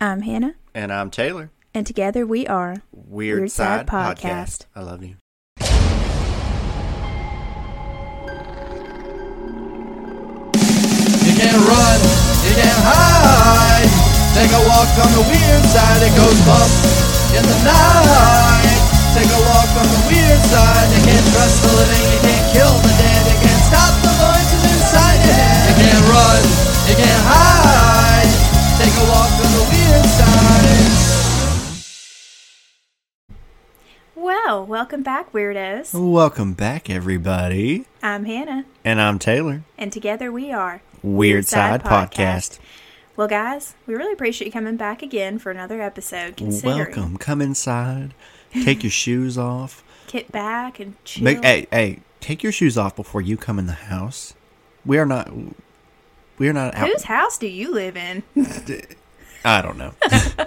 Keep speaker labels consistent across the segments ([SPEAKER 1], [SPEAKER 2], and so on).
[SPEAKER 1] I'm Hannah,
[SPEAKER 2] And I'm Taylor.
[SPEAKER 1] and together we are
[SPEAKER 2] Weird,
[SPEAKER 1] Weird
[SPEAKER 2] Side,
[SPEAKER 1] Side
[SPEAKER 2] Podcast.
[SPEAKER 1] Podcast.
[SPEAKER 2] I love you.
[SPEAKER 3] You can't run, you can't hide. Take a walk on the weird side, it goes bump in the night. Take a walk on the weird side, you can't trust the living, you can't kill the
[SPEAKER 1] Well, welcome back, weirdos.
[SPEAKER 2] Welcome back, everybody.
[SPEAKER 1] I'm Hannah,
[SPEAKER 2] And I'm Taylor.
[SPEAKER 1] and together we are
[SPEAKER 2] Weird, Side, Podcast.
[SPEAKER 1] Well, guys, we really appreciate you coming back again for another episode.
[SPEAKER 2] Welcome. Come inside. Take your shoes off.
[SPEAKER 1] Get back and chill.
[SPEAKER 2] Make, hey, hey, take your shoes off before you come in the house. We are not. We are not out.
[SPEAKER 1] Whose house do you live in?
[SPEAKER 2] I don't know.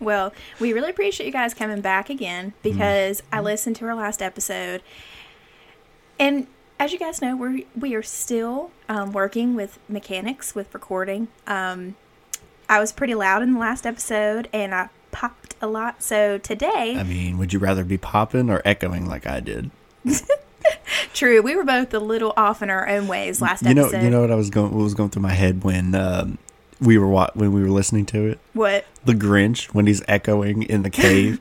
[SPEAKER 1] Well, we really appreciate you guys coming back again because
[SPEAKER 2] Mm-hmm.
[SPEAKER 1] I listened to our last episode, and as you guys know, we're we are still um, working with mechanics with recording. Um, I was pretty loud in the last episode, and I popped a lot. So today,
[SPEAKER 2] I mean, would you rather be popping or echoing like I did?
[SPEAKER 1] true, we were both a little off in our own ways last
[SPEAKER 2] You know,
[SPEAKER 1] episode.
[SPEAKER 2] you know what I was going. What was going through my head when um, we were wa- when we were listening to it.
[SPEAKER 1] what?
[SPEAKER 2] The Grinch when he's echoing in the cave.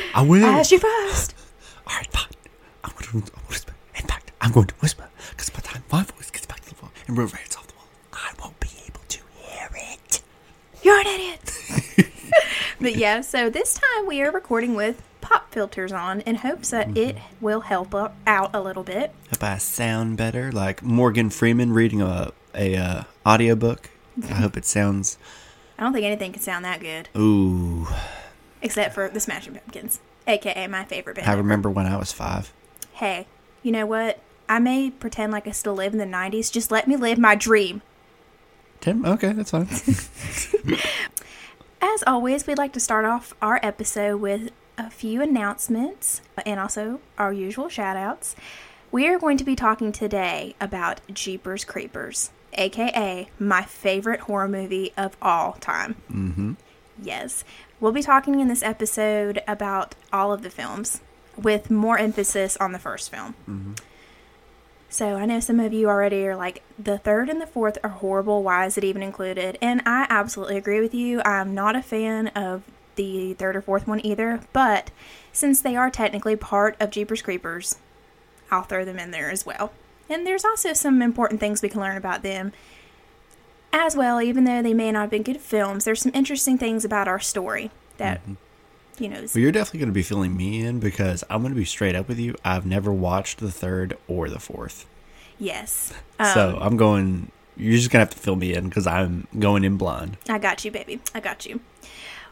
[SPEAKER 2] I will.
[SPEAKER 1] I asked you first.
[SPEAKER 2] All right, fine. I'm going to whisper. In fact, I'm going to whisper because by the time my voice gets back to the wall and reverberates off the wall, I won't be able to hear it.
[SPEAKER 1] You're an idiot. but yeah, so this time we are recording with pop filters on in hopes that it will help out a little bit.
[SPEAKER 2] If I sound better, like Morgan Freeman reading a a uh, audiobook, I hope it sounds.
[SPEAKER 1] I don't think anything can sound that good
[SPEAKER 2] Ooh,
[SPEAKER 1] except for the Smashing Pumpkins, aka my favorite band.
[SPEAKER 2] I remember when I was five.
[SPEAKER 1] Hey, you know what? I may pretend like I still live in the 90s. Just let me live my dream.
[SPEAKER 2] Tim, okay, that's fine.
[SPEAKER 1] As always, we'd like to start off our episode with a few announcements and also our usual shout outs. We are going to be talking today about Jeepers Creepers, aka my favorite horror movie of all time. Mm-hmm. Yes. We'll be talking in this episode about all of the films with more emphasis on the first film. So I know some of you already are like, the third and the fourth are horrible. Why is it even included? And I absolutely agree with you. I'm not a fan of the third or fourth one either. But since they are technically part of Jeepers Creepers, I'll throw them in there as well. And there's also some important things we can learn about them as well. Even though they may not have been good films, there's some interesting things about our story that, mm-hmm. you know,
[SPEAKER 2] well, you're definitely going to be filling me in because I'm going to be straight up with you. I've never watched the third or the fourth,
[SPEAKER 1] yes.
[SPEAKER 2] so um, I'm going. You're just gonna have to fill me in because I'm going in blind.
[SPEAKER 1] I got you, baby. I got you.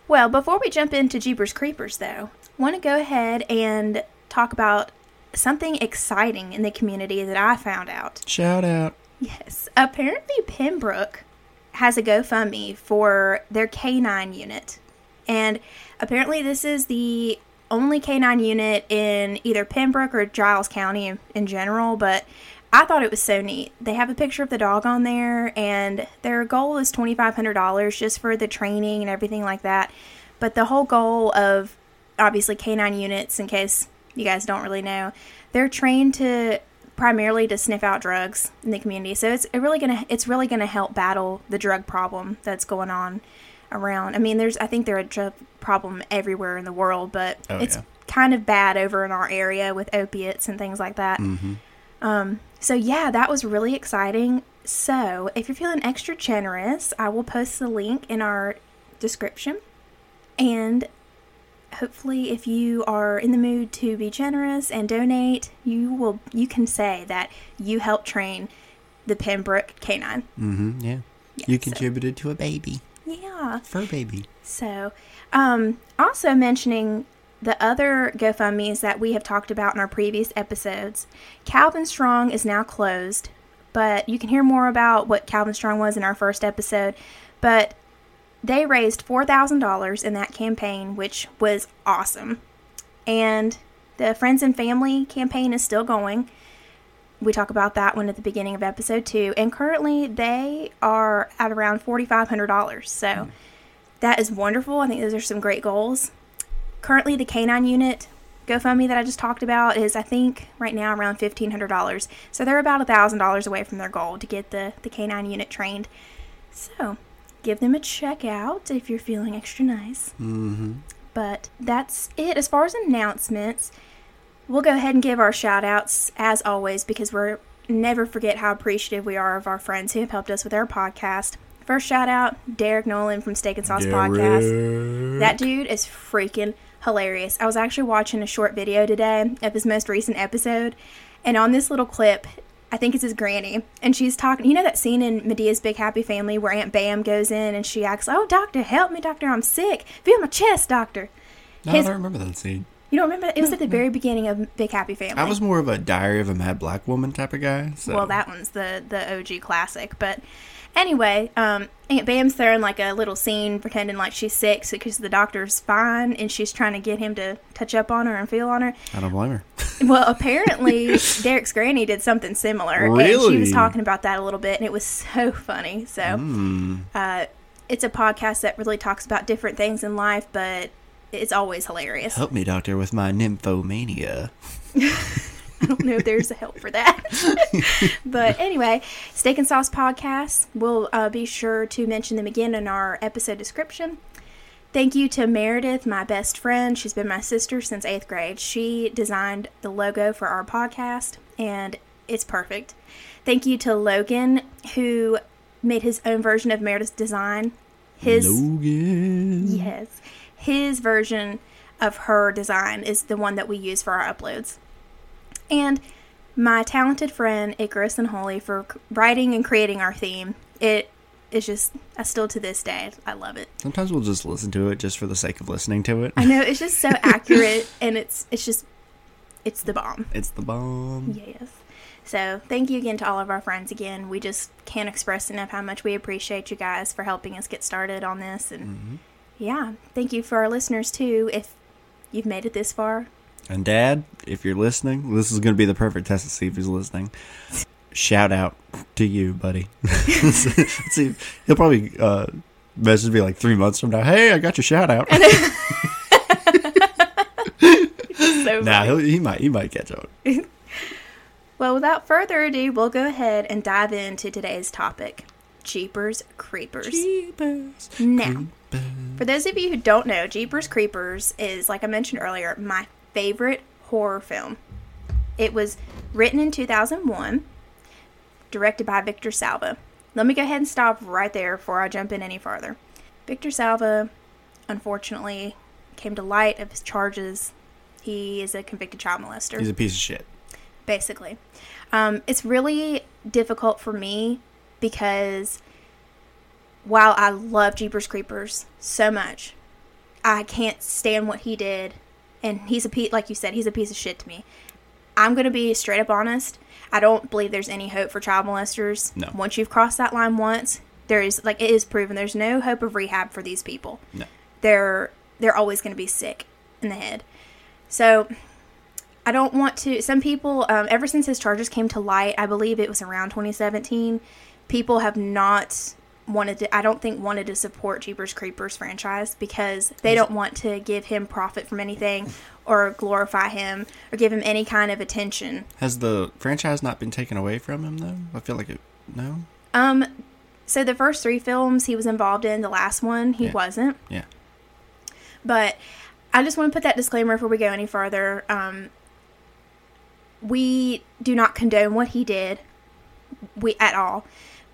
[SPEAKER 1] Well, before we jump into Jeepers Creepers, though, want to go ahead and talk about something exciting in the community that I found out.
[SPEAKER 2] Shout out.
[SPEAKER 1] Yes. Apparently, Pembroke has a GoFundMe for their K9 unit. And apparently, this is the only K9 unit in either Pembroke or Giles County in, in general. But I thought it was so neat. They have a picture of the dog on there, and their goal is $2,500 just for the training and everything like that. But the whole goal of obviously K9 units, in case you guys don't really know, they're trained to primarily to sniff out drugs in the community. So it's it really gonna it's really gonna help battle the drug problem that's going on around. I mean, there's I think there's a drug problem everywhere in the world, but
[SPEAKER 2] Oh,
[SPEAKER 1] it's
[SPEAKER 2] yeah.
[SPEAKER 1] kind of bad over in our area with opiates and things like that. Um, so yeah, that was really exciting. So if you're feeling extra generous, I will post the link in our description. And hopefully if you are in the mood to be generous and donate, you will you can say that you helped train the Pembroke canine.
[SPEAKER 2] Mm-hmm. Yeah. you
[SPEAKER 1] so-
[SPEAKER 2] contributed to a baby,
[SPEAKER 1] Yeah.
[SPEAKER 2] fur baby.
[SPEAKER 1] So, um, also mentioning the other GoFundMe's that we have talked about in our previous episodes, Calvin Strong is now closed, but you can hear more about what Calvin Strong was in our first episode. But they raised $4,000 in that campaign, which was awesome. And the Friends and Family campaign is still going. We talk about that one at the beginning of episode two. And currently they are at around $4,500. So hmm. that is wonderful. I think those are some great goals. Currently, the K9 unit GoFundMe that I just talked about is, I think, right now around $1,500. So they're about $1,000 away from their goal to get the, the K9 unit trained. So give them a check out if you're feeling extra nice.
[SPEAKER 2] Mm-hmm.
[SPEAKER 1] But that's it. As far as announcements, we'll go ahead and give our shout outs as always because we're never forget how appreciative we are of our friends who have helped us with our podcast. First shout out, Derek Nowlin from Steak and Sauce Podcast. That dude is freaking hilarious. I was actually watching a short video today of his most recent episode, and on this little clip, I think it's his granny, and she's talking. You know that scene in Madea's Big Happy Family where Aunt Bam goes in and she acts, "Oh, doctor, help me, doctor, I'm sick. Feel my chest, doctor."
[SPEAKER 2] No,
[SPEAKER 1] His-
[SPEAKER 2] I don't remember that scene.
[SPEAKER 1] You don't remember? It was at the very beginning of Big Happy Family.
[SPEAKER 2] I was more of a Diary of a Mad Black Woman type of guy. So.
[SPEAKER 1] Well, that one's the the OG classic. But anyway, um, Aunt Bam's throwing like a little scene, pretending like she's sick because the doctor's fine, and she's trying to get him to touch up on her and feel on her.
[SPEAKER 2] I don't blame her.
[SPEAKER 1] Well, apparently Derek's granny did something similar, and she was talking about that a little bit, and it was so funny. So,
[SPEAKER 2] Mm.
[SPEAKER 1] uh, it's a podcast that really talks about different things in life, but it's always hilarious.
[SPEAKER 2] Help me, doctor, with my nymphomania.
[SPEAKER 1] I don't know if there's a help for that. but anyway, Steak and Sauce Podcast. We'll uh, be sure to mention them again in our episode description. Thank you to Meredith, my best friend. She's been my sister since eighth grade. She designed the logo for our podcast, and it's perfect. Thank you to Logan, who made his own version of Meredith's design. His
[SPEAKER 2] Logan.
[SPEAKER 1] Yes. His version of her design is the one that we use for our uploads. And my talented friend Icarus Unholy for writing and creating our theme. It is just, I still to this day, I love it.
[SPEAKER 2] Sometimes we'll just listen to it just for the sake of listening to it.
[SPEAKER 1] I know it's just so accurate and it's it's just it's the bomb.
[SPEAKER 2] It's the bomb.
[SPEAKER 1] Yes. So thank you again to all of our friends again. We just can't express enough how much we appreciate you guys for helping us get started on this and mm-hmm. yeah, thank you for our listeners too if you've made it this far.
[SPEAKER 2] And Dad, if you're listening, this is going to be the perfect test to see if he's listening. Shout out to you, buddy. See, he'll probably uh, message me like three months from now. Hey, I got your shout out.
[SPEAKER 1] So
[SPEAKER 2] nah, he'll, might he might catch on.
[SPEAKER 1] Well, without further ado, we'll go ahead and dive into today's topic Jeepers Creepers. Jeepers. Now, for those of you who don't know, Jeepers Creepers is, like I mentioned earlier, my favorite horror film. It was written in 2001, directed by Victor Salva. Let me go ahead and stop right there before I jump in any farther. Victor Salva, unfortunately, came to light of his charges. He is a convicted child molester
[SPEAKER 2] He's a piece of shit.
[SPEAKER 1] basically. Um, it's really difficult for me because while I love Jeepers Creepers so much, I can't stand what he did, and he's a piece, like you said, he's a piece of shit to me. I'm gonna be straight up honest. I don't believe there's any hope for child molesters.
[SPEAKER 2] No.
[SPEAKER 1] Once you've crossed that line once, there is like it is proven there's no hope of rehab for these people
[SPEAKER 2] No.
[SPEAKER 1] they're they're always going to be sick in the head. So I don't want to. Some people, um, ever since his charges came to light, I believe it was around 2017, people have not wanted to. I don't think wanted to support Jeepers Creepers franchise because they don't want to give him profit from anything or glorify him or give him any kind of attention.
[SPEAKER 2] Has the franchise not been taken away from him though? I feel like it. No.
[SPEAKER 1] Um, so the first three films he was involved in, the last one he
[SPEAKER 2] Yeah.
[SPEAKER 1] wasn't.
[SPEAKER 2] Yeah.
[SPEAKER 1] But I just want to put that disclaimer before we go any further. Um, we do not condone what he did, we at all.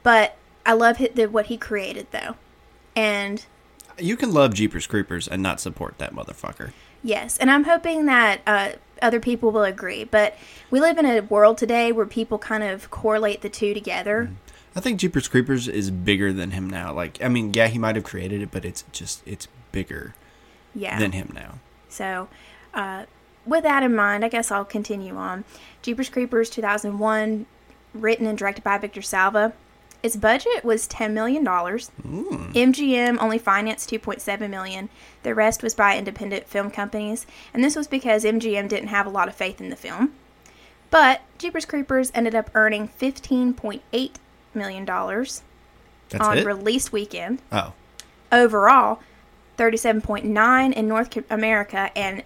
[SPEAKER 1] But I love hi- the, what he created, though. And
[SPEAKER 2] You can love Jeepers Creepers and not support that motherfucker.
[SPEAKER 1] yes, and I'm hoping that uh, other people will agree. But we live in a world today where people kind of correlate the two together.
[SPEAKER 2] I think Jeepers Creepers is bigger than him now. Like, I mean, yeah, he might have created it, but it's just it's bigger
[SPEAKER 1] Yeah.
[SPEAKER 2] than him now.
[SPEAKER 1] So, uh, with that in mind, I guess I'll continue on. Jeepers Creepers 2001, written and directed by Victor Salva. Its budget was $10 million. MGM only financed 2.7 million. The rest was by independent film companies, and this was because MGM didn't have a lot of faith in the film. But Jeepers Creepers ended up earning $15.8 million
[SPEAKER 2] That's
[SPEAKER 1] on
[SPEAKER 2] it.
[SPEAKER 1] release weekend.
[SPEAKER 2] oh,
[SPEAKER 1] Overall, 37.9 in North America, and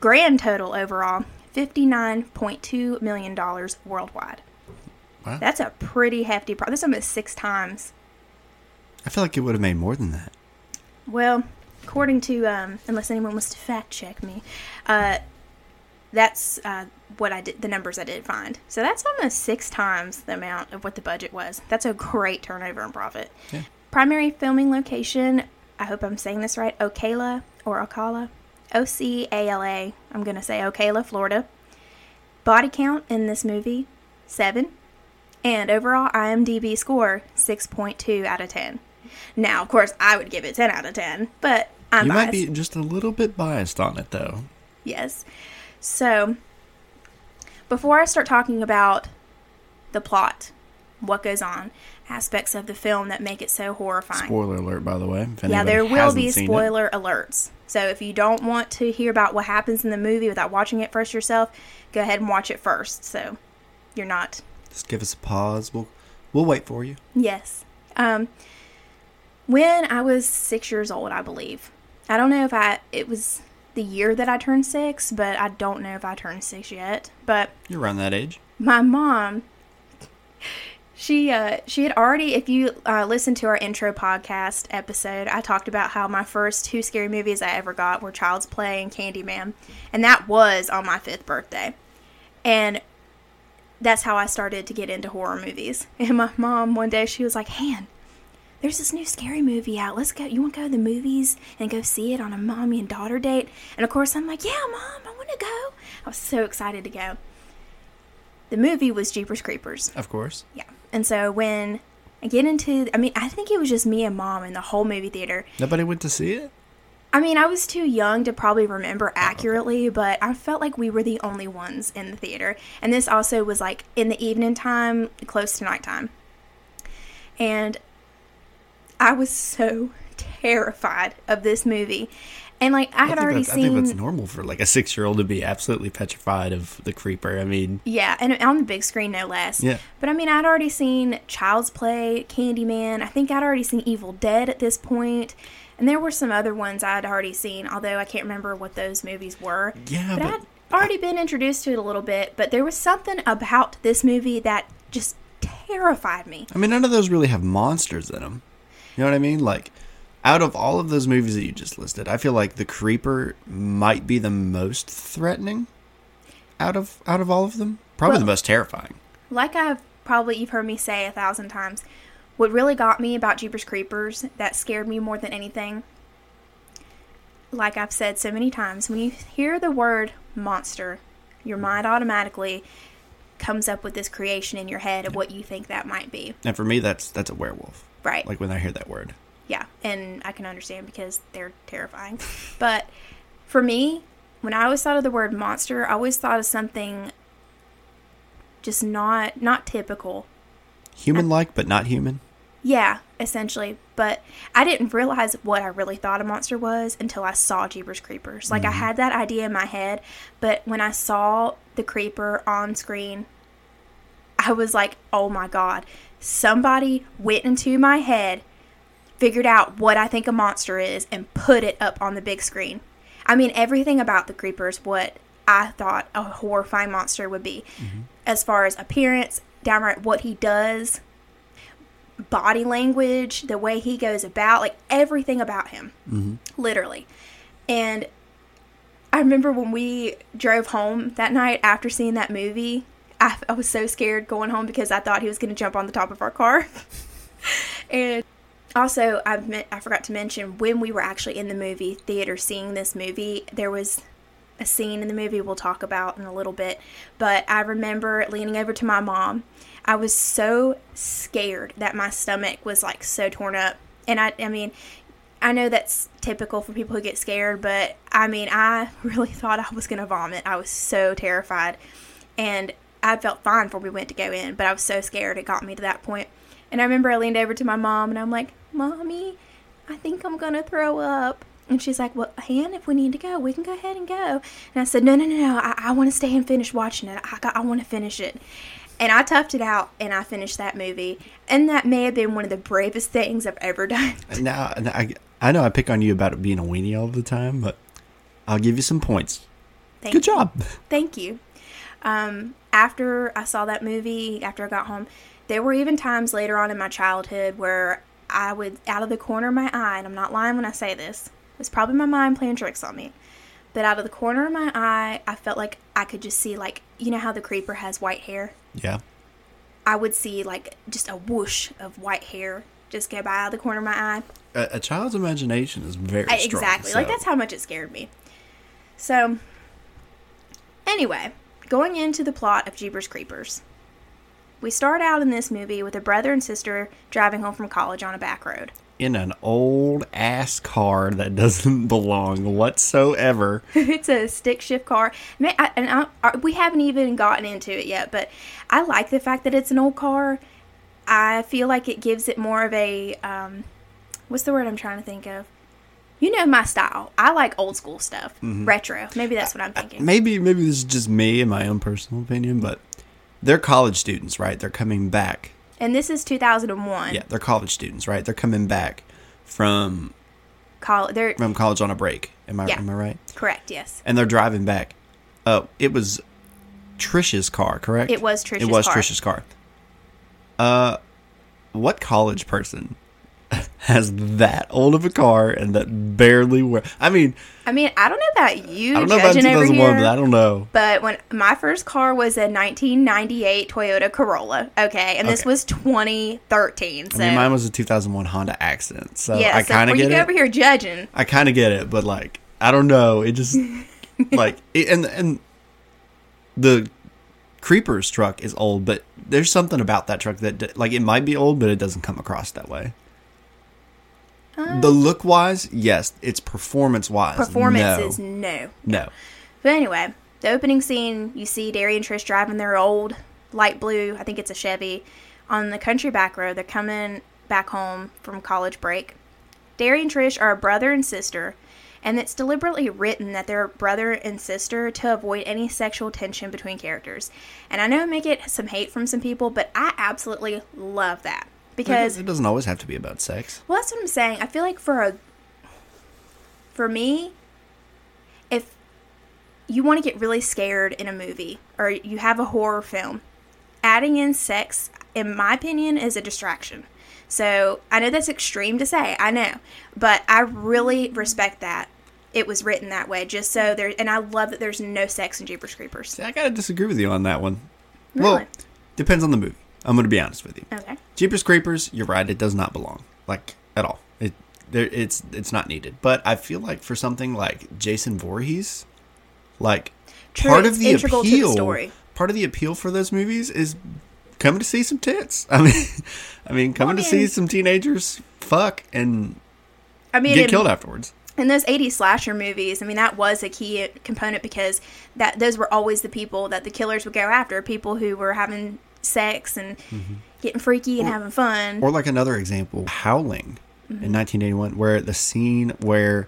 [SPEAKER 1] grand total overall $59.2 million worldwide.
[SPEAKER 2] Wow.
[SPEAKER 1] That's a pretty hefty price. That's almost six times.
[SPEAKER 2] I feel like it would have made more than that.
[SPEAKER 1] Well, according to, um, unless anyone wants to fact check me, uh, that's uh, what I did, the numbers I did find. So that's almost six times the amount of what the budget was. That's a great turnover and profit.
[SPEAKER 2] Yeah.
[SPEAKER 1] Primary filming location, I hope I'm saying this right, Ocala or Ocala, O C A L A. I'm going to say Ocala, Florida. Body count in this movie, seven. And overall IMDb score, 6.2 out of 10. Now, of course, I would give it 10 out of 10, but I'm
[SPEAKER 2] you
[SPEAKER 1] biased.
[SPEAKER 2] might be just a little bit biased on it, though.
[SPEAKER 1] Yes. So, before I start talking about the plot, what goes on, aspects of the film that make it so horrifying.
[SPEAKER 2] Spoiler alert, by the way.
[SPEAKER 1] yeah, there will be
[SPEAKER 2] seen it.
[SPEAKER 1] spoiler alerts. So, if you don't want to hear about what happens in the movie without watching it first yourself, go ahead and watch it first. So, you're not
[SPEAKER 2] Just give us a pause. We'll we'll wait for you.
[SPEAKER 1] Yes. Um, when I was six years old, I believe. I don't know if I it was the year that I turned six, but I don't know if I turned six yet. But
[SPEAKER 2] You're around that age.
[SPEAKER 1] my mom, she uh, she had already. If you uh, listen to our intro podcast episode, I talked about how my first two scary movies I ever got were Child's Play and Candyman, and that was on my fifth birthday, and that's how I started to get into horror movies. And my mom one day she was like, "Han, there's this new scary movie out. Let's go. You want to go to the movies and go see it on a mommy and daughter date?" And of course, I'm like, "Yeah, mom, I want to go." I was so excited to go. The movie was Jeepers Creepers.
[SPEAKER 2] Of course.
[SPEAKER 1] Yeah. And so when I get into, I mean, I think it was just me and mom in the whole movie theater.
[SPEAKER 2] Nobody went to see it.
[SPEAKER 1] I mean, I was too young to probably remember accurately, but I felt like we were the only ones in the theater. And this also was like in the evening time, close to nighttime. And I was so terrified of this movie. And like I had
[SPEAKER 2] think
[SPEAKER 1] already
[SPEAKER 2] that's- I think that's normal for like a six year old to be absolutely petrified of the creeper. I mean,
[SPEAKER 1] Yeah, and on the big screen, no less.
[SPEAKER 2] Yeah.
[SPEAKER 1] But I mean, I'd already seen Child's Play, Candyman. I think I'd already seen Evil Dead at this point, and there were some other ones I'd already seen. Although I can't remember what those movies were.
[SPEAKER 2] Yeah,
[SPEAKER 1] but,
[SPEAKER 2] but-
[SPEAKER 1] I'd already been introduced to it a little bit. But there was something about this movie that just terrified me.
[SPEAKER 2] I mean, none of those really have monsters in them. You know what I mean? Like, out of all of those movies that you just listed, I feel like the creeper might be the most threatening. Out of out of all of them, probably
[SPEAKER 1] Well-
[SPEAKER 2] the most terrifying.
[SPEAKER 1] Like I've probably you've heard me say a thousand times, what really got me about Jeepers Creepers that scared me more than anything, like I've said so many times, when you hear the word monster, your mm-hmm. mind automatically comes up with this creation in your head of what you think that might be.
[SPEAKER 2] And for me, that's that's a werewolf.
[SPEAKER 1] Right.
[SPEAKER 2] Like when I hear that word.
[SPEAKER 1] Yeah, and I can understand because they're terrifying. but for me, when I always thought of the word monster, I always thought of something just not not typical.
[SPEAKER 2] Human like, but not human.
[SPEAKER 1] Yeah, essentially. But I didn't realize what I really thought a monster was until I saw Jeepers Creepers. Like I mm-hmm. had that idea in my head, but when I saw the creeper on screen, I was like, "Oh my god, somebody went into my head, figured out what I think a monster is and put it up on the big screen." I mean, everything about the creeper is what I thought a horrifying monster would be. Mm-hmm. As far as appearance, downright what he does, body language, the way he goes about, like everything about him, mm-hmm. literally. And I remember when we drove home that night after seeing that movie, I, I was so scared going home because I thought he was going to jump on the top of our car. and also, I I forgot to mention when we were actually in the movie theater seeing this movie, there was a scene in the movie we'll talk about in a little bit. But I remember leaning over to my mom. I was so scared that my stomach was like so torn up. And I, I mean, I know that's typical for people who get scared, but I mean, I really thought I was going to vomit. I was so terrified. And I felt fine before we went to go in, but I was so scared it got me to that point. And I remember I leaned over to my mom and I'm like, Mommy, I think I'm going to throw up. And she's like, Well, Han, if we need to go, we can go ahead and go. And I said, No, no, no, no. I, I want to stay and finish watching it. I, I want to finish it. And I toughed it out and I finished that movie. And that may have been one of the bravest things I've ever done.
[SPEAKER 2] Now, I I know I pick on you about it being a weenie all the time, but I'll give you some points.
[SPEAKER 1] Thank
[SPEAKER 2] Good
[SPEAKER 1] you.
[SPEAKER 2] job.
[SPEAKER 1] Thank you. Um, after I saw that movie, after I got home, there were even times later on in my childhood where I would, out of the corner of my eye, and I'm not lying when I say this, it's probably my mind playing tricks on me, but out of the corner of my eye, I felt like I could just see, like, you know how the creeper has white hair?
[SPEAKER 2] Yeah.
[SPEAKER 1] I would see, like, just a whoosh of white hair just go by out of the corner of my eye.
[SPEAKER 2] A, a child's imagination is very
[SPEAKER 1] I-
[SPEAKER 2] strong.
[SPEAKER 1] exactly. Like that's how much it scared me. So, anyway, going into the plot of Jeepers Creepers, we start out in this movie with a brother and sister driving home from college on a back road.
[SPEAKER 2] In an old ass car that doesn't belong whatsoever.
[SPEAKER 1] it's a stick shift car, Ma- I, and I, I, we haven't even gotten into it yet. But I like the fact that it's an old car. I feel like it gives it more of a um, what's the word I'm trying to think of. You know my style. I like old school stuff, retro. Maybe that's what I'm thinking.
[SPEAKER 2] Maybe maybe this is just me and my own personal opinion, but they're college students, right? They're coming back.
[SPEAKER 1] And this is 2001.
[SPEAKER 2] Yeah, they're college students, right? They're coming back from
[SPEAKER 1] college. they're
[SPEAKER 2] from college on a break. Am I
[SPEAKER 1] Yeah.
[SPEAKER 2] am I right?
[SPEAKER 1] correct. Yes,
[SPEAKER 2] And they're driving back. Oh, it was Trisha's car, correct?
[SPEAKER 1] it was Trisha's car.
[SPEAKER 2] it was
[SPEAKER 1] car.
[SPEAKER 2] Trisha's car. Uh, what college person has that old of a car and that barely wear? I mean,
[SPEAKER 1] I mean, I don't know about you
[SPEAKER 2] I don't know about
[SPEAKER 1] judging over
[SPEAKER 2] 2001,
[SPEAKER 1] here,
[SPEAKER 2] but I don't know.
[SPEAKER 1] but when my first car was a 1998 Toyota Corolla, okay, and this
[SPEAKER 2] Okay.
[SPEAKER 1] was 2013. So
[SPEAKER 2] I mean, mine was a 2001 Honda Accent, so
[SPEAKER 1] yeah,
[SPEAKER 2] I
[SPEAKER 1] so
[SPEAKER 2] kind of
[SPEAKER 1] you
[SPEAKER 2] get
[SPEAKER 1] go
[SPEAKER 2] it.
[SPEAKER 1] over here judging,
[SPEAKER 2] I kind of get it, but like, I don't know. It just like, it, and and the Creeper's truck is old, but there's something about that truck that like it might be old, but it doesn't come across that way. The look wise, yes. It's performance wise.
[SPEAKER 1] performance
[SPEAKER 2] no.
[SPEAKER 1] is no.
[SPEAKER 2] no.
[SPEAKER 1] But anyway, the opening scene, you see Derry and Trish driving their old light blue, I think it's a Chevy, on the country back road. They're coming back home from college break. Derry and Trish are a brother and sister, and it's deliberately written that they're brother and sister to avoid any sexual tension between characters. And I know I may get some hate from some people, but I absolutely love that. Because
[SPEAKER 2] it doesn't always have to be about sex.
[SPEAKER 1] well, that's what I'm saying. I feel like for a for me, if you want to get really scared in a movie or you have a horror film, adding in sex, in my opinion, is a distraction. So I know that's extreme to say, I know, but I really respect that it was written that way, just so there. And I love that there's no sex in Jeepers Creepers.
[SPEAKER 2] See, I gotta disagree with you on that one.
[SPEAKER 1] Really?
[SPEAKER 2] Well, depends on the movie. I'm gonna be honest with you.
[SPEAKER 1] Okay.
[SPEAKER 2] Jeepers Creepers, you're right. It does not belong, like at all. It there, it's it's not needed. But I feel like for something like Jason Voorhees, like
[SPEAKER 1] True,
[SPEAKER 2] part of the
[SPEAKER 1] integral to the
[SPEAKER 2] appeal,
[SPEAKER 1] story.
[SPEAKER 2] part of the appeal for those movies is coming to see some tits. I mean, I mean, coming
[SPEAKER 1] Well,
[SPEAKER 2] to see some teenagers fuck and
[SPEAKER 1] I mean,
[SPEAKER 2] get
[SPEAKER 1] in-
[SPEAKER 2] killed afterwards.
[SPEAKER 1] in those 80s slasher movies i mean that was a key component because that those were always the people that the killers would go after people who were having sex and getting freaky and having fun
[SPEAKER 2] Mm-hmm. Or like another example, Howling
[SPEAKER 1] Mm-hmm.
[SPEAKER 2] in 1981, where the scene where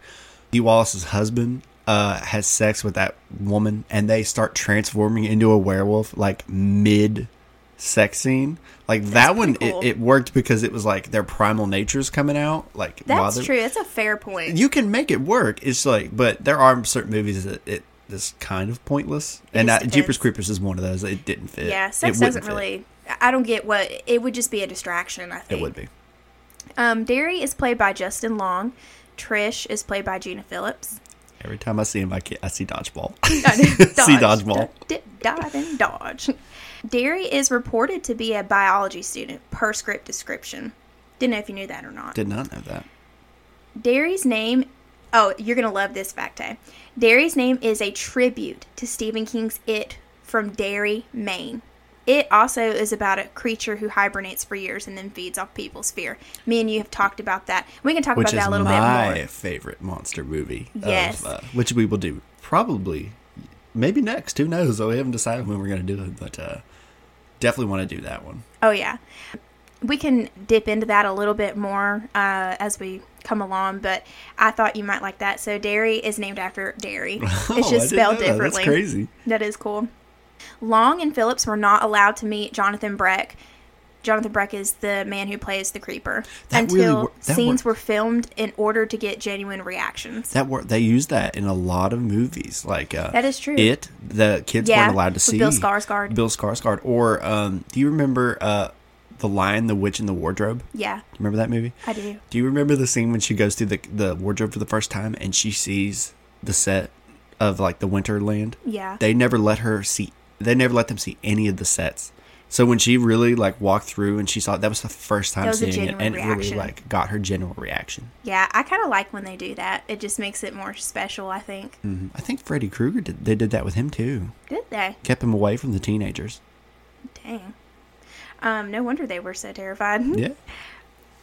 [SPEAKER 2] Dee Wallace's husband uh, has sex with that woman and they start transforming into a werewolf like mid sex scene. Like that one,
[SPEAKER 1] cool.
[SPEAKER 2] it, it worked because it was like their primal nature's coming out. Like
[SPEAKER 1] that's true that's a fair point
[SPEAKER 2] You can make it work. It's like, but there are certain movies that it is kind of pointless. and
[SPEAKER 1] just
[SPEAKER 2] uh, Jeepers. Creepers is one of those. It didn't fit.
[SPEAKER 1] yeah sex doesn't
[SPEAKER 2] fit.
[SPEAKER 1] really i don't get what it would just be a distraction i think
[SPEAKER 2] It would be.
[SPEAKER 1] um derry is played by justin long trish is played by gina phillips
[SPEAKER 2] Every time I see him, I, I see dodgeball.
[SPEAKER 1] Dodge,
[SPEAKER 2] See dodgeball.
[SPEAKER 1] d- dive and dodge. Derry is reported to be a biology student per script description. Didn't know if you knew that or not.
[SPEAKER 2] Did not know that.
[SPEAKER 1] Derry's name. Oh, you're gonna love this fact, eh? Derry's name is a tribute to Stephen King's It from Derry, Maine. It also is about a creature who hibernates for years and then feeds off people's fear. Me and you have talked about that. We can talk
[SPEAKER 2] Which
[SPEAKER 1] about that a little bit more.
[SPEAKER 2] My favorite monster movie. of,
[SPEAKER 1] Yes.
[SPEAKER 2] uh, which we will do probably, maybe next. Who knows? We haven't decided when we're going to do it, but uh, definitely want to do that one.
[SPEAKER 1] Oh yeah, we can dip into that a little bit more uh, as we come along. But I thought you might like that. So Derry is named after Derry.
[SPEAKER 2] Oh,
[SPEAKER 1] it's just
[SPEAKER 2] didn't
[SPEAKER 1] spelled
[SPEAKER 2] that.
[SPEAKER 1] differently.
[SPEAKER 2] That's crazy.
[SPEAKER 1] That is cool. Long and Phillips were not allowed to meet Jonathan Breck Jonathan Breck is the man who plays the creeper
[SPEAKER 2] That really
[SPEAKER 1] until
[SPEAKER 2] wor- that
[SPEAKER 1] scenes
[SPEAKER 2] wor-
[SPEAKER 1] were filmed in order to get genuine reactions.
[SPEAKER 2] That wor- they use that in a lot of movies, like uh,
[SPEAKER 1] That is true.
[SPEAKER 2] It the kids
[SPEAKER 1] Yeah,
[SPEAKER 2] weren't allowed to see
[SPEAKER 1] Bill Skarsgård.
[SPEAKER 2] Bill Skarsgård, or um, do you remember uh, the Lion, the Witch, and the Wardrobe?
[SPEAKER 1] yeah,
[SPEAKER 2] Remember that movie?
[SPEAKER 1] I do.
[SPEAKER 2] Do you remember the scene when she goes through the the wardrobe for the first time and she sees the set of like the Winterland?
[SPEAKER 1] Yeah.
[SPEAKER 2] They never let her see. They never let them see any of the sets. So when she really like walked through and she saw that was the first time
[SPEAKER 1] That was a
[SPEAKER 2] seeing it, and it really
[SPEAKER 1] reaction.
[SPEAKER 2] like got her general reaction.
[SPEAKER 1] Yeah, I kind of like when they do that. It just makes it more special, I think.
[SPEAKER 2] hmm I think Freddy Krueger did. They did that with him too.
[SPEAKER 1] Did they?
[SPEAKER 2] Kept him away from the teenagers.
[SPEAKER 1] Dang. Um, no wonder they were so terrified.
[SPEAKER 2] Yeah.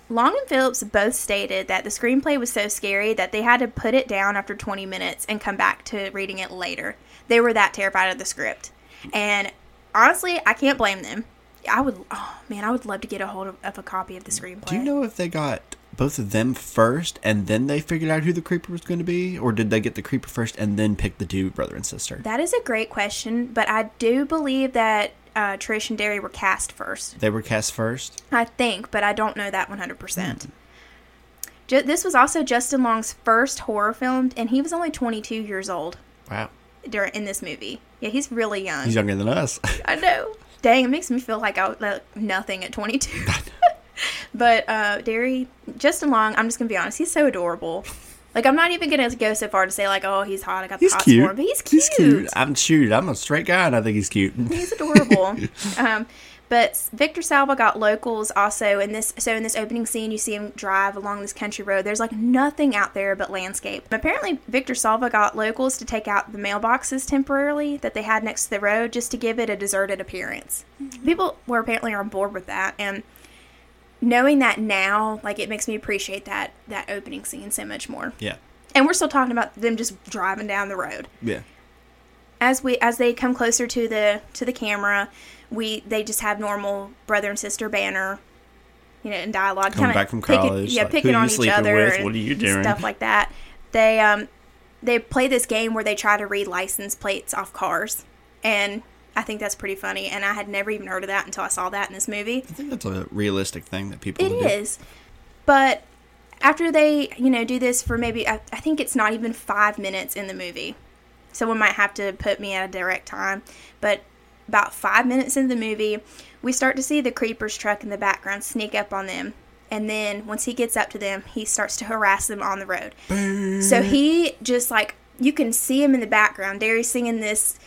[SPEAKER 1] Long and Phillips both stated that the screenplay was so scary that they had to put it down after 20 minutes and come back to reading it later. They were that terrified of the script. And honestly, I can't blame them. I would, oh man, I would love to get a hold of, of a copy of the screenplay.
[SPEAKER 2] Do you know if they got both of them first and then they figured out who the creeper was going to be, or did they get the creeper first and then pick the two brother and sister?
[SPEAKER 1] That is a great question, but I do believe that uh, Trish and Derry were cast first.
[SPEAKER 2] They were cast first.
[SPEAKER 1] I think, but I don't know that 100%. Ju- this was also Justin Long's first horror film, and he was only 22 years old
[SPEAKER 2] Wow.
[SPEAKER 1] during in this movie. Yeah, he's really young.
[SPEAKER 2] He's younger than us.
[SPEAKER 1] I know. Dang, it makes me feel like I was like nothing at 22. but uh, Derry, Justin Long, I'm just gonna be honest, he's so adorable. Like I'm not even gonna go so far to say like, oh, he's hot. I got the
[SPEAKER 2] He's
[SPEAKER 1] hots
[SPEAKER 2] cute.
[SPEAKER 1] for him, but he's cute.
[SPEAKER 2] He's cute. I'm shoot. I'm a straight guy, and I think he's cute.
[SPEAKER 1] He's adorable. um, but Victor Salva got locals also in this. So in this opening scene, you see him drive along this country road. There's like nothing out there but landscape. Apparently, Victor Salva got locals to take out the mailboxes temporarily that they had next to the road just to give it a deserted appearance. People were apparently on board with that, and knowing that now, like it makes me appreciate that that opening scene so much more.
[SPEAKER 2] Yeah.
[SPEAKER 1] And we're still talking about them just driving down the road
[SPEAKER 2] Yeah.
[SPEAKER 1] as we as they come closer to the to the camera, we they just have normal brother and sister banner, you know, in dialogue.
[SPEAKER 2] Coming back from
[SPEAKER 1] picking-
[SPEAKER 2] college,
[SPEAKER 1] yeah,
[SPEAKER 2] like,
[SPEAKER 1] picking
[SPEAKER 2] who you
[SPEAKER 1] on each other.
[SPEAKER 2] with?
[SPEAKER 1] and
[SPEAKER 2] What are you doing?
[SPEAKER 1] Stuff like that. They um they play this game where they try to read license plates off cars, and I think that's pretty funny. And I had never even heard of that until I saw that in this movie.
[SPEAKER 2] I think that's a realistic thing that people
[SPEAKER 1] It
[SPEAKER 2] is, do.
[SPEAKER 1] But after they, you know, do this for maybe, I, I think it's not even five minutes in the movie. Someone might have to put me at a direct time. But about five minutes into the movie, we start to see the creeper's truck in the background sneak up on them. And then once he gets up to them, he starts to harass them on the road. So he just like you can see him in the background. Derry's singing this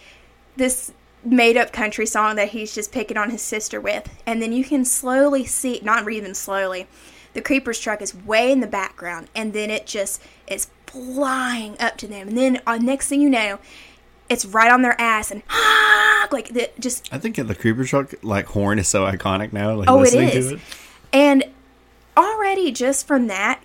[SPEAKER 1] this made up country song that he's just picking on his sister with. And then you can slowly see not even slowly, the creeper's truck is way in the background and then it just is flying up to them. And then uh, next thing you know, it's right on their ass and like the, just
[SPEAKER 2] I think the creeper truck like horn is so iconic now. Like
[SPEAKER 1] Oh, it is.
[SPEAKER 2] to it.
[SPEAKER 1] And already just from that,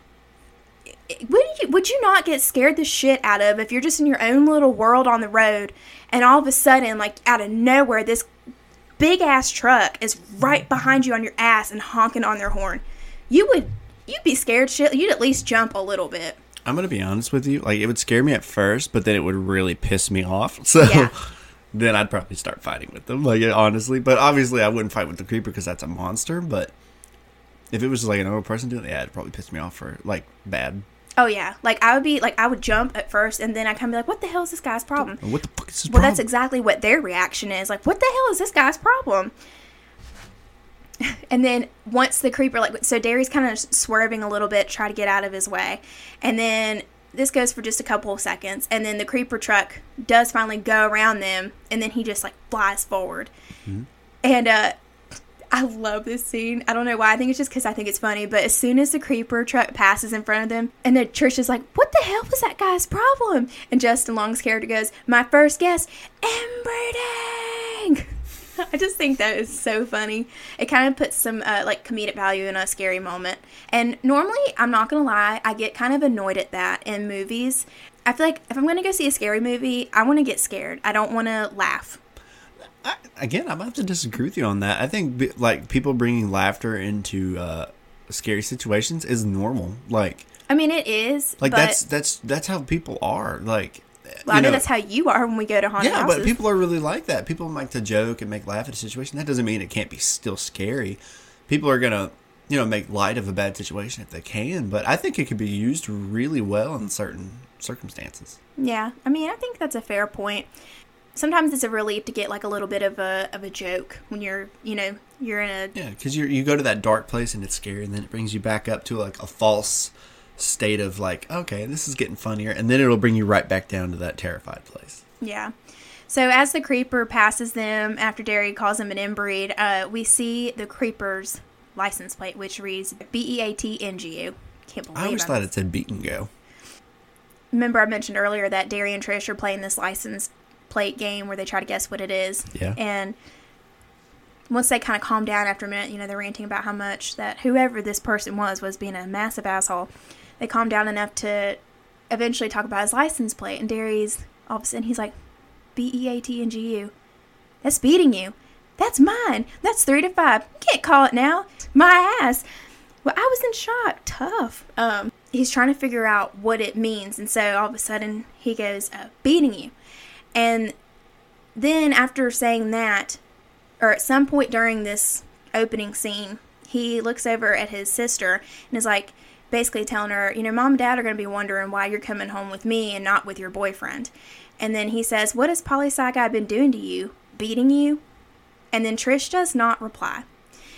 [SPEAKER 1] would you would you not get scared the shit out of if you're just in your own little world on the road, and all of a sudden, like out of nowhere, this big ass truck is right behind you on your ass and honking on their horn? You would you'd be scared shit. You'd at least jump a little bit.
[SPEAKER 2] I'm gonna be honest with you. Like it would scare me at first, but then it would really piss me off. So
[SPEAKER 1] Yeah.
[SPEAKER 2] then I'd probably start fighting with them. Like honestly, but obviously I wouldn't fight with the creeper because that's a monster. But if it was like a normal person doing it, yeah, it'd probably piss me off for like bad.
[SPEAKER 1] Oh yeah, like I would be like I would jump at first, and then I kind of be like, "What the hell is this guy's problem?"
[SPEAKER 2] What the fuck is this?
[SPEAKER 1] Well, that's exactly what their reaction is. Like, what the hell is this guy's problem? And then once the creeper, like, so Derry's kind of swerving a little bit, try to get out of his way. And then this goes for just a couple of seconds. And then the creeper truck does finally go around them. And then he just, like, flies forward. And, uh, I love this scene. I don't know why. I think it's just because I think it's funny. But as soon as the creeper truck passes in front of them, and then Trish is like, "What the hell was that guy's problem?" And Justin Long's character goes, "My first guess, inbreeding." I just think that is so funny. It kind of puts some uh, like comedic value in a scary moment. And normally, I'm not gonna lie, I get kind of annoyed at that in movies. I feel like if I'm gonna go see a scary movie, I want to get scared. I don't want to laugh.
[SPEAKER 2] I, again, I'm have to disagree with you on that. I think like people bringing laughter into uh, scary situations is normal. Like,
[SPEAKER 1] I mean, it is.
[SPEAKER 2] like that's that's that's how people are. Like,
[SPEAKER 1] Well, I know,
[SPEAKER 2] know,
[SPEAKER 1] that's how you are when we go to haunted
[SPEAKER 2] yeah,
[SPEAKER 1] houses.
[SPEAKER 2] but people are really like that. People like to joke and make laugh at a situation. That doesn't mean it can't be still scary. people are gonna you know make light of a bad situation if they can, but I think it could be used really well in certain circumstances.
[SPEAKER 1] Yeah, I mean, I think that's a fair point. Sometimes it's a relief to get like a little bit of a of a joke when you're, you know, you're in a
[SPEAKER 2] Yeah, because you you go to that dark place and it's scary, and then it brings you back up to like a false state of like, okay, this is getting funnier, and then it'll bring you right back down to that terrified place.
[SPEAKER 1] Yeah. So as the creeper passes them after Derry calls them an inbreed, uh, we see the creeper's license plate, which reads B E A T N G U. Can't believe
[SPEAKER 2] I always
[SPEAKER 1] I'm-
[SPEAKER 2] thought it said beat and go.
[SPEAKER 1] Remember, I mentioned earlier that Derry and Trish are playing this license plate game where they try to guess what it is.
[SPEAKER 2] Yeah.
[SPEAKER 1] And once they kind of calm down after a minute, you know, they're ranting about how much that whoever this person was was being a massive asshole. They calm down enough to eventually talk about his license plate, and Derry's all of a sudden he's like, B E A T N G U. That's beating you. That's mine. That's three to five. You can't call it now. My ass. Well, I was in shock. Tough. Um, he's trying to figure out what it means, and so all of a sudden he goes, uh, "Beating you," and then after saying that, or at some point during this opening scene, he looks over at his sister and is like, basically telling her, you know, mom and dad are going to be wondering why you're coming home with me and not with your boyfriend. And then he says, "What has Poli Sci Guy been doing to you? Beating you?" And then Trish does not reply.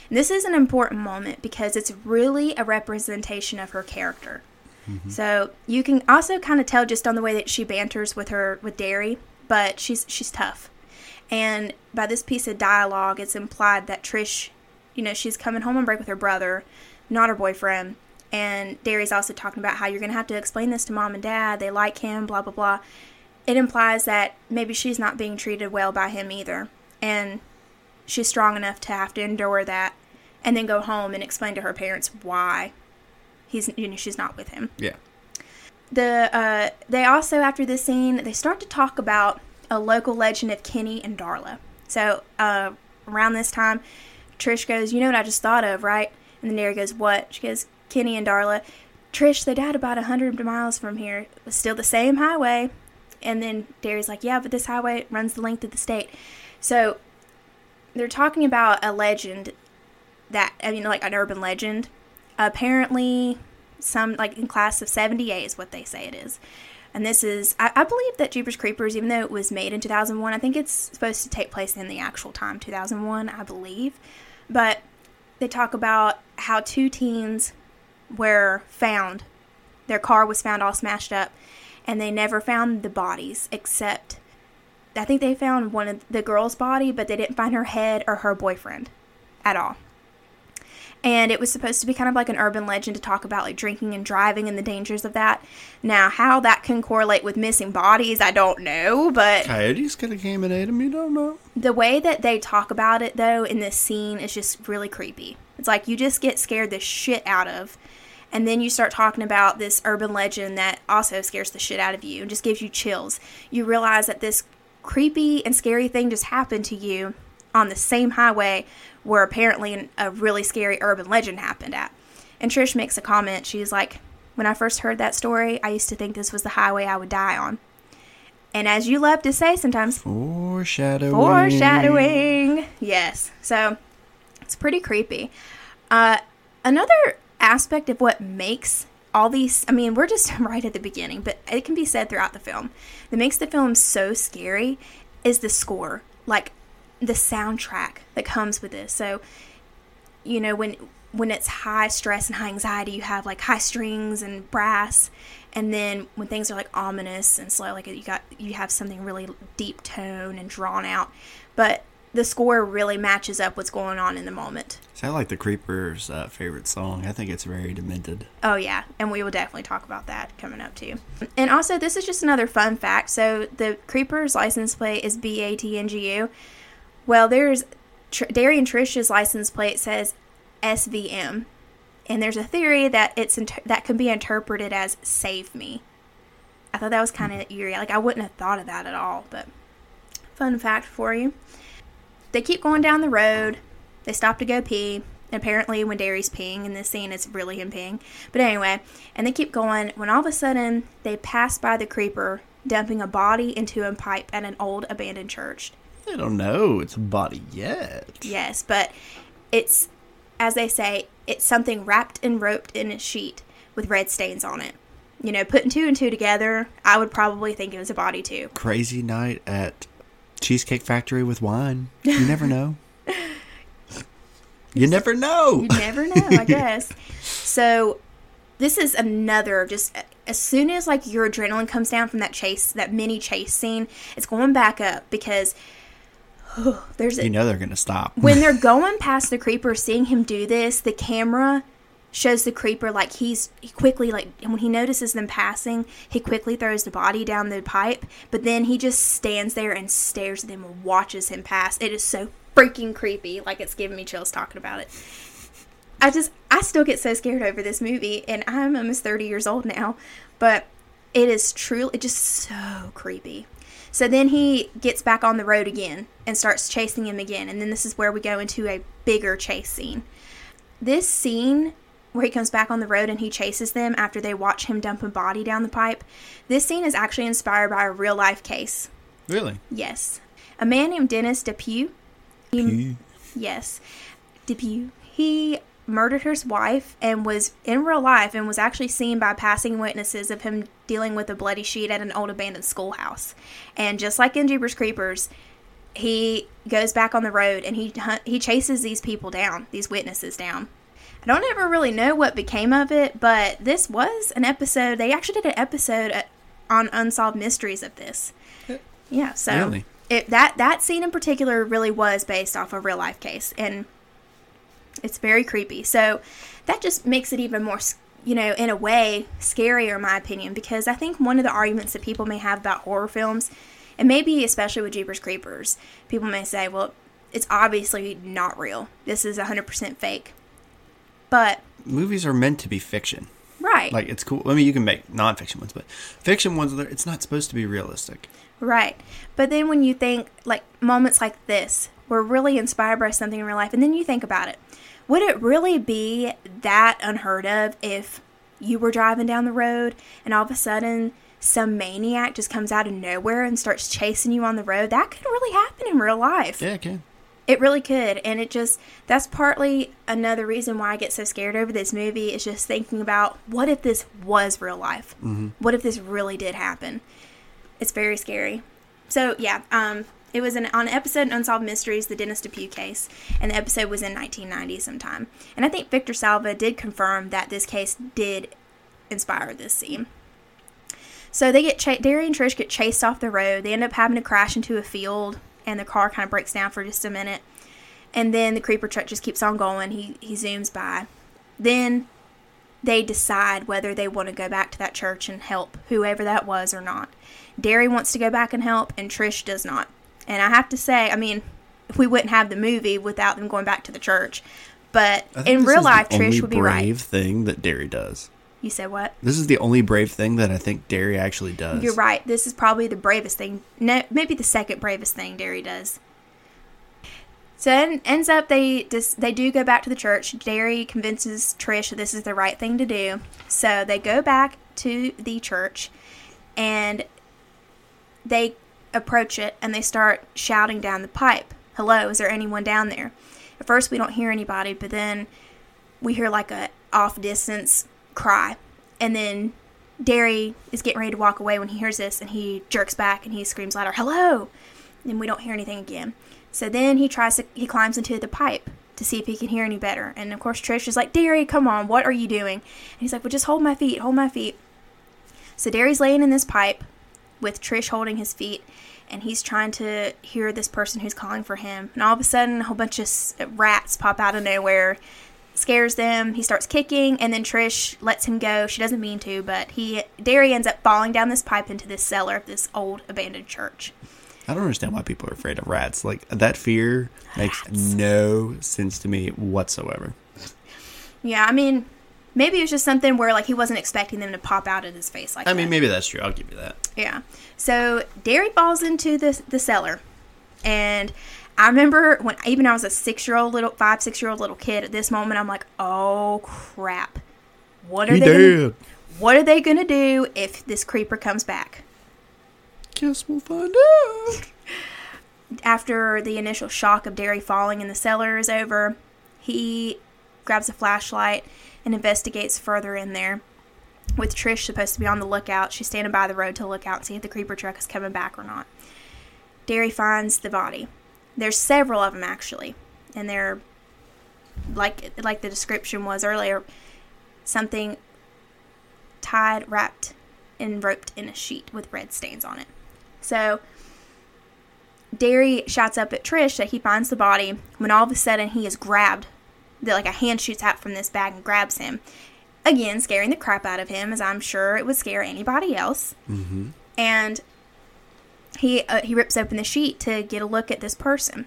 [SPEAKER 1] And this is an important moment because it's really a representation of her character. Mm-hmm. So you can also kind of tell just on the way that she banters with her with Derry, but she's she's tough. And by this piece of dialogue, it's implied that Trish, you know, she's coming home on break with her brother, not her boyfriend. And Derry's also talking about how you're going to have to explain this to mom and dad. They like him, blah, blah, blah. It implies that maybe she's not being treated well by him either. And she's strong enough to have to endure that and then go home and explain to her parents why he's you know she's not with him
[SPEAKER 2] Yeah.
[SPEAKER 1] The uh, they also after this scene they start to talk about a local legend of Kenny and Darla. So uh, around this time, Trish goes, "You know what I just thought of, right?" And then Derry goes, "What?" She goes, "Kenny and Darla." Trish, they died about a hundred miles from here. It's still the same highway. And then Derry's like, "Yeah, but this highway runs the length of the state." So they're talking about a legend that I mean, like an urban legend. Apparently, some like in class of 78 is what they say it is. And this is, I, I believe that Jeepers Creepers, even though it was made in 2001, I think it's supposed to take place in the actual time, 2001, I believe. But they talk about how two teens were found. Their car was found all smashed up, and they never found the bodies except I think they found one of the girl's body, but they didn't find her head or her boyfriend at all. And it was supposed to be kind of like an urban legend to talk about like drinking and driving and the dangers of that. Now, how that can correlate with missing bodies, I don't know, but
[SPEAKER 2] Coyotes could have came and ate him. You don't know.
[SPEAKER 1] the way that they talk about it though in this scene is just really creepy. It's like you just get scared the shit out of and then you start talking about this urban legend that also scares the shit out of you and just gives you chills. You realize that this creepy and scary thing just happened to you on the same highway where apparently a really scary urban legend happened at. And Trish makes a comment. She's like, When I first heard that story, I used to think this was the highway I would die on. And as you love to say sometimes,
[SPEAKER 2] Foreshadowing.
[SPEAKER 1] Foreshadowing. Yes. So it's pretty creepy. Uh, another aspect of what makes all these, I mean, we're just right at the beginning, but it can be said throughout the film, that makes the film so scary is the score. Like the soundtrack that comes with this. So, you know, when when it's high stress and high anxiety, you have like high strings and brass, and then when things are like ominous and slow, like you got you have something really deep tone and drawn out. But the score really matches up what's going on in the moment.
[SPEAKER 2] So I like the Creepers' uh, favorite song. I think it's very demented.
[SPEAKER 1] Oh yeah, and we will definitely talk about that coming up too. And also, this is just another fun fact. So the Creeper's license plate is B A T N G U. Well, there's Tr- Darian Trish's license plate says SVM, and there's a theory that it's inter- that can be interpreted as "Save Me." I thought that was kind of hmm. eerie. Like I wouldn't have thought of that at all, but fun fact for you. They keep going down the road. They stop to go pee. And Apparently, when Derry's peeing in this scene, it's really him peeing. But anyway, and they keep going when all of a sudden they pass by the creeper dumping a body into a pipe at an old abandoned church.
[SPEAKER 2] I don't know. It's a body yet.
[SPEAKER 1] Yes, but it's as they say, it's something wrapped and roped in a sheet with red stains on it. You know, putting two and two together, I would probably think it was a body too.
[SPEAKER 2] Crazy night at Cheesecake Factory with wine. You never know. you never know.
[SPEAKER 1] You never know, I guess. So, this is another just as soon as like your adrenaline comes down from that chase, that mini chase scene, it's going back up because there's a,
[SPEAKER 2] You know they're gonna stop.
[SPEAKER 1] when they're going past the creeper, seeing him do this, the camera shows the creeper like he's he quickly like and when he notices them passing, he quickly throws the body down the pipe, but then he just stands there and stares at them and watches him pass. It is so freaking creepy. Like it's giving me chills talking about it. I just I still get so scared over this movie and I'm almost 30 years old now, but it is truly it's just so creepy. So then he gets back on the road again and starts chasing him again. And then this is where we go into a bigger chase scene. This scene where he comes back on the road and he chases them after they watch him dump a body down the pipe. This scene is actually inspired by a real life case.
[SPEAKER 2] Really?
[SPEAKER 1] Yes. A man named Dennis Depew. He,
[SPEAKER 2] Pew.
[SPEAKER 1] Yes. Depew. He murdered his wife and was in real life and was actually seen by passing witnesses of him dealing with a bloody sheet at an old abandoned schoolhouse. And just like in Jeepers Creepers, he goes back on the road and he he chases these people down, these witnesses down. I don't ever really know what became of it, but this was an episode. They actually did an episode uh, on unsolved mysteries of this. Yeah, so
[SPEAKER 2] Really?
[SPEAKER 1] it, that that scene in particular really was based off a real life case, and it's very creepy. So that just makes it even more, you know, in a way, scarier, in my opinion, because I think one of the arguments that people may have about horror films, and maybe especially with Jeepers Creepers, people may say, well, it's obviously not real. This is 100% fake. But,
[SPEAKER 2] Movies are meant to be fiction.
[SPEAKER 1] right.
[SPEAKER 2] Like it's cool. I mean, you can make nonfiction ones, but fiction ones, it's not supposed to be realistic.
[SPEAKER 1] Right. But then when you think like moments like this were really inspired by something in real life and then you think about it. Would it really be that unheard of if you were driving down the road and all of a sudden some maniac just comes out of nowhere and starts chasing you on the road? That could really happen in real life.
[SPEAKER 2] Yeah, it can.
[SPEAKER 1] It really could. And it just, that's partly another reason why I get so scared over this movie is just thinking about what if this was real life? Mm-hmm. What if this really did happen? It's very scary. So, yeah, um, it was an, on an episode in Unsolved Mysteries, the Dennis Depew case, and the episode was in 1990 sometime. And I think Victor Salva did confirm that this case did inspire this scene. So they get cha- Derry and Trish get chased off the road. They end up having to crash into a field, and the car kind of breaks down for just a minute. And then the creeper truck just keeps on going. He he zooms by. Then they decide whether they want to go back to that church and help whoever that was or not. Derry wants to go back and help, and Trish does not. And I have to say, I mean, we wouldn't have the movie without them going back to the church. But in real life, Trish would be right.
[SPEAKER 2] brave thing that Derry does.
[SPEAKER 1] You said what?
[SPEAKER 2] This is the only brave thing that I think Derry actually does.
[SPEAKER 1] You're right. This is probably the bravest thing. No, maybe the second bravest thing Derry does. So it ends up they just they do go back to the church. Derry convinces Trish that this is the right thing to do. So they go back to the church, and they approach it and they start shouting down the pipe. Hello, is there anyone down there? At first we don't hear anybody, but then we hear like a off distance cry. And then Derry is getting ready to walk away when he hears this and he jerks back and he screams louder, Hello! And we don't hear anything again. So then he tries to, he climbs into the pipe to see if he can hear any better. And of course, Trish is like, Derry, come on, what are you doing? And he's like, Well, just hold my feet, hold my feet. So Derry's laying in this pipe with Trish holding his feet, and he's trying to hear this person who's calling for him. And all of a sudden, a whole bunch of rats pop out of nowhere, scares them. He starts kicking, and then Trish lets him go. She doesn't mean to, but he Derry ends up falling down this pipe into this cellar of this old abandoned church.
[SPEAKER 2] I don't understand why people are afraid of rats. Like that fear makes no sense to me whatsoever.
[SPEAKER 1] Yeah, I mean, maybe it was just something where like he wasn't expecting them to pop out of his face like that.
[SPEAKER 2] I
[SPEAKER 1] that.
[SPEAKER 2] mean, maybe that's true. I'll give you that.
[SPEAKER 1] Yeah. So Derry falls into the the cellar, and I remember when even I was a six year old little five six year old little kid. At this moment, I'm like, oh crap, what are
[SPEAKER 2] He
[SPEAKER 1] they? Gonna, what are they gonna do if this creeper comes back?
[SPEAKER 2] Guess we'll find out.
[SPEAKER 1] After the initial shock of Derry falling in the cellar is over, he grabs a flashlight and investigates further in there. With Trish supposed to be on the lookout, she's standing by the road to look out and see if the creeper truck is coming back or not. Derry finds the body. There's several of them actually, and they're like like the description was earlier, something tied, wrapped, and roped in a sheet with red stains on it. So Derry shouts up at Trish that he finds the body when all of a sudden he is grabbed. That like a hand shoots out from this bag and grabs him. Again, scaring the crap out of him, as I'm sure it would scare anybody else. Mm-hmm. And he uh, he rips open the sheet to get a look at this person,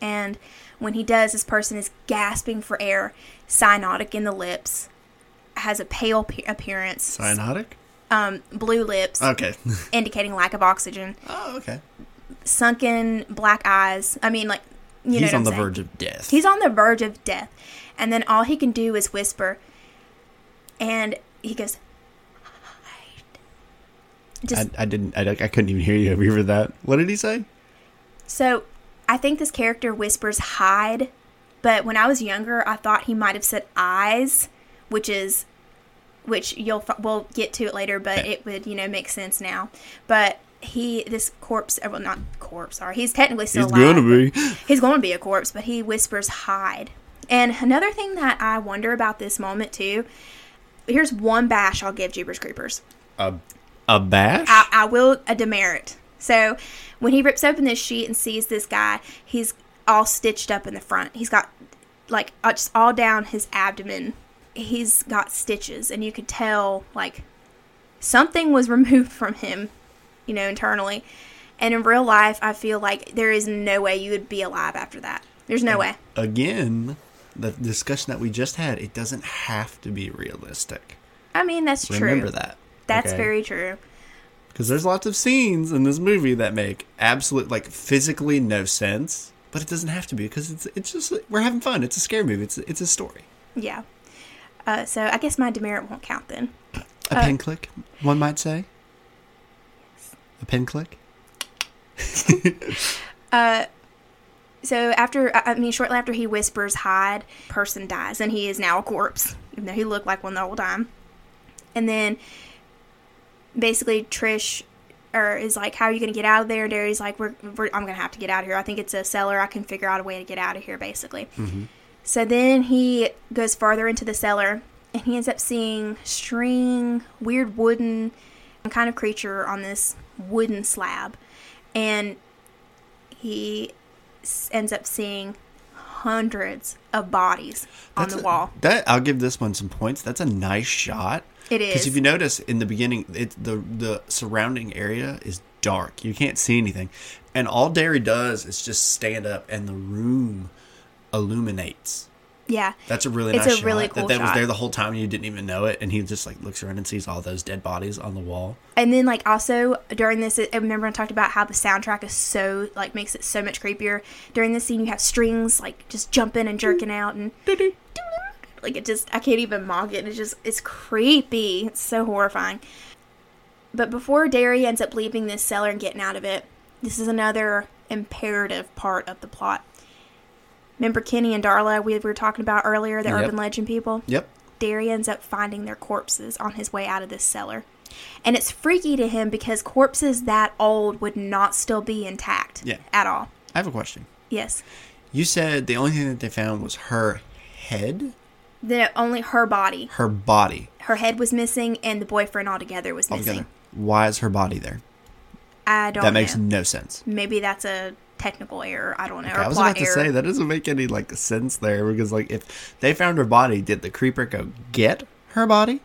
[SPEAKER 1] and when he does, this person is gasping for air, cyanotic in the lips, has a pale pe- appearance,
[SPEAKER 2] Cyanotic?
[SPEAKER 1] um, blue lips,
[SPEAKER 2] Okay.
[SPEAKER 1] indicating lack of oxygen,
[SPEAKER 2] oh, okay.
[SPEAKER 1] sunken black eyes. I mean, like you
[SPEAKER 2] He's
[SPEAKER 1] what
[SPEAKER 2] on the
[SPEAKER 1] saying.
[SPEAKER 2] verge of death.
[SPEAKER 1] He's on the verge of death, and then all he can do is whisper, and he goes. Just
[SPEAKER 2] I, I didn't. I, I couldn't even hear you over that. What did he say?
[SPEAKER 1] So I think this character whispers hide, but when I was younger, I thought he might have said eyes, which is, which you'll we'll get to it later, but it would you know make sense now. But he this corpse, uh, well not corpse, sorry, he's technically still alive.
[SPEAKER 2] He's
[SPEAKER 1] alive.
[SPEAKER 2] gonna be.
[SPEAKER 1] He's going to be a corpse, but he whispers hide. And another thing that I wonder about this moment too. Here's one bash I'll give Jeepers Creepers.
[SPEAKER 2] A, a bash?
[SPEAKER 1] I, I will a demerit. So when he rips open this sheet and sees this guy, he's all stitched up in the front. He's got like uh, just all down his abdomen. He's got stitches, and you could tell like something was removed from him, you know, internally. And in real life, I feel like there is no way you would be alive after that. There's no way.
[SPEAKER 2] Again, the discussion that we just had, it doesn't have to be realistic.
[SPEAKER 1] I mean, that's true.
[SPEAKER 2] Remember that.
[SPEAKER 1] That's
[SPEAKER 2] okay?
[SPEAKER 1] very true.
[SPEAKER 2] Because there's lots of scenes in this movie that make absolute, like, physically no sense. But it doesn't have to be because it's it's just we're having fun. It's a scary movie. It's it's a story.
[SPEAKER 1] Yeah. Uh, so I guess my demerit won't count then.
[SPEAKER 2] A
[SPEAKER 1] Uh,
[SPEAKER 2] pen click, one might say. A pen click.
[SPEAKER 1] Uh, so after, I mean, shortly after he whispers hide, person dies, and he is now a corpse, even though he looked like one the whole time. And then, basically, Trish, or is like, "How are you going to get out of there?" Derry's like, we're, we're, "I'm going to have to get out of here. I think it's a cellar. I can figure out a way to get out of here." Basically. Mm-hmm. So then he goes farther into the cellar, and he ends up seeing string, weird wooden kind of creature on this wooden slab, and he s- ends up seeing hundreds of bodies on the
[SPEAKER 2] a-
[SPEAKER 1] wall.
[SPEAKER 2] That I'll give this one some points. That's a nice shot.
[SPEAKER 1] It is Because
[SPEAKER 2] if you notice in the beginning, it the the surrounding area is dark. You can't see anything, and all Derry does is just stand up, and the room illuminates.
[SPEAKER 1] Yeah,
[SPEAKER 2] That's a really
[SPEAKER 1] It's
[SPEAKER 2] nice
[SPEAKER 1] a really cool
[SPEAKER 2] that, that was there the whole time and you didn't even know it, and he just like looks around and sees all those dead bodies on the wall.
[SPEAKER 1] and then like also during this, I remember I talked about how the soundtrack is so like makes it so much creepier. During this scene, you have strings like just jumping and jerking out, and like it just I can't even mock it. It's just it's creepy. It's so horrifying. But before Derry ends up leaving this cellar and getting out of it, this is another imperative part of the plot. Remember Kenny and Darla we were talking about earlier, the
[SPEAKER 2] Yep.
[SPEAKER 1] urban legend people?
[SPEAKER 2] Yep.
[SPEAKER 1] Derry ends up finding their corpses on his way out of this cellar. And it's freaky to him because corpses that old would not still be intact
[SPEAKER 2] Yeah.
[SPEAKER 1] at all.
[SPEAKER 2] I have a question.
[SPEAKER 1] Yes.
[SPEAKER 2] You said the only thing that they found was her head,
[SPEAKER 1] The only her body.
[SPEAKER 2] her body
[SPEAKER 1] Her head was missing and the boyfriend altogether was missing.
[SPEAKER 2] Why is her body there?
[SPEAKER 1] I don't
[SPEAKER 2] That makes
[SPEAKER 1] know.
[SPEAKER 2] no sense.
[SPEAKER 1] Maybe that's a technical error. I don't know.
[SPEAKER 2] Okay, I was about to
[SPEAKER 1] error.
[SPEAKER 2] say that doesn't make any like sense there because like if they found her body, did the creeper go get her body,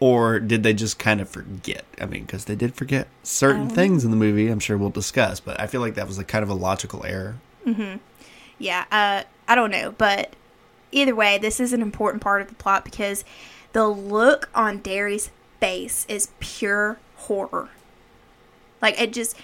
[SPEAKER 2] or did they just kind of forget? I mean, because they did forget certain things in the movie. I'm sure we'll discuss, but I feel like that was a kind of a logical error. Hmm.
[SPEAKER 1] Yeah, uh, I don't know, but either way, this is an important part of the plot because the look on Derry's face is pure horror. Like it just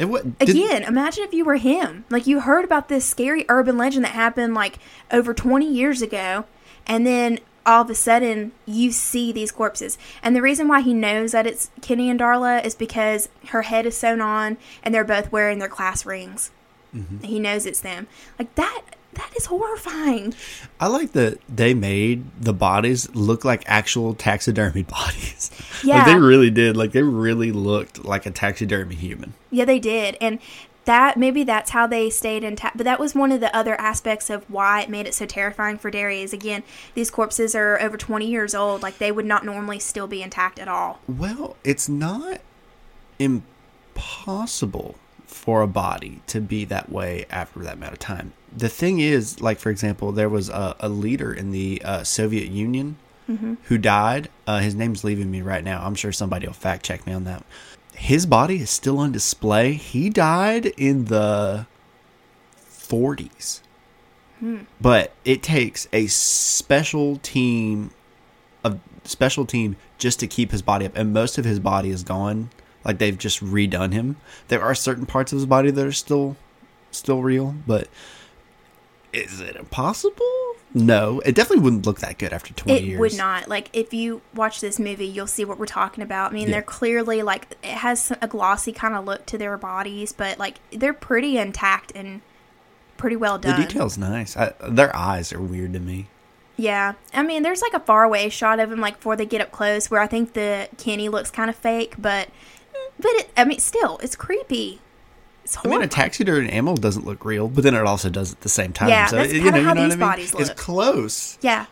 [SPEAKER 2] It
[SPEAKER 1] again, imagine if you were him. Like you heard about this scary urban legend that happened like over 20 years ago and then all of a sudden you see these corpses. And the reason why he knows that it's Kenny and Darla is because her head is sewn on and they're both wearing their class rings. Mm-hmm. He knows it's them. Like that That is horrifying.
[SPEAKER 2] I like that they made the bodies look like actual taxidermy bodies.
[SPEAKER 1] Yeah.
[SPEAKER 2] like they really did. Like they really looked like a taxidermy human.
[SPEAKER 1] Yeah, they did. And that maybe that's how they stayed intact. But that was one of the other aspects of why it made it so terrifying for Derry is again, these corpses are over 20 years old. Like they would not normally still be intact at all.
[SPEAKER 2] Well, it's not impossible for a body to be that way after that amount of time. The thing is, like for example, there was a, a leader in the uh, Soviet Union who died. Uh, his name's leaving me right now. I'm sure somebody will fact check me on that. His body is still on display. He died in the 40s. But it takes a special team a special team just to keep his body up and most of his body is gone like they've just redone him there are certain parts of his body that are still still real but is it impossible no it definitely wouldn't look that good after 20
[SPEAKER 1] It
[SPEAKER 2] years It
[SPEAKER 1] would not. Like if you watch this movie, you'll see what we're talking about. I mean,
[SPEAKER 2] Yeah.
[SPEAKER 1] they're clearly like it has a glossy kind of look to their bodies, but like they're pretty intact and pretty well done.
[SPEAKER 2] the detail's nice I, their eyes are weird to me
[SPEAKER 1] Yeah, I mean, there's like a far away shot of him, like before they get up close, where I think the Kenny looks kind of fake, but but it, I mean, still, it's creepy. It's
[SPEAKER 2] I mean, a taxidermy animal doesn't look real, but then it also does at the same time.
[SPEAKER 1] Yeah,
[SPEAKER 2] so
[SPEAKER 1] that's
[SPEAKER 2] you
[SPEAKER 1] kinda
[SPEAKER 2] know,
[SPEAKER 1] how
[SPEAKER 2] you know
[SPEAKER 1] these
[SPEAKER 2] I mean?
[SPEAKER 1] bodies
[SPEAKER 2] It's
[SPEAKER 1] look.
[SPEAKER 2] close,
[SPEAKER 1] yeah,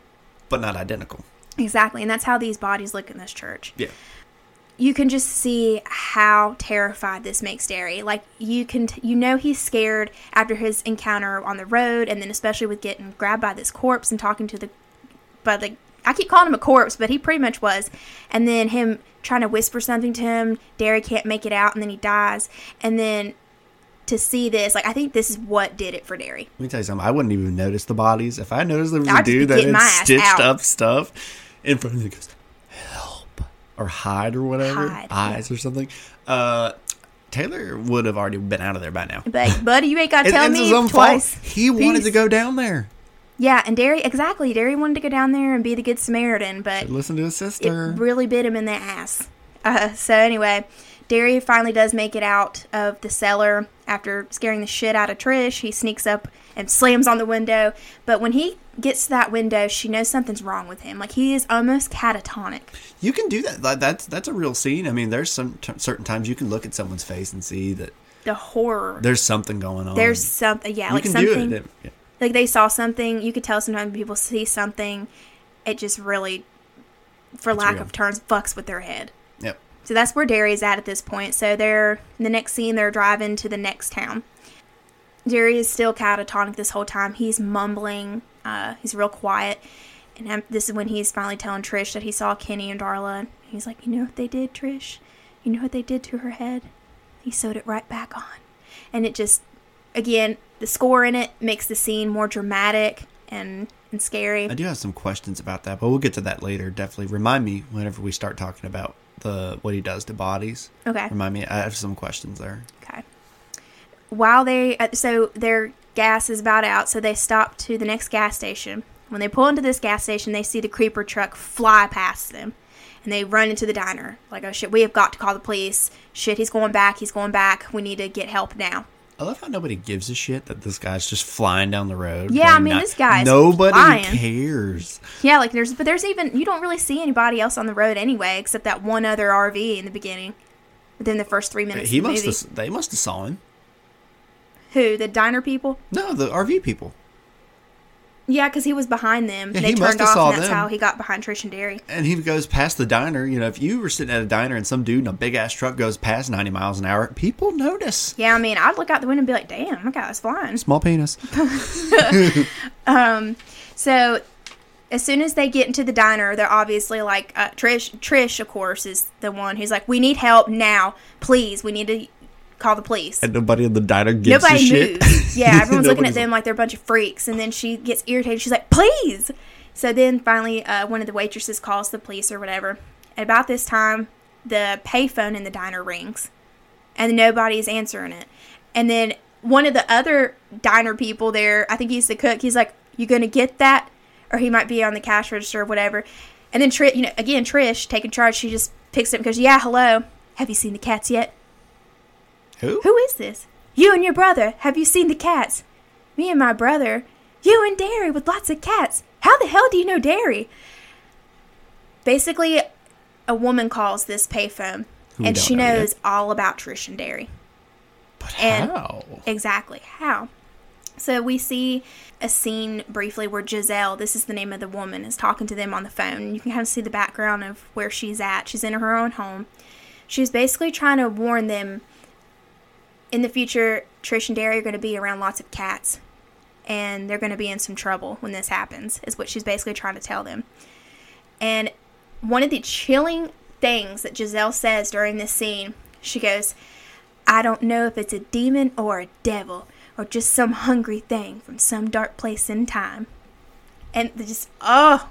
[SPEAKER 2] but not identical.
[SPEAKER 1] exactly, and that's how these bodies look in this church.
[SPEAKER 2] Yeah.
[SPEAKER 1] you can just see how terrified this makes Derry. Like you can, t- you know, he's scared after his encounter on the road, and then especially with getting grabbed by this corpse and talking to the, by the. I keep calling him a corpse, but he pretty much was. And then him trying to whisper something to him. Derry can't make it out, and then he dies. And then to see this, like I think this is what did it for Derry.
[SPEAKER 2] Let me tell you something. I wouldn't even notice the bodies if I noticed there was
[SPEAKER 1] I'd
[SPEAKER 2] a dude that had stitched
[SPEAKER 1] out.
[SPEAKER 2] up stuff in front of me. Goes help or hide or whatever,
[SPEAKER 1] Hide,
[SPEAKER 2] eyes or something. Uh, Taylor would have already been out of there by now.
[SPEAKER 1] But buddy, you ain't got to tell me twice.
[SPEAKER 2] fault. He wanted to go down there.
[SPEAKER 1] Yeah, and Derry exactly. Derry wanted to go down there and be the good Samaritan, but
[SPEAKER 2] Listen to his sister.
[SPEAKER 1] it really bit him in the ass. Uh, so anyway, Derry finally does make it out of the cellar after scaring the shit out of Trish. He sneaks up and slams on the window. But when he gets to that window, she knows something's wrong with him. Like he is almost catatonic.
[SPEAKER 2] you can do that. That- That's that's a real scene. I mean, there's some t- certain times you can look at someone's face and see that
[SPEAKER 1] The horror.
[SPEAKER 2] there's something going on.
[SPEAKER 1] There's something. Yeah,
[SPEAKER 2] you
[SPEAKER 1] like something.
[SPEAKER 2] it. Yeah.
[SPEAKER 1] Like they saw something. You could tell sometimes people see something, it just really, for
[SPEAKER 2] It's
[SPEAKER 1] lack
[SPEAKER 2] real.
[SPEAKER 1] of terms, fucks with their head. So that's where Derry's at at this point. So they're in the next scene. They're driving to the next town. Derry is still catatonic this whole time. He's mumbling. Uh, he's real quiet. And this is when he's finally telling Trish that he saw Kenny and Darla. He's like, "You know what they did, Trish? You know what they did to her head? He sewed it right back on." And it just, again, the score in it makes the scene more dramatic and and scary.
[SPEAKER 2] I do have some questions about that, but we'll get to that later. Definitely remind me whenever we start talking about the what he does to bodies.
[SPEAKER 1] Okay.
[SPEAKER 2] Remind me. I have some questions there.
[SPEAKER 1] Okay. While they, uh, so their gas is about out, so they stop to the next gas station. When they pull into this gas station, they see the creeper truck fly past them. And they run into the diner. Like, oh shit, we have got to call the police. Shit, he's going back, he's going back. We need to get help now.
[SPEAKER 2] I love how nobody gives a shit that this guy's just flying down the road.
[SPEAKER 1] Yeah, I mean,
[SPEAKER 2] nuts.
[SPEAKER 1] this guy's
[SPEAKER 2] nobody
[SPEAKER 1] flying.
[SPEAKER 2] cares.
[SPEAKER 1] Yeah, like there's, but there's even, you don't really see anybody else on the road anyway, except that one other RV in the beginning. Within the first three minutes
[SPEAKER 2] He
[SPEAKER 1] of the
[SPEAKER 2] must have. They must have saw him.
[SPEAKER 1] Who? The diner people?
[SPEAKER 2] No, the RV people.
[SPEAKER 1] Yeah, because he was behind them.
[SPEAKER 2] Yeah,
[SPEAKER 1] they
[SPEAKER 2] he must
[SPEAKER 1] turned
[SPEAKER 2] have
[SPEAKER 1] off,
[SPEAKER 2] saw
[SPEAKER 1] and that's
[SPEAKER 2] them.
[SPEAKER 1] how he got behind Trish and Derry.
[SPEAKER 2] And he goes past the diner. You know, if you were sitting at a diner and some dude in a big ass truck goes past 90 miles an hour, people notice.
[SPEAKER 1] Yeah, I mean, I'd look out the window and be like, "Damn, my guy's flying."
[SPEAKER 2] Small penis.
[SPEAKER 1] So, as soon as they get into the diner, they're obviously like, uh, Trish. Trish, of course, is the one who's like, "We need help now, please. We need to call the police."
[SPEAKER 2] And nobody in the diner gives a
[SPEAKER 1] Nobody
[SPEAKER 2] shit.
[SPEAKER 1] moves. Yeah, everyone's looking at them like they're a bunch of freaks, and then she gets irritated. She's like, "Please!" So then finally, uh, one of the waitresses calls the police or whatever. At about this time, the payphone in the diner rings, and nobody's answering it. And then one of the other diner people there, I think he's the cook. He's like, "You gonna get that?" Or he might be on the cash register or whatever. And then Trish, you know, again, Trish taking charge. She just picks it up and goes, "Yeah, hello. Have you seen the cats yet?"
[SPEAKER 2] Who?
[SPEAKER 1] Who is this? You and your brother. Have you seen the cats? Me and my brother. You and Derry with lots of cats. How the hell do you know Derry? Basically, a woman calls this payphone,
[SPEAKER 2] Who
[SPEAKER 1] and she
[SPEAKER 2] know yet.
[SPEAKER 1] knows all about Trish and Derry.
[SPEAKER 2] But
[SPEAKER 1] And-
[SPEAKER 2] how?
[SPEAKER 1] Exactly. How? So we see a scene briefly where Jezelle, this is the name of the woman, is talking to them on the phone. You can kind of see the background of where she's at. She's in her own home. She's basically trying to warn them in the future, Trish and Derry are going to be around lots of cats. And they're going to be in some trouble when this happens, is what she's basically trying to tell them. And one of the chilling things that Jezelle says during this scene, she goes, I don't know if it's a demon or a devil or just some hungry thing from some dark place in time. And they just, oh,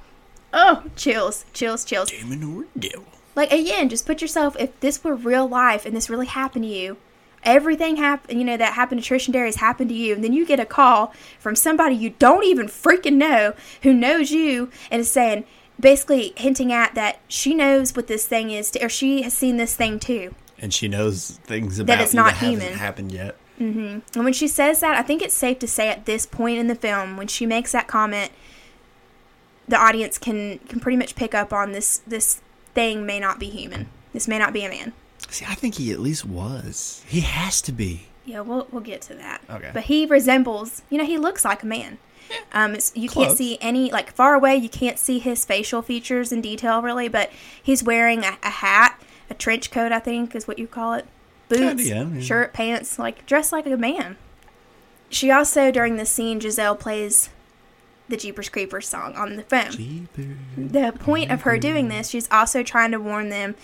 [SPEAKER 1] oh, chills, chills, chills.
[SPEAKER 2] Demon or devil?
[SPEAKER 1] Like, again, just put yourself, if this were real life and this really happened to you, everything happened, you know, that happened to Trish and Darius happened to you, and then you get a call from somebody you don't even freaking know who knows you and is saying, basically hinting at that she knows what this thing is, to, or she has seen this thing too.
[SPEAKER 2] And she knows things about
[SPEAKER 1] it's not
[SPEAKER 2] that
[SPEAKER 1] human.
[SPEAKER 2] happened yet. Mm-hmm.
[SPEAKER 1] And when she says that, I think it's safe to say at this point in the film, when she makes that comment, the audience can can pretty much pick up on this this thing may not be human. This may not be a man.
[SPEAKER 2] See, I think he at least was. He has to be.
[SPEAKER 1] Yeah, we'll we'll get to that.
[SPEAKER 2] Okay.
[SPEAKER 1] But he resembles, you know, he looks like a man. Um, it's, you can't see any like far away. You can't see his facial features in detail really, but he's wearing a, a hat, a trench coat, I think is what you call it, boots,
[SPEAKER 2] yeah, yeah.
[SPEAKER 1] shirt, pants, like dressed like a man. She also during the scene, Jezelle plays the Jeepers Creepers song on the phone
[SPEAKER 2] Jeepers.
[SPEAKER 1] the point of her doing this, she's also trying to warn them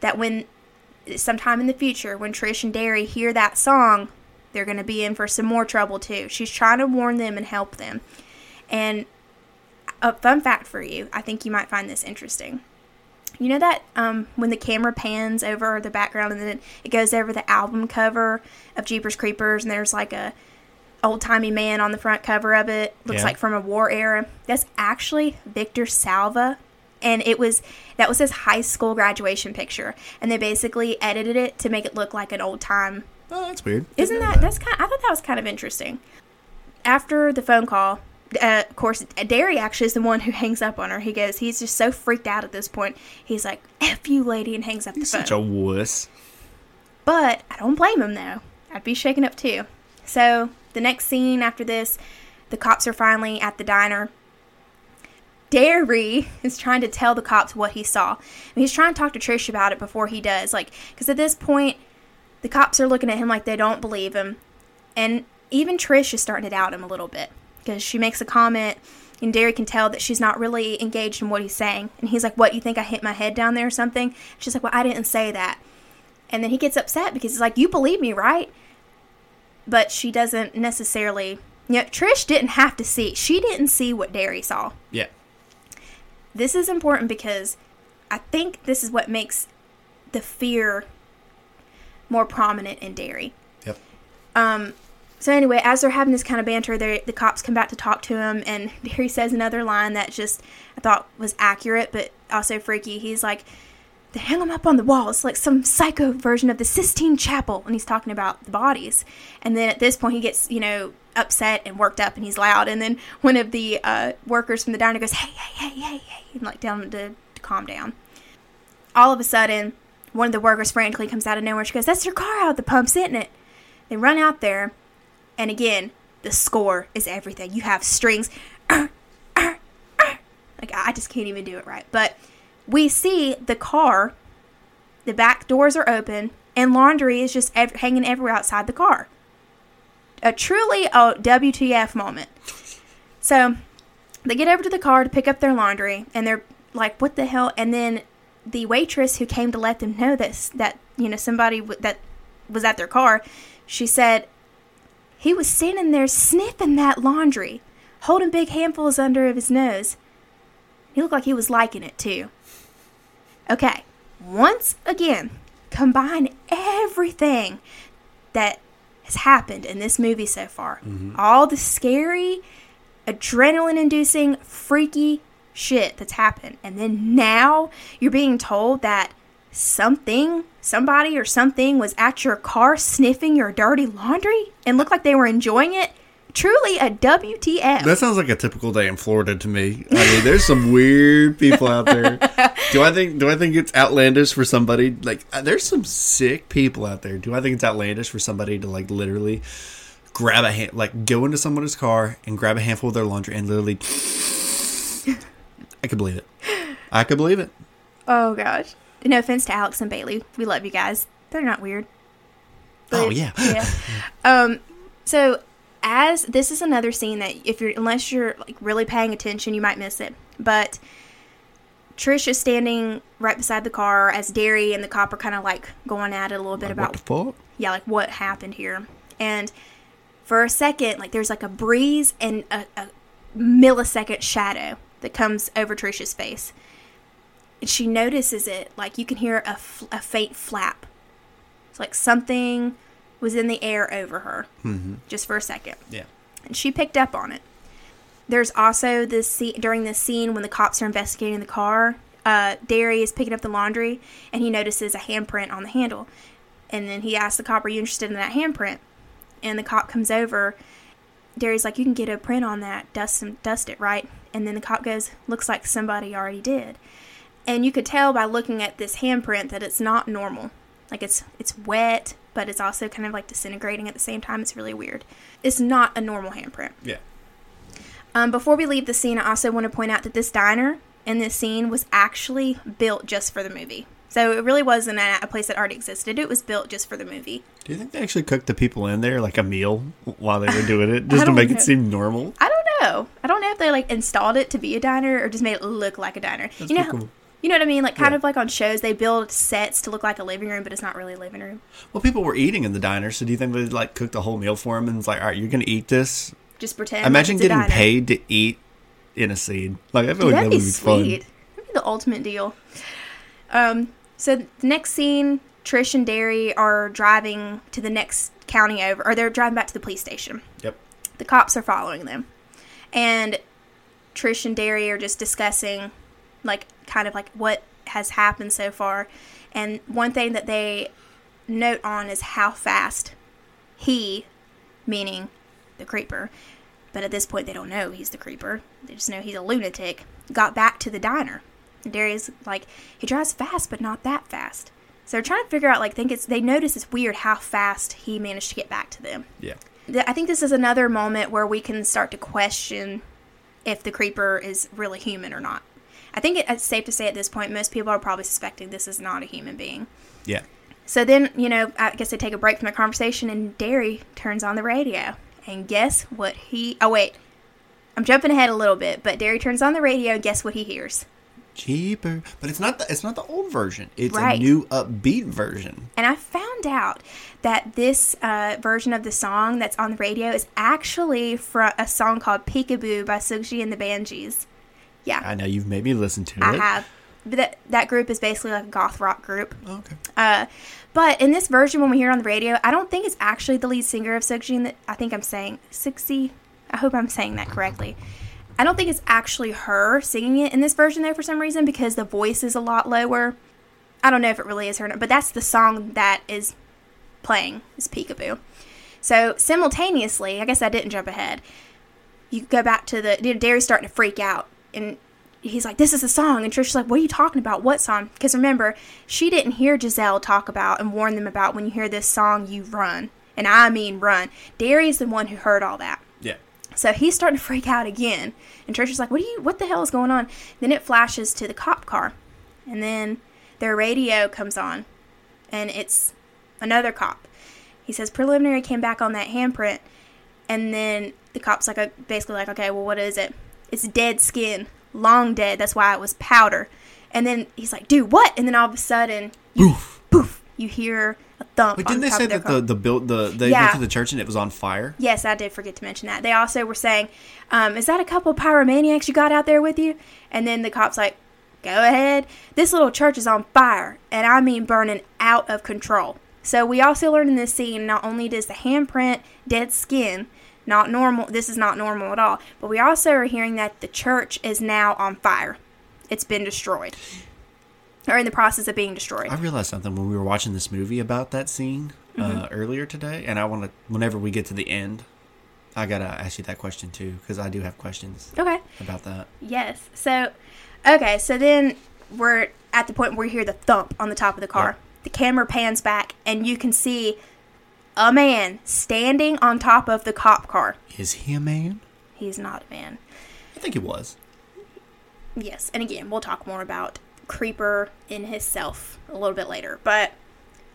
[SPEAKER 1] that when sometime in the future, when Trish and Derry hear that song, they're going to be in for some more trouble too. She's trying to warn them and help them. And a fun fact for you, I think you might find this interesting. You know that um, when the camera pans over the background and then it goes over the album cover of Jeepers Creepers, and there's like a old timey man on the front cover of it. Looks
[SPEAKER 2] Yeah.
[SPEAKER 1] like from a war era. That's actually Victor Salva. And it was that was his high school graduation picture. And they basically edited it to make it look like an old time.
[SPEAKER 2] Oh, that's weird.
[SPEAKER 1] Isn't that that's kind I thought that was kind of interesting. After the phone call, uh, of course, Derry actually is the one who hangs up on her. He goes, he's just so freaked out at this point. He's like, "F you, lady," and hangs up the
[SPEAKER 2] He's
[SPEAKER 1] phone.
[SPEAKER 2] such a wuss.
[SPEAKER 1] But I don't blame him though. I'd be shaken up too. So the next scene after this, the cops are finally at the diner. Derry is trying to tell the cops what he saw. And he's trying to talk to Trish about it before he does. Like, because at this point, the cops are looking at him like they don't believe him. And even Trish is starting to doubt him a little bit. Because she makes a comment, and Derry can tell that she's not really engaged in what he's saying. And he's like, What, you think I hit my head down there or something? She's like, Well, I didn't say that. And then he gets upset because he's like, You believe me, right? But she doesn't necessarily. You know, Trish didn't have to see. She didn't see what Derry saw.
[SPEAKER 2] Yeah.
[SPEAKER 1] This is important because I think this is what makes the fear more prominent in Derry.
[SPEAKER 2] Yep.
[SPEAKER 1] Um, so anyway, as they're having this kind of banter, the cops come back to talk to him, and Derry says another line that just I thought was accurate, but also freaky. He's like, "They hang them up on the wall. It's like some psycho version of the Sistine Chapel," and he's talking about the bodies. And then at this point, he gets you know upset and worked up, and he's loud. And then one of the uh, workers from the diner goes, "Hey, hey, hey, hey, hey," and like down to, to calm down. All of a sudden, one of the workers frantically comes out of nowhere. She goes, "That's your car out the pumps, isn't it?" They run out there, and again, the score is everything. You have strings. Like, I just can't even do it right. But we see the car, the back doors are open, and laundry is just ev- hanging everywhere outside the car. A truly a WTF moment. So they get over to the car to pick up their laundry, and they're like, "What the hell?" And then the waitress who came to let them know this that you know somebody w- that was at their car, she said he was standing there sniffing that laundry, holding big handfuls under of his nose. He looked like he was liking it too. Okay, once again, combine everything that has happened in this movie so far. All the scary, adrenaline inducing, freaky shit that's happened. And then now you're being told that something, somebody or something was at your car sniffing your dirty laundry and looked like they were enjoying it. Truly a WTF.
[SPEAKER 2] That sounds like a typical day in Florida to me. I mean, there's some weird people out there. Do I think? Do I think it's outlandish for somebody? Like, uh, there's some sick people out there. Do I think it's outlandish for somebody to like literally grab a hand, like go into someone's car and grab a handful of their laundry and literally? I could believe it. I could believe it.
[SPEAKER 1] oh gosh. No offense to Alex and Bailey. We love you guys. They're not weird.
[SPEAKER 2] Oh yeah.
[SPEAKER 1] yeah. Um. So as this is another scene that if you're unless you're like really paying attention, you might miss it. But Trish is standing right beside the car as Derry and the cop are kind of like going at it a little bit
[SPEAKER 2] What
[SPEAKER 1] about
[SPEAKER 2] the fuck?
[SPEAKER 1] yeah, like what happened here. And for a second, like there's like a breeze and a, a millisecond shadow that comes over Trisha's face. And she notices it, like you can hear a, f- a faint flap. It's like something was in the air over her
[SPEAKER 2] Mm-hmm.
[SPEAKER 1] just for a second.
[SPEAKER 2] Yeah.
[SPEAKER 1] And she picked up on it. There's also this scene during this scene when the cops are investigating the car. Uh, Derry is picking up the laundry and he notices a handprint on the handle. And then he asks the cop, Are you interested in that handprint? And the cop comes over. Derry's like, You can get a print on that, dust, dust it, right? And then the cop goes, Looks like somebody already did. And you could tell by looking at this handprint that it's not normal. Like it's it's wet, but it's also kind of like disintegrating at the same time. It's really weird. It's not a normal handprint.
[SPEAKER 2] Yeah.
[SPEAKER 1] Um, before we leave the scene, I also want to point out that this diner in this scene was actually built just for the movie. So it really wasn't a, a place that already existed. It was built just for the movie.
[SPEAKER 2] Do you think they actually cooked the people in there like a meal while they were doing it, just to make
[SPEAKER 1] know.
[SPEAKER 2] it seem normal?
[SPEAKER 1] I don't know. I don't know if they like installed it to be a diner or just made it look like a diner.
[SPEAKER 2] That's
[SPEAKER 1] you know,
[SPEAKER 2] cool.
[SPEAKER 1] You know what I mean? Like kind
[SPEAKER 2] Yeah.
[SPEAKER 1] of like on shows, they build sets to look like a living room, but it's not really a living room.
[SPEAKER 2] Well, people were eating in the diner, so do you think they like cooked a whole meal for them and it's like, all right, you're gonna eat this?
[SPEAKER 1] Just pretend.
[SPEAKER 2] Imagine
[SPEAKER 1] like it's a
[SPEAKER 2] getting paid to eat in a scene. Like I feel
[SPEAKER 1] Dude,
[SPEAKER 2] like
[SPEAKER 1] that'd
[SPEAKER 2] that
[SPEAKER 1] be
[SPEAKER 2] would be fun.
[SPEAKER 1] sweet. That'd be the ultimate deal. Um, so the next scene, Trish and Derry are driving to the next county over, or they're driving back to the police station.
[SPEAKER 2] Yep.
[SPEAKER 1] The cops are following them, and Trish and Derry are just discussing, like, kind of like what has happened so far. And one thing that they note on is how fast he, meaning the creeper, but at this point they don't know he's the creeper. They just know he's a lunatic. Got back to the diner. And Darius like he drives fast, but not that fast. So they're trying to figure out like think it's they notice it's weird how fast he managed to get back to them.
[SPEAKER 2] Yeah.
[SPEAKER 1] I think this is another moment where we can start to question if the creeper is really human or not. I think it's safe to say at this point most people are probably suspecting this is not a human being.
[SPEAKER 2] Yeah.
[SPEAKER 1] So then, you know, I guess they take a break from the conversation and Derry turns on the radio. And guess what he. Oh, wait. I'm jumping ahead a little bit, but Derry turns on the radio and guess what he hears?
[SPEAKER 2] Cheaper, but it's not the it's not the old version. It's
[SPEAKER 1] Right.
[SPEAKER 2] a new upbeat version.
[SPEAKER 1] And I found out that this uh, version of the song that's on the radio is actually from a song called Peekaboo by Siouxsie and the Banshees. Yeah,
[SPEAKER 2] I know you've made me listen to
[SPEAKER 1] I
[SPEAKER 2] it.
[SPEAKER 1] I have. But that, that group is basically like a goth rock group.
[SPEAKER 2] Oh, okay.
[SPEAKER 1] Uh, but in this version, when we hear it on the radio, I don't think it's actually the lead singer of Siouxsie. That I think I'm saying Sixty. I hope I'm saying that correctly. I don't think it's actually her singing it in this version though for some reason because the voice is a lot lower. I don't know if it really is her, but that's the song that is playing is Peekaboo. So simultaneously, I guess I didn't jump ahead. You go back to the you know, Derry's starting to freak out, and he's like, "This is a song," and Trish's like, "What are you talking about? What song?" Because remember, she didn't hear Jezelle talk about and warn them about when you hear this song, you run, and I mean run. Derry's the one who heard all that.
[SPEAKER 2] Yeah.
[SPEAKER 1] So he's starting to freak out again. And Trisha's like, What do you what the hell is going on? Then it flashes to the cop car. And then their radio comes on and it's another cop. He says preliminary came back on that handprint and then the cop's like uh, basically like, Okay, well what is it? It's dead skin. Long dead, that's why it was powder. And then he's like, Dude, what? And then all of a sudden you
[SPEAKER 2] Boof.
[SPEAKER 1] poof, you hear a thump.
[SPEAKER 2] Wait,
[SPEAKER 1] on
[SPEAKER 2] didn't they
[SPEAKER 1] top
[SPEAKER 2] say that
[SPEAKER 1] car.
[SPEAKER 2] the the build the they
[SPEAKER 1] Yeah.
[SPEAKER 2] went to the church and it was on fire?
[SPEAKER 1] Yes, I did forget to mention that. They also were saying, um, "Is that a couple of pyromaniacs you got out there with you?" And then the cops like, "Go ahead. This little church is on fire, and I mean burning out of control." So we also learned in this scene not only does the handprint dead skin not normal. This is not normal at all. But we also are hearing that the church is now on fire. It's been destroyed, or in the process of being destroyed.
[SPEAKER 2] I realized something when we were watching this movie about that scene
[SPEAKER 1] Mm-hmm.
[SPEAKER 2] uh, earlier today, and I want to whenever we get to the end I gotta ask you that question too because I do have questions
[SPEAKER 1] Okay.
[SPEAKER 2] about that.
[SPEAKER 1] Yes. So, okay. So then we're at the point where we hear the thump on the top of the car.
[SPEAKER 2] Yeah.
[SPEAKER 1] The camera pans back, and you can see a man standing on top of the cop car.
[SPEAKER 2] Is he a man?
[SPEAKER 1] He's not a man.
[SPEAKER 2] I think he was.
[SPEAKER 1] Yes. And again, we'll talk more about Creeper in himself a little bit later. But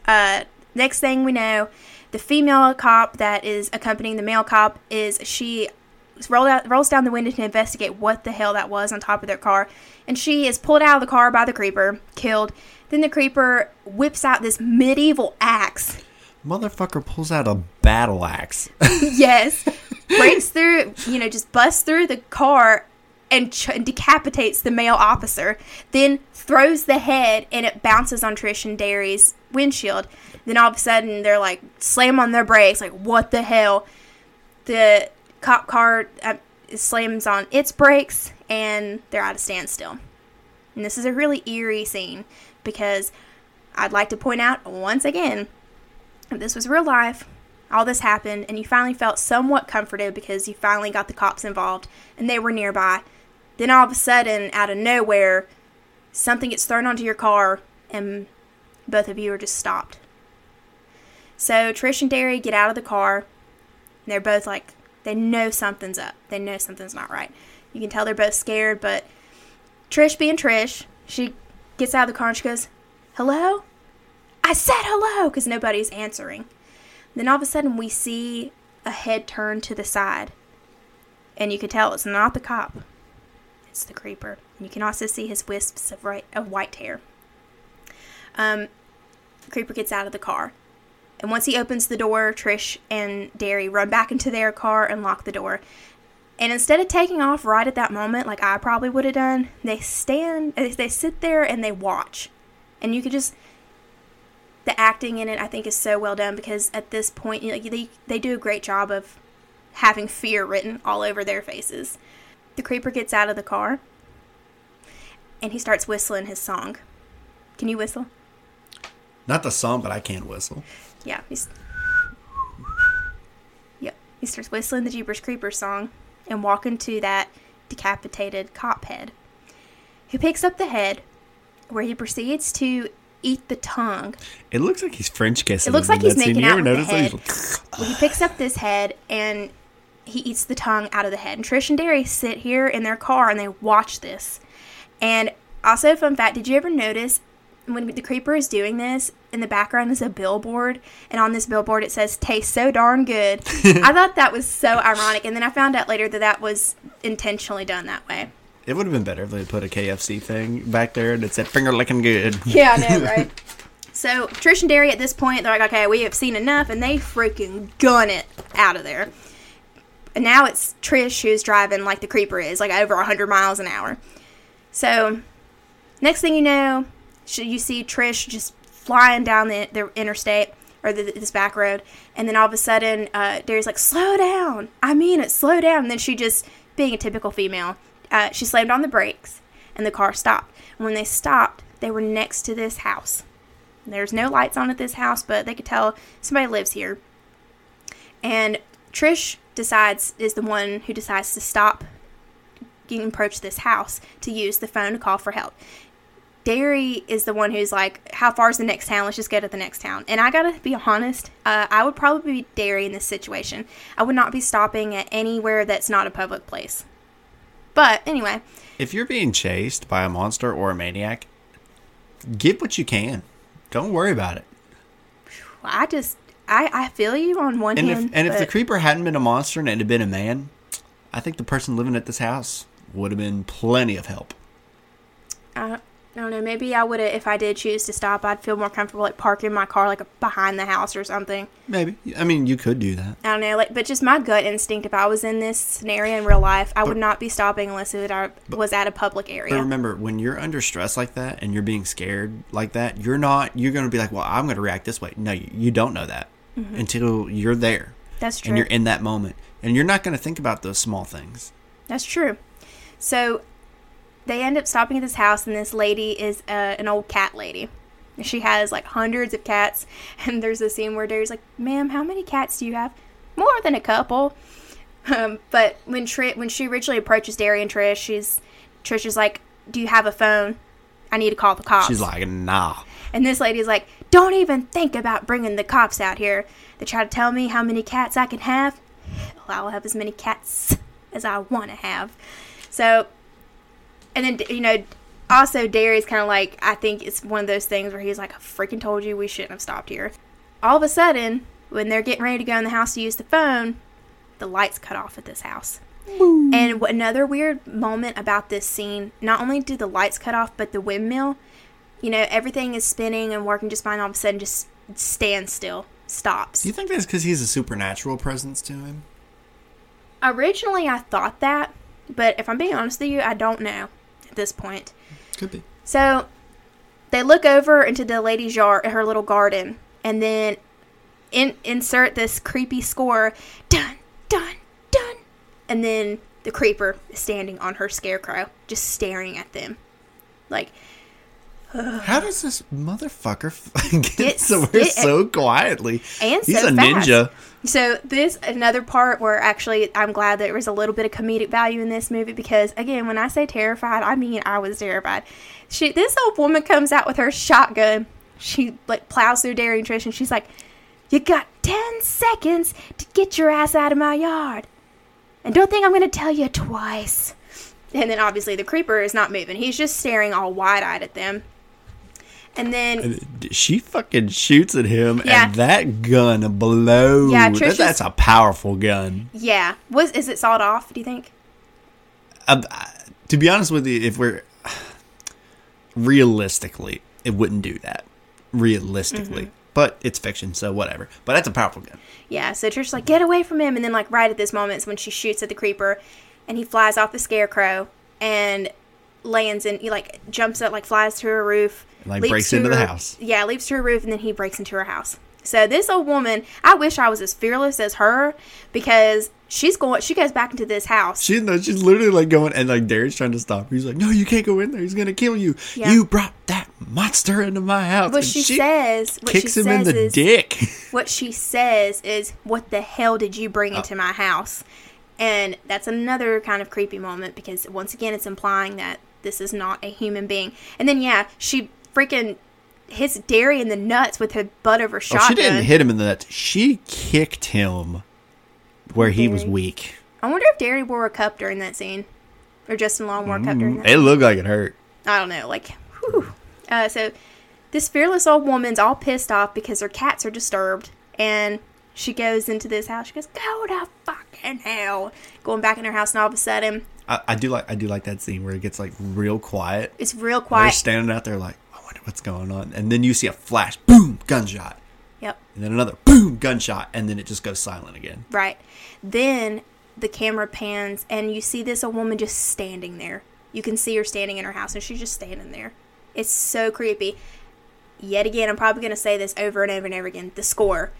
[SPEAKER 1] uh, next thing we know, the female cop that is accompanying the male cop is she rolled out, rolls down the window to investigate what the hell that was on top of their car, and she is pulled out of the car by the creeper, killed. Then the creeper whips out this medieval axe.
[SPEAKER 2] Motherfucker pulls out a battle axe.
[SPEAKER 1] yes, breaks through, you know, just busts through the car and ch- decapitates the male officer. Then throws the head and it bounces on Trish and Derry's windshield. Then all of a sudden they're like slam on their brakes, like what the hell? The cop car uh, slams on its brakes and they're at a standstill. And this is a really eerie scene because I'd like to point out once again if this was real life, all this happened, and you finally felt somewhat comforted because you finally got the cops involved and they were nearby. Then all of a sudden, out of nowhere, something gets thrown onto your car and both of you are just stopped. So Trish and Derry get out of the car. And they're both like, they know something's up. They know something's not right. You can tell they're both scared, but Trish being Trish, she gets out of the car and she goes, Hello? I said hello because nobody's answering. Then all of a sudden, we see a head turn to the side, and you can tell it's not the cop; it's the creeper. And you can also see his wisps of, right, of white hair. Um, creeper gets out of the car, and once he opens the door, Trish and Derry run back into their car and lock the door. And instead of taking off right at that moment, like I probably would have done, they stand, they sit there and they watch, and you could just the acting in it I think is so well done because at this point you know, they they do a great job of having fear written all over their faces. The creeper gets out of the car and he starts whistling his song. Can you whistle?
[SPEAKER 2] Not the song, but I can whistle.
[SPEAKER 1] Yeah, he's Yep. He starts whistling the Jeepers Creepers song and walking to that decapitated cop head. He picks up the head where he proceeds to eat the tongue
[SPEAKER 2] It looks like he's French kissing.
[SPEAKER 1] It looks like he's
[SPEAKER 2] scene.
[SPEAKER 1] making
[SPEAKER 2] You
[SPEAKER 1] out
[SPEAKER 2] ever
[SPEAKER 1] with the head.
[SPEAKER 2] like,
[SPEAKER 1] Well, he picks up this head and he eats the tongue out of the head. And Trish and Derry sit here in their car and they watch this. And also, fun fact: Did you ever notice when the creeper is doing this? In the background is a billboard, and on this billboard it says "Tastes so darn good." I thought that was so ironic, and then I found out later that that was intentionally done that way.
[SPEAKER 2] It would have been better if they put a KFC thing back there and it said finger licking good.
[SPEAKER 1] Yeah, I know, right? so Trish and Derry at this point, they're like, okay, we have seen enough, and they freaking gun it out of there. And now it's Trish who's driving like the creeper is, like over 100 miles an hour. So, next thing you know, you see Trish just flying down the, the interstate or the, this back road, and then all of a sudden, uh, Derry's like, "Slow down! I mean it, slow down!" And then she just, being a typical female, uh, she slammed on the brakes, and the car stopped. And when they stopped, they were next to this house. There's no lights on at this house, but they could tell somebody lives here. And Trish decides is the one who decides to stop and approach this house to use the phone to call for help. Derry is the one who's like, "How far is the next town? Let's just go to the next town." And I gotta be honest, uh, I would probably be Derry in this situation. I would not be stopping at anywhere that's not a public place. But anyway,
[SPEAKER 2] If you're being chased by a monster or a maniac, get what you can. Don't worry about it.
[SPEAKER 1] I just I, I feel you on one
[SPEAKER 2] And if
[SPEAKER 1] hand,
[SPEAKER 2] and if the creeper hadn't been a monster and it had been a man, I think the person living at this house would have been plenty of help.
[SPEAKER 1] I don't know. Maybe I would have, if I did choose to stop, I'd feel more comfortable like parking my car like behind the house or something.
[SPEAKER 2] Maybe. I mean, you could do that.
[SPEAKER 1] I don't know, like, but just my gut instinct. If I was in this scenario in real life, I would not be stopping unless it was at a public
[SPEAKER 2] But
[SPEAKER 1] area.
[SPEAKER 2] remember, when you're under stress like that and you're being scared like that, you're not. You're going to be like, "Well, I'm going to react this way." No, you, you don't know that mm-hmm. until you're there
[SPEAKER 1] That's true.
[SPEAKER 2] and you're in that moment, and you're not going to think about those small things.
[SPEAKER 1] That's true. So they end up stopping at this house, and this lady is uh, an old cat lady. She has like hundreds of cats, and there's a scene where Derry's like, "Ma'am, how many cats do you have?" More than a couple. Um, but when when she originally approaches Derry and Trish, she's Trish is like, "Do you have a phone? I need to call the cops."
[SPEAKER 2] She's like, nah.
[SPEAKER 1] and this lady's like, "Don't even think about bringing the cops out here. They try to tell me how many cats I can have. Well, I'll have as many cats as I want to have." So, and then you know, also Darry's kind of like, I think it's one of those things where he's like, "I freaking told you we shouldn't have stopped here." All of a sudden, when they're getting ready to go in the house to use the phone, the lights cut off at this house. And another weird moment about this scene, not only do the lights cut off, but the windmill, you know, everything is spinning and working just fine, all of a sudden just stands still, stops.
[SPEAKER 2] Do you think that's because he's a supernatural presence to him?
[SPEAKER 1] Originally, I thought that, but if I'm being honest with you, I don't know at this point.
[SPEAKER 2] Could be.
[SPEAKER 1] So they look over into the lady's yard, her little garden, and then in, insert this creepy score, dun dun dun, and then the creeper is standing on her scarecrow, just staring at them, like
[SPEAKER 2] How does this motherfucker get
[SPEAKER 1] Get-
[SPEAKER 2] somewhere so quietly?
[SPEAKER 1] and
[SPEAKER 2] He's
[SPEAKER 1] so
[SPEAKER 2] a
[SPEAKER 1] fast.
[SPEAKER 2] ninja.
[SPEAKER 1] So this another part where actually I'm glad that there was a little bit of comedic value in this movie because again when I say terrified I mean I was terrified. She this old woman comes out with her shotgun. She like plows through and Trish and she's like, "You got ten seconds to get your ass out of my yard, and don't think I'm gonna tell you twice." And then obviously the creeper is not moving. He's just staring all wide eyed at them. And then
[SPEAKER 2] She fucking shoots at him,
[SPEAKER 1] Yeah.
[SPEAKER 2] and that gun blows.
[SPEAKER 1] Yeah, Trisha's-
[SPEAKER 2] that's a powerful gun.
[SPEAKER 1] yeah, was is it sawed off? Do you think?
[SPEAKER 2] Um, uh, to be honest with you, if we're realistically, it wouldn't do that. Realistically,
[SPEAKER 1] Mm-hmm.
[SPEAKER 2] but it's fiction, so whatever. But that's a powerful gun.
[SPEAKER 1] Yeah, so Trish's like, get away from him. And then, like, right at this moment is when she shoots at the creeper and he flies off the scarecrow and lands and he, like, jumps up, like, flies to her roof.
[SPEAKER 2] Like, breaks
[SPEAKER 1] to
[SPEAKER 2] into the house.
[SPEAKER 1] Yeah, leaps to her roof and then he breaks into her house. So this old woman, I wish I was as fearless as her because she's going, she goes back into this house.
[SPEAKER 2] She no, she's literally like going, and like Darren's trying to stop her. He's like, "No, you can't go in there. He's gonna kill you.
[SPEAKER 1] Yeah.
[SPEAKER 2] You brought that monster into my house."
[SPEAKER 1] what
[SPEAKER 2] And
[SPEAKER 1] she, says, what
[SPEAKER 2] kicks
[SPEAKER 1] she
[SPEAKER 2] him
[SPEAKER 1] says
[SPEAKER 2] in the
[SPEAKER 1] is,
[SPEAKER 2] dick.
[SPEAKER 1] what she says is, "What the hell did you bring uh. into my house?" And that's another kind of creepy moment because once again, it's implying that this is not a human being. And then yeah, she freaking hits Darry in the nuts with her butt of her
[SPEAKER 2] Oh,
[SPEAKER 1] shotgun.
[SPEAKER 2] she didn't hit him in the nuts. She kicked him where he was weak.
[SPEAKER 1] I wonder if Darry wore a cup during that scene, or Justin Long wore a cup during that.
[SPEAKER 2] It looked like it hurt.
[SPEAKER 1] I don't know, like, whew. Uh, so this fearless old woman's all pissed off because her cats are disturbed, and she goes into this house. She goes, "Go to fucking hell!" Going back in her house, and all of a sudden,
[SPEAKER 2] I, I do like I do like that scene where it gets like real quiet.
[SPEAKER 1] it's real quiet.
[SPEAKER 2] They're standing out there like, I wonder what's going on, and then you see a flash, boom, gunshot,
[SPEAKER 1] Yep,
[SPEAKER 2] and then another boom, gunshot, and then it just goes silent again.
[SPEAKER 1] right. Then the camera pans, and you see this old woman just standing there. You can see her standing in her house, and she's just standing there. It's so creepy. Yet again, I'm probably going to say this over and over and over again. The score.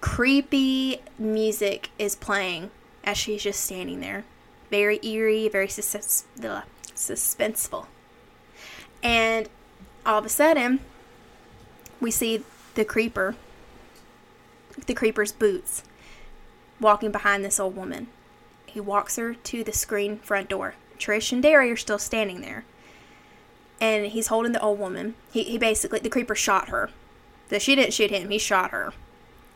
[SPEAKER 1] Creepy music is playing as she's just standing there. Very eerie, very sus- suspenseful. And all of a sudden, we see the creeper, the creeper's boots, walking behind this old woman. He walks her to the screen front door. Trish and Darry are still standing there. And he's holding the old woman. He, he basically, the creeper shot her. So she didn't shoot him, he shot her.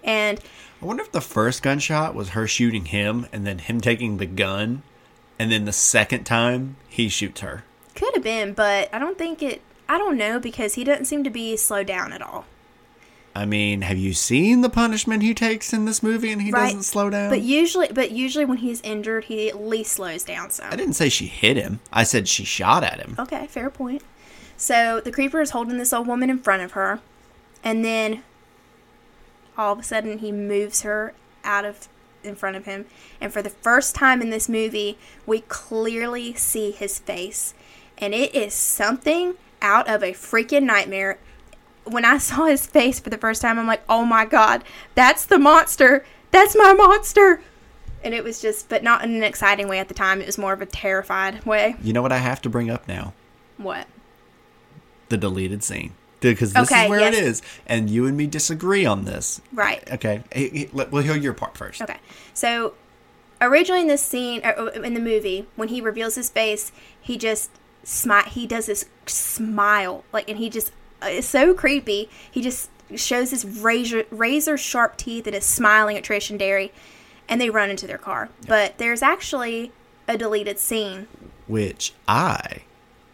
[SPEAKER 1] And
[SPEAKER 2] I wonder if the first gunshot was her shooting him, and then him taking the gun, and then the second time he shoots her.
[SPEAKER 1] could have been, but I don't think it, I don't know because he doesn't seem to be slowed down at all.
[SPEAKER 2] I mean, have you seen the punishment he takes in this movie, and he
[SPEAKER 1] Right.
[SPEAKER 2] doesn't slow down?
[SPEAKER 1] But usually, but usually when he's injured, he at least slows down some.
[SPEAKER 2] I didn't say she hit him. I said she shot at him.
[SPEAKER 1] Okay, fair point. So the creeper is holding this old woman in front of her, and then all of a sudden he moves her out of in front of him, and for the first time in this movie, we clearly see his face, and it is something out of a freaking nightmare. When I saw his face for the first time, I'm like, "Oh my god, that's the monster! That's my monster!" And it was just, but not in an exciting way at the time. It was more of a terrified way.
[SPEAKER 2] You know what I have to bring up now?
[SPEAKER 1] What?
[SPEAKER 2] The deleted scene. Because this
[SPEAKER 1] Okay,
[SPEAKER 2] is where
[SPEAKER 1] yes.
[SPEAKER 2] it is, and you and me disagree on this.
[SPEAKER 1] Right.
[SPEAKER 2] Okay, he- he- let- we'll hear your part first.
[SPEAKER 1] Okay. So originally in this scene or, or in the movie when he reveals his face, he just smile. He does this smile like, and he just uh, it's so creepy. He just shows his razor razor sharp teeth and is smiling at Trish and Darry, and they run into their car. But there's actually a deleted scene.
[SPEAKER 2] Which I,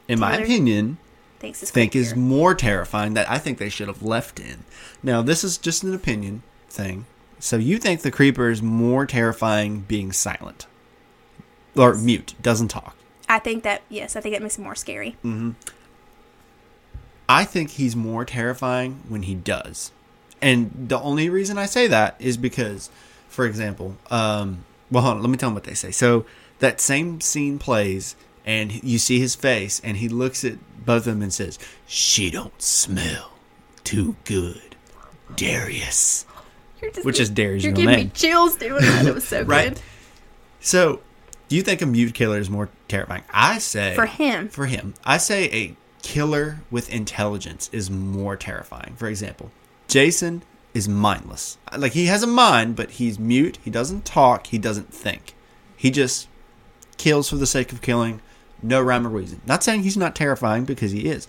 [SPEAKER 2] in my opinion,
[SPEAKER 1] Is
[SPEAKER 2] think is more terrifying that I think they should have left in. Now, this is just an opinion thing. So you think the creeper is more terrifying being silent or mute, doesn't talk.
[SPEAKER 1] I think that yes, I think it makes it more scary. Mm-hmm.
[SPEAKER 2] I think he's more terrifying when he does. And the only reason I say that is because, for example, um, well, hold on, let me tell them what they say. So that same scene plays, and you see his face, and he looks at both of them and says, "She don't smell too good, Darius." Which is Darius'
[SPEAKER 1] You're giving
[SPEAKER 2] name.
[SPEAKER 1] me chills doing that. It was so
[SPEAKER 2] Right.
[SPEAKER 1] good
[SPEAKER 2] So, do you think a mute killer is more terrifying? I say
[SPEAKER 1] for him.
[SPEAKER 2] For him, I say a killer with intelligence is more terrifying. For example, Jason is mindless. Like he has a mind, but he's mute. He doesn't talk. He doesn't think. He just kills for the sake of killing, no rhyme or reason. Not saying he's not terrifying because he is.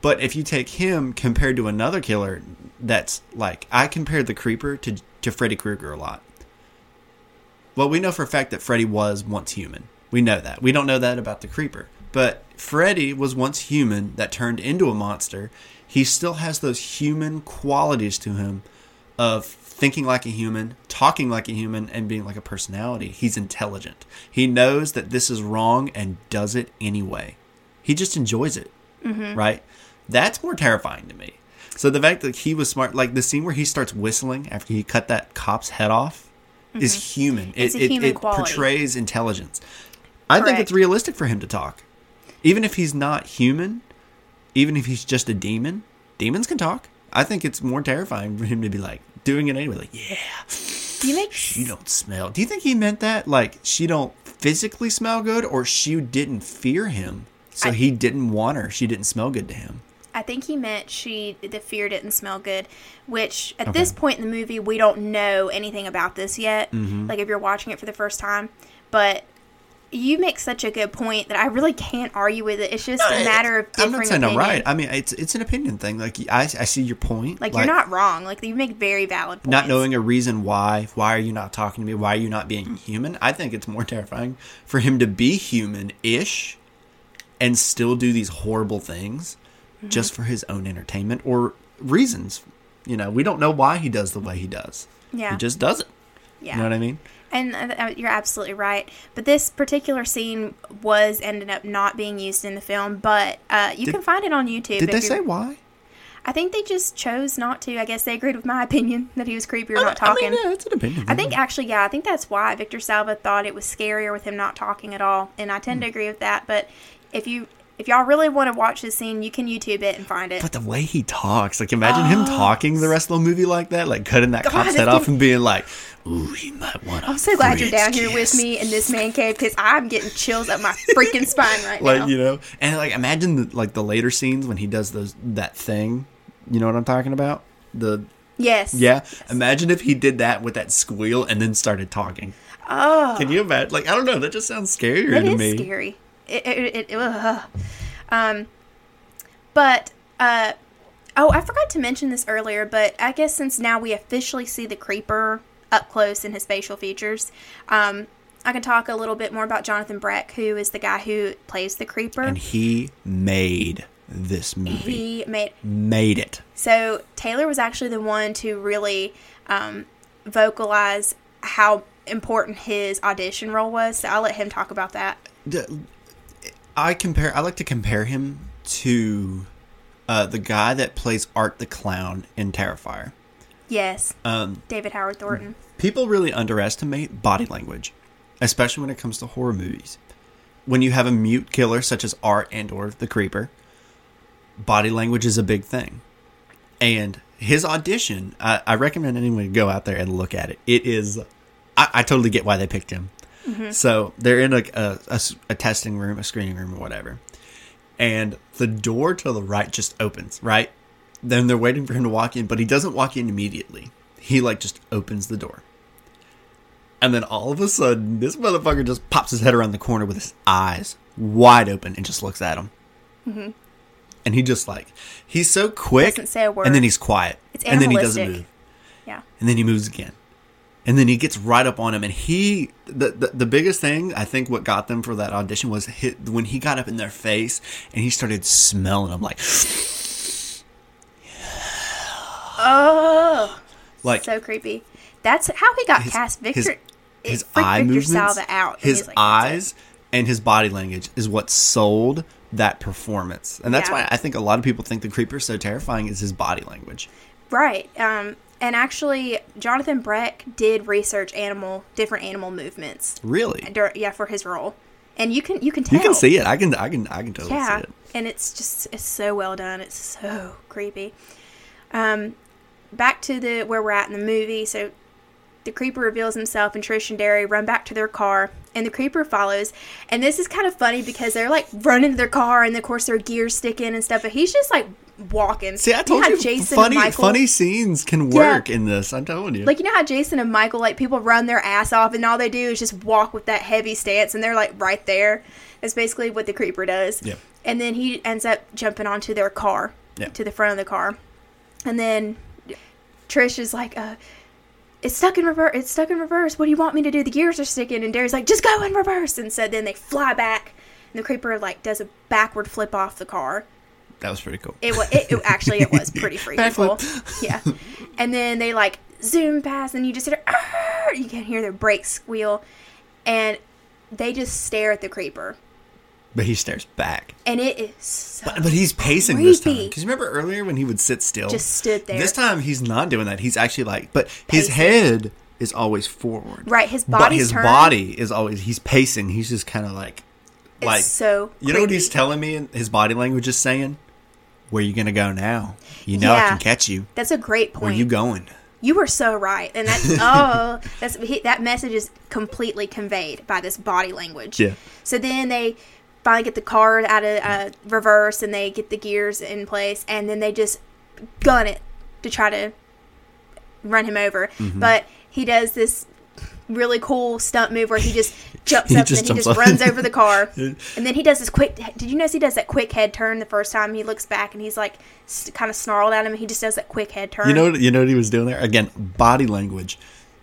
[SPEAKER 2] But if you take him compared to another killer that's like I compared the creeper to to Freddy Krueger a lot. Well, we know for a fact that Freddy was once human. We know that. We don't know that about the creeper. But Freddy was once human that turned into a monster. He still has those human qualities to him of thinking like a human, talking like a human, and being like a personality. He's intelligent. He knows that this is wrong and does it anyway. He just enjoys it. Mm-hmm. Right? That's more terrifying to me. So the fact that he was smart, like the scene where he starts whistling after he cut that cop's head off, is mm-hmm. human.
[SPEAKER 1] It's
[SPEAKER 2] it
[SPEAKER 1] a
[SPEAKER 2] it,
[SPEAKER 1] human
[SPEAKER 2] it
[SPEAKER 1] quality.
[SPEAKER 2] portrays intelligence. I think it's realistic for him to talk. Even if he's not human, even if he's just a demon, demons can talk. I think it's more terrifying for him to be like doing it anyway. Like, yeah, Do
[SPEAKER 1] You make
[SPEAKER 2] she don't smell. Do you think he meant that? Like, she don't physically smell good, or she didn't fear him, so
[SPEAKER 1] I-
[SPEAKER 2] he didn't want her. She didn't smell good to him.
[SPEAKER 1] I think he meant she the fear didn't smell good, which at
[SPEAKER 2] Okay.
[SPEAKER 1] this point in the movie we don't know anything about this yet.
[SPEAKER 2] Mm-hmm.
[SPEAKER 1] Like if you're watching it for the first time, but you make such a good point that I really can't argue with it. It's just a matter of
[SPEAKER 2] I'm not saying I'm right. I mean, it's it's an opinion thing. Like, I, I see your point.
[SPEAKER 1] Like, you're not wrong. Like you make very valid points.
[SPEAKER 2] not knowing a reason why why are you not talking to me why are you not being human i think it's more terrifying for him to be human-ish and still do these horrible things
[SPEAKER 1] Mm-hmm.
[SPEAKER 2] just for his own entertainment or reasons you know we don't know why he does the way he does
[SPEAKER 1] Yeah.
[SPEAKER 2] he just does it
[SPEAKER 1] yeah.
[SPEAKER 2] you know what i mean
[SPEAKER 1] And uh, you're absolutely right. But this particular scene was ended up not being used in the film, but uh, you
[SPEAKER 2] Did-
[SPEAKER 1] can find it on YouTube.
[SPEAKER 2] did they say why
[SPEAKER 1] I think they just chose not to. I guess they agreed with my opinion that he was creepy or not talking.
[SPEAKER 2] I mean, yeah, it's an opinion.
[SPEAKER 1] I think actually, yeah, I think that's why Victor Salva thought it was scarier with him not talking at all, and I tend
[SPEAKER 2] Hmm.
[SPEAKER 1] to agree with that. But if you if y'all really want to watch this scene, you can YouTube it and find it.
[SPEAKER 2] But the way he talks, like imagine him talking the rest of the movie like that, like cutting that
[SPEAKER 1] God,
[SPEAKER 2] cop's head off and being like, "Ooh, he might want."
[SPEAKER 1] I'm so glad you're down here with me in this man cave because I'm getting chills up my freaking spine right
[SPEAKER 2] like
[SPEAKER 1] now.
[SPEAKER 2] you know and like imagine the, like the later scenes when he does those that thing you know what i'm talking about the
[SPEAKER 1] yes.
[SPEAKER 2] yeah imagine if he did that with that squeal and then started talking
[SPEAKER 1] Oh,
[SPEAKER 2] can you imagine like i don't know that just sounds scarier
[SPEAKER 1] that
[SPEAKER 2] to me
[SPEAKER 1] scary. It, it, it. Um, but uh, oh, I forgot to mention this earlier, but I guess since now we officially see the creeper up close in his facial features, um, I can talk a little bit more about Jonathan Breck, who is the guy who plays the creeper.
[SPEAKER 2] and he made this movie
[SPEAKER 1] he made
[SPEAKER 2] made it
[SPEAKER 1] so Taylor was actually the one to really um, vocalize how important his audition role was. So I'll let him talk about that.
[SPEAKER 2] I compare i like to compare him to uh, the guy that plays art the clown in terrifier
[SPEAKER 1] Yes,
[SPEAKER 2] um,
[SPEAKER 1] David Howard Thornton.
[SPEAKER 2] people really underestimate body language, especially when it comes to horror movies. When you have a mute killer such as Art and or the Creeper, body language is a big thing. And his audition, I, I recommend anyone go out there and look at it. It is, I, I totally get why they picked him. So they're in a a testing room, a screening room, or whatever, and the door to the right just opens. Right, then they're waiting for him to walk in, but he doesn't walk in immediately. He like just opens the door. And then all of a sudden, this motherfucker just pops his head around the corner with his eyes wide open and just looks at him.
[SPEAKER 1] Mm-hmm.
[SPEAKER 2] And he just like, he's so quick.
[SPEAKER 1] Doesn't say a word.
[SPEAKER 2] And then he's quiet.
[SPEAKER 1] It's
[SPEAKER 2] and then he doesn't move.
[SPEAKER 1] Yeah.
[SPEAKER 2] And then he moves again. And then he gets right up on him. And he, the, the, the biggest thing, I think what got them for that audition was hit, when he got up in their face and he started smelling them like,
[SPEAKER 1] Oh,
[SPEAKER 2] like
[SPEAKER 1] so creepy. That's how he got
[SPEAKER 2] his-
[SPEAKER 1] cast. Victor,
[SPEAKER 2] his, his eye
[SPEAKER 1] Victor
[SPEAKER 2] movements,
[SPEAKER 1] Salva out.
[SPEAKER 2] his
[SPEAKER 1] like,
[SPEAKER 2] eyes, and his body language is what sold that performance, and that's
[SPEAKER 1] Yeah.
[SPEAKER 2] why I think a lot of people think the creeper is so terrifying is his body language.
[SPEAKER 1] Right. Um, and actually, Jonathan Breck did research animal, different animal movements.
[SPEAKER 2] Really,
[SPEAKER 1] dur- Yeah, for his role, and you can you can tell.
[SPEAKER 2] you can see it. I can, I can, I can totally
[SPEAKER 1] Yeah,
[SPEAKER 2] see it.
[SPEAKER 1] and it's just it's so well done. It's so creepy. Um, back to the where we're at in the movie. So the creeper reveals himself, and Trish and Darry run back to their car, and the creeper follows. And this is kind of funny because they're like running to their car, and of course their gears sticking and stuff. But he's just like walking.
[SPEAKER 2] See, I told
[SPEAKER 1] know
[SPEAKER 2] you,
[SPEAKER 1] Jason
[SPEAKER 2] funny,
[SPEAKER 1] Michael,
[SPEAKER 2] funny scenes can work in this. I'm telling you.
[SPEAKER 1] like you know how Jason and Michael like people run their ass off and all they do is just walk with that heavy stance and they're like right there. That's basically what the creeper does.
[SPEAKER 2] Yeah.
[SPEAKER 1] And then he ends up jumping onto their car,
[SPEAKER 2] Yeah.
[SPEAKER 1] to the front of the car, and then Trish is like, uh, "It's stuck in reverse. It's stuck in reverse. What do you want me to do? The gears are sticking." And Darry's like, "Just go in reverse." And so then they fly back, and the creeper like does a backward flip off the car.
[SPEAKER 2] that was pretty cool.
[SPEAKER 1] It was it, it- actually it was pretty freaking cool. Yeah, and then they like zoom past, and you just hear "Arr!" you can hear their brakes squeal, and they just stare at the creeper,
[SPEAKER 2] but he stares back.
[SPEAKER 1] and it is so
[SPEAKER 2] But, but he's pacing this time. Because remember earlier when he would sit still?
[SPEAKER 1] just stood there.
[SPEAKER 2] This time he's not doing that. He's actually like, but his head is always forward.
[SPEAKER 1] Right, his
[SPEAKER 2] But his
[SPEAKER 1] turned.
[SPEAKER 2] body is always he's pacing. He's just kind of like,
[SPEAKER 1] It's
[SPEAKER 2] like
[SPEAKER 1] so.
[SPEAKER 2] you know what he's telling me? and His body language is saying, "Where you gonna go now? You know I can catch you.
[SPEAKER 1] That's a great point.
[SPEAKER 2] Where you going?"
[SPEAKER 1] You were so right, and that's oh, that's he, that message is completely conveyed by this body language.
[SPEAKER 2] Yeah.
[SPEAKER 1] So then they finally get the car out of uh, reverse, and they get the gears in place, and then they just gun it to try to run him over.
[SPEAKER 2] Mm-hmm.
[SPEAKER 1] But he does this really cool stunt move where he just jumps
[SPEAKER 2] He
[SPEAKER 1] up
[SPEAKER 2] just
[SPEAKER 1] and then he just
[SPEAKER 2] up.
[SPEAKER 1] runs over the car, and then he does this quick. Did you notice he does that quick head turn the first time he looks back and he's like kind of snarled at him? and He just does that quick head turn.
[SPEAKER 2] You know, what you know what he was doing there again. Body language.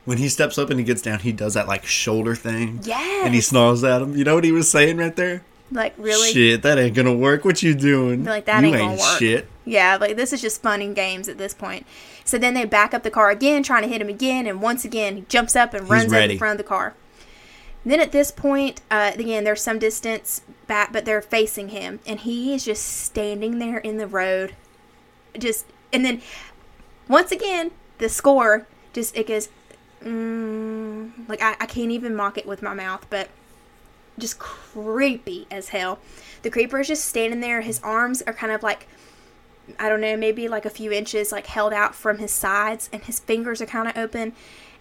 [SPEAKER 2] When he steps up and he gets down, he does that like shoulder thing.
[SPEAKER 1] Yeah.
[SPEAKER 2] And he snarls at him. You know what he was saying right there?
[SPEAKER 1] Like really?
[SPEAKER 2] Shit, that ain't gonna work. What you doing?
[SPEAKER 1] Like, that
[SPEAKER 2] you
[SPEAKER 1] ain't gonna work.
[SPEAKER 2] shit.
[SPEAKER 1] Yeah, like this is just fun and games at this point. So then they back up the car again, trying to hit him again, and once again he jumps up and runs
[SPEAKER 2] ready.
[SPEAKER 1] in front of the car. Then at this point, uh, again, there's some distance back, but they're facing him, and he is just standing there in the road, just and then once again the score just it goes, mm, like I, I can't even mock it with my mouth, but just creepy as hell. The creeper is just standing there. His arms are kind of like, I don't know, maybe like a few inches like held out from his sides, and his fingers are kind of open.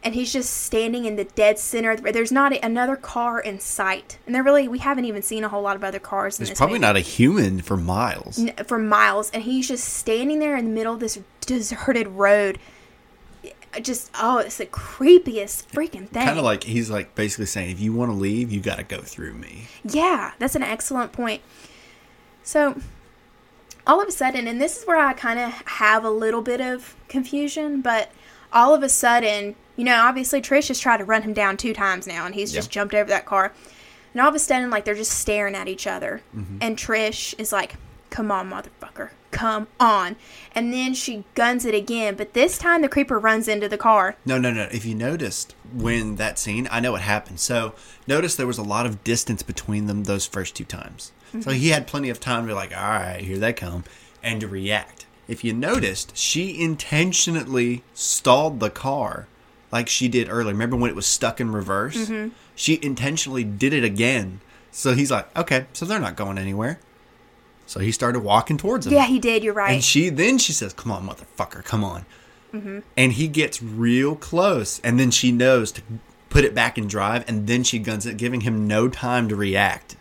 [SPEAKER 1] And he's just standing in the dead center. There's not a, another car in sight, and there really we haven't even seen a whole lot of other cars. In
[SPEAKER 2] There's probably
[SPEAKER 1] movie
[SPEAKER 2] not a human for miles.
[SPEAKER 1] n- for miles, and he's just standing there in the middle of this deserted road. Just oh, it's the creepiest freaking thing.
[SPEAKER 2] Kind of like he's like basically saying, if you want to leave, you got to go through me.
[SPEAKER 1] Yeah, that's an excellent point. So, all of a sudden, and this is where I kind of have a little bit of confusion, but all of a sudden, you know, obviously Trish has tried to run him down two times now, and he's just jumped over that car. And all of a sudden, like, they're just staring at each other.
[SPEAKER 2] Mm-hmm.
[SPEAKER 1] And Trish is like, come on, motherfucker, come on. And then she guns it again, but this time the creeper runs into the car.
[SPEAKER 2] No, no, no. If you noticed when that scene, I know what happened. So notice there was a lot of distance between them those first two times. So mm-hmm. he had plenty of time to be like, all right, here they come, and to react. If you noticed, she intentionally stalled the car like she did earlier. Remember when it was stuck in reverse? Mm-hmm. She intentionally did it again. So he's like, okay, so they're not going anywhere. So he started walking towards them.
[SPEAKER 1] Yeah, he did, you're right.
[SPEAKER 2] And she then she says, "Come on, motherfucker, come on."
[SPEAKER 1] Mm-hmm.
[SPEAKER 2] And he gets real close, and then she knows to put it back in drive, and then she guns it, giving him no time to react,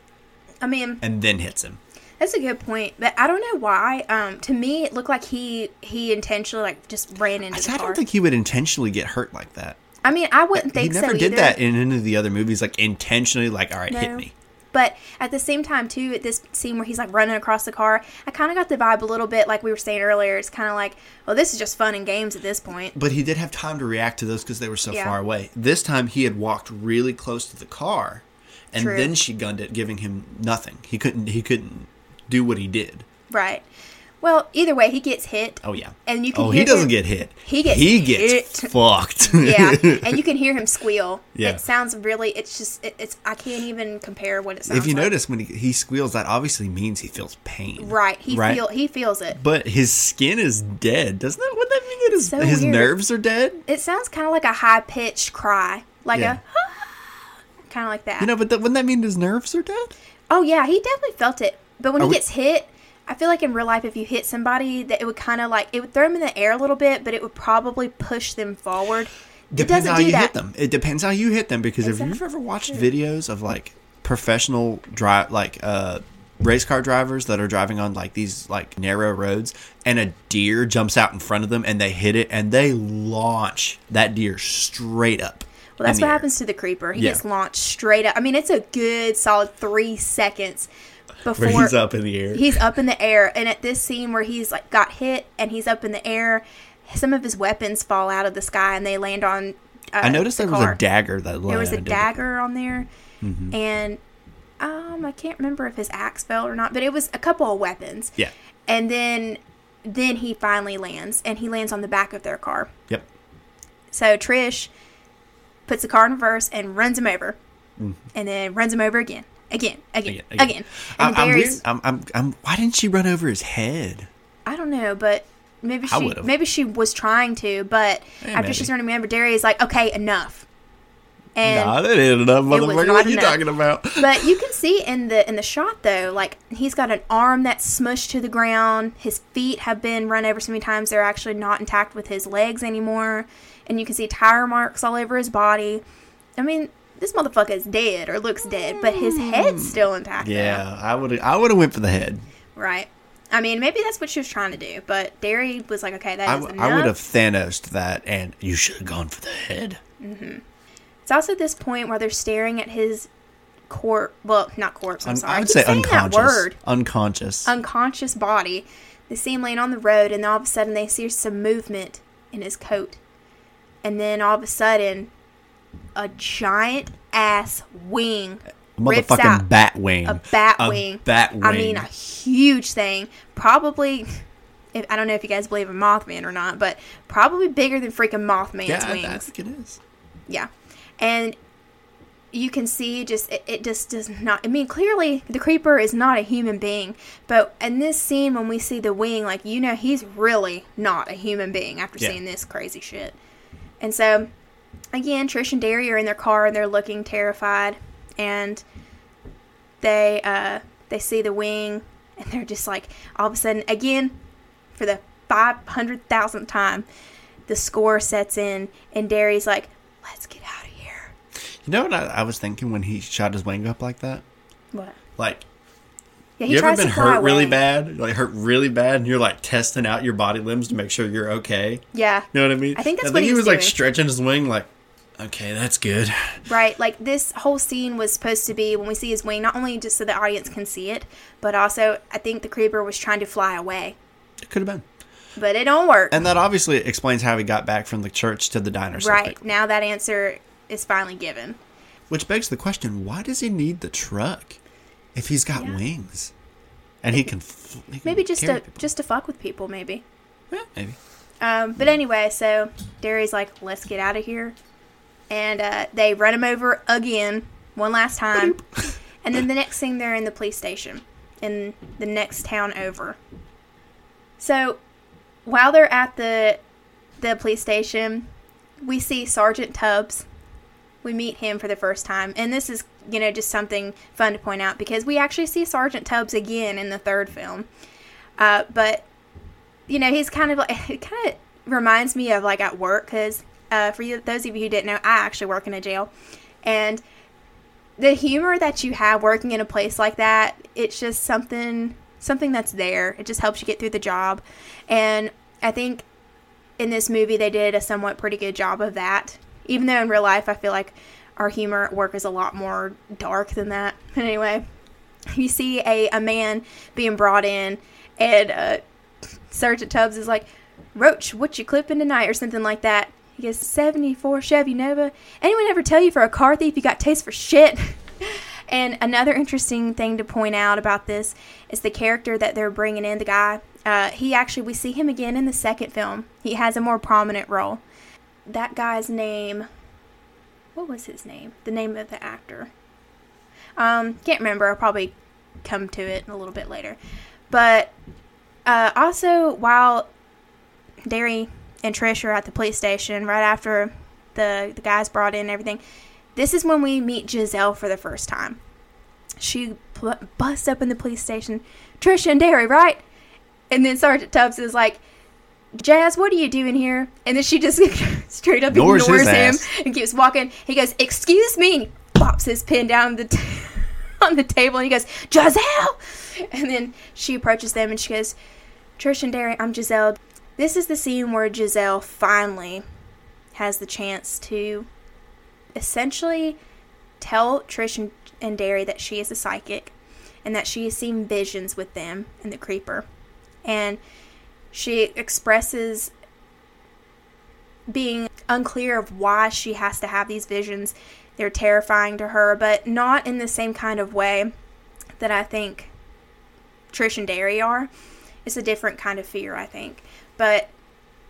[SPEAKER 1] I mean,
[SPEAKER 2] and then hits him.
[SPEAKER 1] That's a good point, but I don't know why. Um, to me, it looked like he he intentionally like just ran into
[SPEAKER 2] I,
[SPEAKER 1] the
[SPEAKER 2] I
[SPEAKER 1] car.
[SPEAKER 2] don't think he would intentionally get hurt like that.
[SPEAKER 1] I mean, I wouldn't think so.
[SPEAKER 2] he never
[SPEAKER 1] so
[SPEAKER 2] did
[SPEAKER 1] either.
[SPEAKER 2] that in any of the other movies, like intentionally, like, all right, hit me.
[SPEAKER 1] But at the same time, too, at this scene where he's like running across the car, I kind of got the vibe a little bit like we were saying earlier. It's kind of like, well, this is just fun and games at this point.
[SPEAKER 2] But he did have time to react to those because they were so
[SPEAKER 1] Yeah.
[SPEAKER 2] far away. This time he had walked really close to the car, and
[SPEAKER 1] True.
[SPEAKER 2] then she gunned it, giving him nothing. He couldn't. He couldn't do what he did.
[SPEAKER 1] Right. Well, either way, he gets hit.
[SPEAKER 2] Oh yeah.
[SPEAKER 1] And you can
[SPEAKER 2] Oh, he doesn't
[SPEAKER 1] him-
[SPEAKER 2] get hit.
[SPEAKER 1] He gets
[SPEAKER 2] he gets
[SPEAKER 1] hit.
[SPEAKER 2] fucked.
[SPEAKER 1] yeah, and you can hear him squeal.
[SPEAKER 2] Yeah.
[SPEAKER 1] It sounds really. It's just. It, it's. I can't even compare what it sounds.
[SPEAKER 2] if you
[SPEAKER 1] like.
[SPEAKER 2] notice when he, he squeals, that obviously means he feels pain.
[SPEAKER 1] Right. He
[SPEAKER 2] Right.
[SPEAKER 1] feel. He feels it.
[SPEAKER 2] But his skin is dead. Doesn't that? Would that mean that his
[SPEAKER 1] So
[SPEAKER 2] his
[SPEAKER 1] weird.
[SPEAKER 2] nerves are dead?
[SPEAKER 1] It sounds kind of like a high pitched cry, like
[SPEAKER 2] Yeah.
[SPEAKER 1] a, kind of like that.
[SPEAKER 2] You know, but that, wouldn't that mean his nerves are dead?
[SPEAKER 1] Oh yeah, he definitely felt it. But when
[SPEAKER 2] Are
[SPEAKER 1] he
[SPEAKER 2] we-
[SPEAKER 1] gets hit, I feel like in real life, if you hit somebody, that it would kind of like it would throw them in the air a little bit, but it would probably push them forward. it
[SPEAKER 2] Depends how you
[SPEAKER 1] that.
[SPEAKER 2] hit them. It depends how you hit them because if you've ever watched videos of like professional drive like uh race car drivers that are driving on like these like narrow roads and a deer jumps out in front of them and they hit it and they launch that deer straight up.
[SPEAKER 1] Well, that's what
[SPEAKER 2] air.
[SPEAKER 1] happens to the creeper. He
[SPEAKER 2] Yeah.
[SPEAKER 1] gets launched straight up. I mean, it's a good solid three seconds before
[SPEAKER 2] where he's up in the air.
[SPEAKER 1] he's up in the air. And at this scene where he's like got hit and he's up in the air, some of his weapons fall out of the sky and they land on. Uh,
[SPEAKER 2] I noticed
[SPEAKER 1] the
[SPEAKER 2] there was a dagger that
[SPEAKER 1] There was a dagger on there,
[SPEAKER 2] Mm-hmm.
[SPEAKER 1] and um, I can't remember if his axe fell or not, but it was a couple of weapons.
[SPEAKER 2] Yeah.
[SPEAKER 1] And then, then he finally lands, and he lands on the back of their car.
[SPEAKER 2] Yep.
[SPEAKER 1] So Trish puts the car in reverse and runs him over, and then runs him over again, again, again.
[SPEAKER 2] Again,
[SPEAKER 1] again. And
[SPEAKER 2] I'm, I'm, weird. I'm, I'm, I'm, why didn't she run over his head?
[SPEAKER 1] I don't know, but maybe she maybe she was trying to, but after she's
[SPEAKER 2] maybe.
[SPEAKER 1] running him over, Darius like, okay, enough. And
[SPEAKER 2] nah, that ain't enough, motherfucker. What are you talking about?
[SPEAKER 1] but you can see in the in the shot though, like he's got an arm that's smushed to the ground. His feet have been run over so many times they're actually not intact with his legs anymore, and you can see tire marks all over his body. I mean, this motherfucker is dead or looks dead, but his head's still intact.
[SPEAKER 2] Yeah, I would. I would have went for the head.
[SPEAKER 1] right. I mean, maybe that's what she was trying to do, but Darry was like, "Okay, that
[SPEAKER 2] I, w-
[SPEAKER 1] enough."
[SPEAKER 2] I would have Thanos that, and you should have gone for the head. Mm-hmm.
[SPEAKER 1] It's also this point where they're staring at his corpse. Well, not corpse. I'm
[SPEAKER 2] Un-
[SPEAKER 1] sorry.
[SPEAKER 2] I would say unconscious.
[SPEAKER 1] that word.
[SPEAKER 2] Unconscious.
[SPEAKER 1] unconscious body. They see him laying on the road, and all of a sudden they see some movement in his coat. And then all of a sudden, a giant ass wing rips
[SPEAKER 2] Motherfucking bat wing.
[SPEAKER 1] A bat wing.
[SPEAKER 2] bat wing.
[SPEAKER 1] I mean, a huge thing. Probably, if, I don't know if you guys believe in Mothman or not, but probably bigger than freaking Mothman's
[SPEAKER 2] yeah,
[SPEAKER 1] wings.
[SPEAKER 2] I think it is.
[SPEAKER 1] Yeah. And you can see just it, it just does not I mean clearly the creeper is not a human being, but in this scene when we see the wing like you know he's really not a human being after
[SPEAKER 2] Yeah.
[SPEAKER 1] seeing this crazy shit. And so again Trish and Darry are in their car and they're looking terrified and they uh they see the wing and they're just like all of a sudden again for the 500,000th time the score sets in and Darry's like let's get out of here.
[SPEAKER 2] You know what I, I was thinking when he shot his wing up like that?
[SPEAKER 1] What?
[SPEAKER 2] Like,
[SPEAKER 1] Yeah, he
[SPEAKER 2] you ever been hurt really bad? Like hurt really bad, and you're like testing out your body limbs to make sure you're okay.
[SPEAKER 1] Yeah.
[SPEAKER 2] You know what I mean?
[SPEAKER 1] I think that's
[SPEAKER 2] I
[SPEAKER 1] what
[SPEAKER 2] think
[SPEAKER 1] he
[SPEAKER 2] he
[SPEAKER 1] was
[SPEAKER 2] was like stretching his wing, like, okay, that's good.
[SPEAKER 1] Right. Like this whole scene was supposed to be when we see his wing, not only just so the audience can see it, but also I think the creeper was trying to fly away.
[SPEAKER 2] It could have been.
[SPEAKER 1] But it don't work.
[SPEAKER 2] And that obviously explains how he got back from the church to the diner.
[SPEAKER 1] right. Now that answer is finally given.
[SPEAKER 2] Which begs the question: Why does he need the truck if he's got
[SPEAKER 1] Yeah.
[SPEAKER 2] wings and he can? he can
[SPEAKER 1] Maybe just to
[SPEAKER 2] people?
[SPEAKER 1] just to fuck with people maybe.
[SPEAKER 2] Yeah, maybe.
[SPEAKER 1] Um, but anyway, so Darry's like, let's get out of here. And uh, they run him over again, one last time. and then the next thing, they're in the police station in the next town over. So while they're at the the police station, we see Sergeant Tubbs. We meet him for the first time, and this is you know just something fun to point out because we actually see Sergeant Tubbs again in the third film. Uh, but you know, he's kind of like it kind of reminds me of like at work because uh, for you, those of you who didn't know, I actually work in a jail, and the humor that you have working in a place like that, it's just something something that's there. It just helps you get through the job, and I think in this movie they did a somewhat pretty good job of that. Even though in real life, I feel like our humor at work is a lot more dark than that. But Anyway, you see a, a man being brought in, and uh, Sergeant Tubbs is like, Roach, what you clipping tonight? or something like that. He goes, 74 Chevy Nova. Anyone ever tell you for a car thief you got taste for shit? and another interesting thing to point out about this is the character that they're bringing in, the guy. Uh, he actually, we see him again in the second film. He has a more prominent role. That guy's name, what was his name? The name of the actor. Um, can't remember. I'll probably come to it a little bit later. But uh, also, while Darry and Trish are at the police station right after the the guys brought in everything. This is when we meet Jezelle for the first time. She pl- busts up in the police station. Trish and Darry, right? And then Sergeant Tubbs is like, Jazz, what are you doing here? And then she just straight up
[SPEAKER 2] Ignores
[SPEAKER 1] ignores, him
[SPEAKER 2] ass.
[SPEAKER 1] and keeps walking. He goes, "Excuse me," and he pops his pen down the t- on the table, and he goes, "Jezelle," and then she approaches them and she goes, "Trish and Darry, I'm Jezelle." This is the scene where Jezelle finally has the chance to essentially tell Trish and, and Darry that she is a psychic and that she has seen visions with them and the creeper. And she expresses being unclear of why she has to have these visions. They're terrifying to her, but not in the same kind of way that I think Trish and Darry are. It's a different kind of fear, I think. But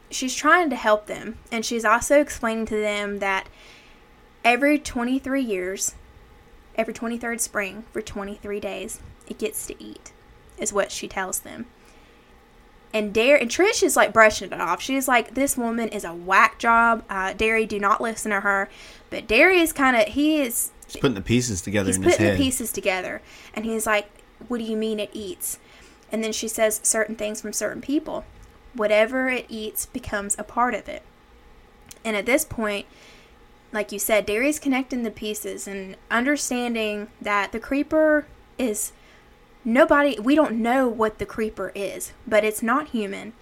[SPEAKER 1] she's trying to help them, and she's also explaining to them that every 23 years, every 23rd spring, for 23 days, it gets to eat, is what she tells them. And Dare and Trish is like brushing it off. She's like, "This woman is a whack job. Uh, Darry, do not listen to her." But Darry is kind of he is
[SPEAKER 2] He's putting the pieces together
[SPEAKER 1] he's
[SPEAKER 2] in his
[SPEAKER 1] putting the pieces together and he's like what do you mean it eats and then she says certain things from certain people whatever it eats becomes a part of it and at this point like you said Darry's connecting the pieces and understanding that the creeper is nobody we don't know what the creeper is but it's not human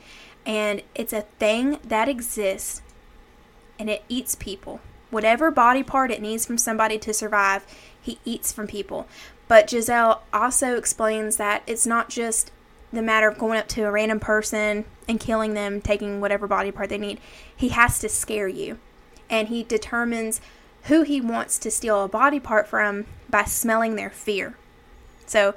[SPEAKER 1] and it's a thing that exists and it eats people. Whatever body part it needs from somebody to survive, he eats from people. But Jezelle also explains that it's not just the matter of going up to a random person and killing them, taking whatever body part they need. He has to scare you. And he determines who he wants to steal a body part from by smelling their fear. So,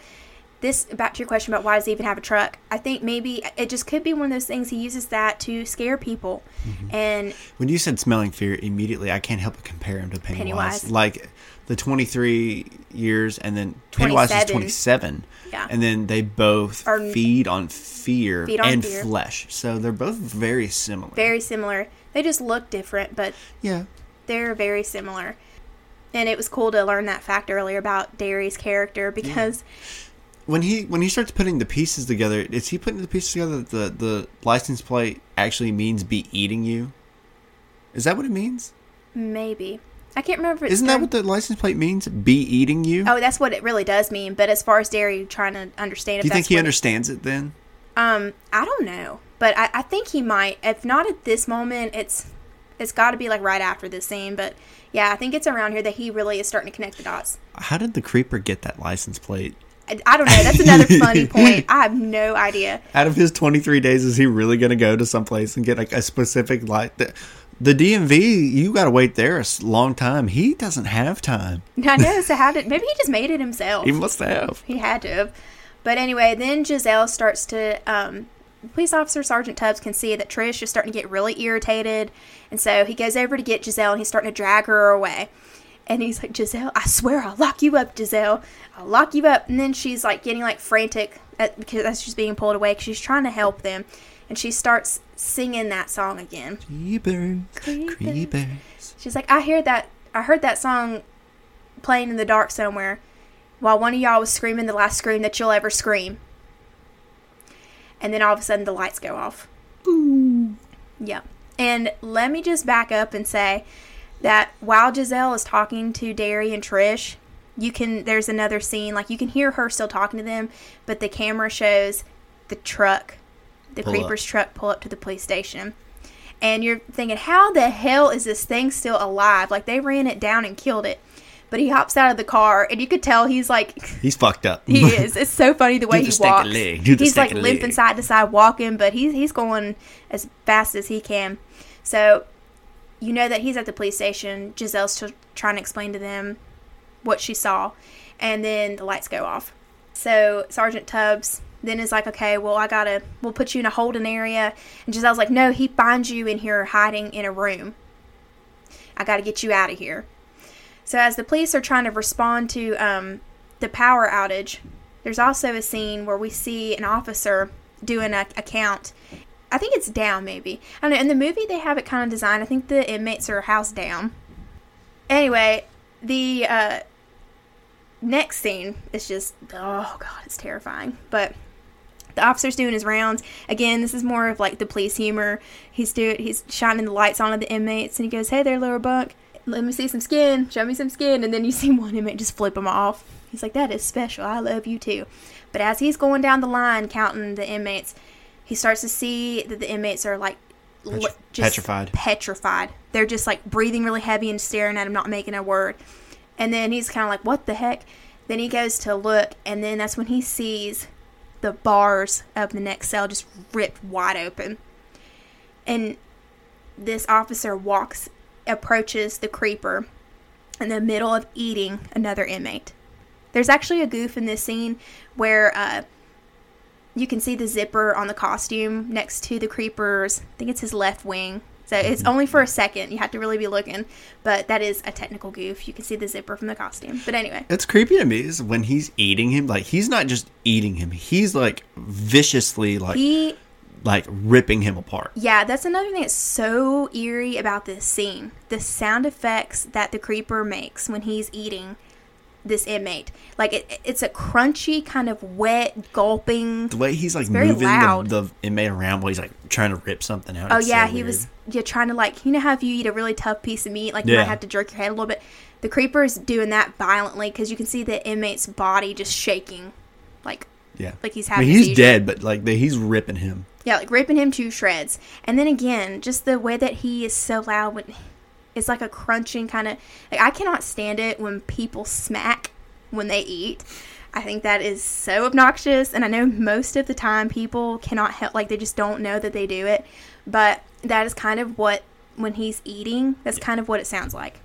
[SPEAKER 1] this back to your question about why does he even have a truck? I think maybe it just could be one of those things he uses that to scare people. Mm-hmm. And
[SPEAKER 2] When you said smelling fear, immediately I can't help but compare him to Pennywise.
[SPEAKER 1] Pennywise.
[SPEAKER 2] Like the 23 years, and then Pennywise is
[SPEAKER 1] 27.
[SPEAKER 2] 27.
[SPEAKER 1] Yeah.
[SPEAKER 2] And then they both
[SPEAKER 1] Are-
[SPEAKER 2] feed on fear
[SPEAKER 1] Feed on
[SPEAKER 2] and
[SPEAKER 1] fear.
[SPEAKER 2] flesh. So they're both very similar.
[SPEAKER 1] very similar. They just look different, but
[SPEAKER 2] yeah.
[SPEAKER 1] they're very similar. And it was cool to learn that fact earlier about Darry's character because
[SPEAKER 2] When he when he starts putting the pieces together, is he putting the pieces together that the the license plate actually means be eating you? Is that what it means?
[SPEAKER 1] maybe I can't remember.
[SPEAKER 2] Isn't that what the license plate means? Be eating you?
[SPEAKER 1] Oh, that's what it really does mean. But as far as Darry trying to understand, if
[SPEAKER 2] Do you think he
[SPEAKER 1] what it-
[SPEAKER 2] understands it then?
[SPEAKER 1] Um, I don't know, but I, I think he might. If not at this moment, it's it's got to be like right after this scene. But yeah, I think it's around here that he really is starting to connect the dots.
[SPEAKER 2] How did the creeper get that license plate?
[SPEAKER 1] I, don't know. That's another funny point. I have no idea.
[SPEAKER 2] Out of his 23 days, is he really going to go to someplace and get like a specific light? The, the DMV, you got to wait there a long time. He doesn't have time.
[SPEAKER 1] I know. So how did maybe he just made it himself?
[SPEAKER 2] He must have.
[SPEAKER 1] He had to have. But anyway, then Jezelle starts to. Um, police officer Sergeant Tubbs can see that Trish is starting to get really irritated, and so he goes over to get Jezelle, and he's starting to drag her away. And he's like, Jezelle, I swear I'll lock you up, Jezelle. I'll lock you up. And then she's like getting like frantic at, because that's just being pulled away because she's trying to help them. And she starts singing that song again.
[SPEAKER 2] Creepers,
[SPEAKER 1] Creepers.
[SPEAKER 2] creepers.
[SPEAKER 1] She's like, I hear that. I heard that song playing in the dark somewhere, while one of y'all was screaming the last scream that you'll ever scream. And then all of a sudden the lights go off. Yeah. And let me just back up and say that while Jezelle is talking to Darry and Trish, you can there's another scene like you can hear her still talking to them, but the camera shows the truck, the
[SPEAKER 2] Pull up.
[SPEAKER 1] creeper's truck pull up to the police station. And you're thinking, how the hell is this thing still alive? Like they ran it down and killed it. But he hops out of the car, and you could tell he's like
[SPEAKER 2] He's fucked up.
[SPEAKER 1] he is. It's so funny the way
[SPEAKER 2] the
[SPEAKER 1] he walks.
[SPEAKER 2] leg.
[SPEAKER 1] He's like limping
[SPEAKER 2] leg.
[SPEAKER 1] side to side walking, but he's he's going as fast as he can. So you know that he's at the police station. Jezelle's t- trying to explain to them what she saw, and then the lights go off. So Sergeant Tubbs then is like, "Okay, well, I gotta, we'll put you in a holding area." And Jezelle's like, "No, he finds you in here hiding in a room. I gotta get you out of here." So as the police are trying to respond to um, the power outage, there's also a scene where we see an officer doing a, a count. I think it's down, maybe. I don't know. In the movie, they have it kind of designed. I think the inmates are housed down. Anyway, the uh, next scene is just oh god, it's terrifying. But the officer's doing his rounds again. This is more of like the police humor. He's doing he's shining the lights on the inmates, and he goes, "Hey there, lower bunk, let me see some skin. Show me some skin." And then you see one inmate just flip him off. He's like, "That is special. I love you too." But as he's going down the line counting the inmates, he starts to see that the inmates are like li-
[SPEAKER 2] Petri-
[SPEAKER 1] just
[SPEAKER 2] petrified.
[SPEAKER 1] Petrified. They're just like breathing really heavy and staring at him, not making a word. And then he's kind of like, "What the heck?" Then he goes to look, and then that's when he sees the bars of the next cell just ripped wide open. And this officer walks, approaches the creeper in the middle of eating another inmate. There's actually a goof in this scene where uh, you can see the zipper on the costume next to the creeper's, I think it's his left wing. So it's mm-hmm. only for a second. You have to really be looking. But that is a technical goof. You can see the zipper from the costume. But anyway.
[SPEAKER 2] It's creepy to me is when he's eating him. Like he's not just eating him; he's like viciously like
[SPEAKER 1] He
[SPEAKER 2] like ripping him apart.
[SPEAKER 1] Yeah, that's another thing that's so eerie about this scene. The sound effects that the creeper makes when he's eating this inmate. Like it, it's a crunchy kind of wet gulping.
[SPEAKER 2] The way he's like moving the, the inmate around while he's like trying to rip something out.
[SPEAKER 1] Oh
[SPEAKER 2] It's so
[SPEAKER 1] yeah, he
[SPEAKER 2] weird.
[SPEAKER 1] was yeah trying to like you know how if you eat a really tough piece of meat like you might have to jerk your head a little bit. The creeper is doing that violently because you can see the inmate's body just shaking, like
[SPEAKER 2] Yeah,
[SPEAKER 1] like he's
[SPEAKER 2] I
[SPEAKER 1] having.
[SPEAKER 2] mean, he's dead, but like they, he's ripping him.
[SPEAKER 1] Yeah, like ripping him to shreds. And then again, just the way that he is so loud when it's like a crunching kind of like I cannot stand it when people smack when they eat. I think that is so obnoxious and I know most of the time people cannot help like they just don't know that they do it. But that is kind of what when he's eating, that's kind of what it sounds like.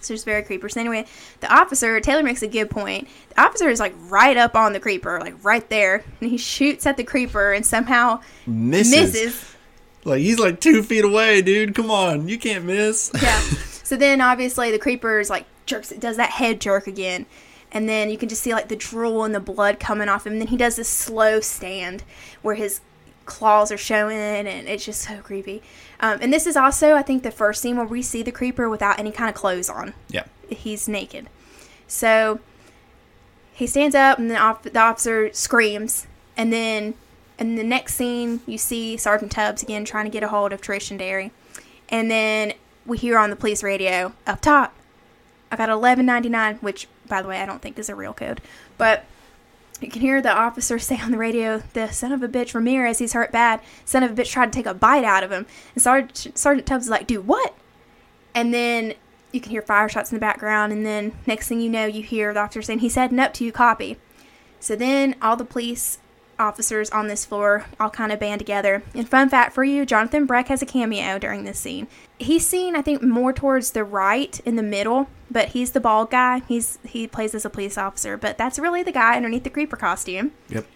[SPEAKER 1] So it's very creepy. So anyway, the officer Taylor makes a good point. The officer is like right up on the creeper, like right there, and he shoots at the creeper and somehow
[SPEAKER 2] Misses.
[SPEAKER 1] misses.
[SPEAKER 2] Like he's like two feet away, dude. Come on, you can't miss.
[SPEAKER 1] Yeah. so then obviously the creeper is like jerks, It does that head jerk again, and then you can just see like the drool and the blood coming off him. And then he does this slow stand where his claws are showing, and it's just so creepy. Um, and this is also, I think, the first scene where we see the creeper without any kind of clothes on.
[SPEAKER 2] Yeah,
[SPEAKER 1] he's naked. So he stands up, and the, off- the officer screams, and then in the next scene, you see Sergeant Tubbs again trying to get a hold of Trish and Darry, and then we hear on the police radio up top, I got eleven ninety nine, which by the way I don't think is a real code, but. You can hear the officer say on the radio, "The son of a bitch Ramirez, he's hurt bad. Son of a bitch tried to take a bite out of him." And Sergeant, Sergeant Tubbs is like, "Do what?" And then you can hear fire shots in the background, and then next thing you know, you hear the officer saying, He's heading up to you, copy. So then all the police officers on this floor all kind of band together. And fun fact for you Jonathan Breck has a cameo during this scene. He's seen, I think, more towards the right in the middle, but he's the bald guy. He's He plays as a police officer, but that's really the guy underneath the creeper costume.
[SPEAKER 2] yep.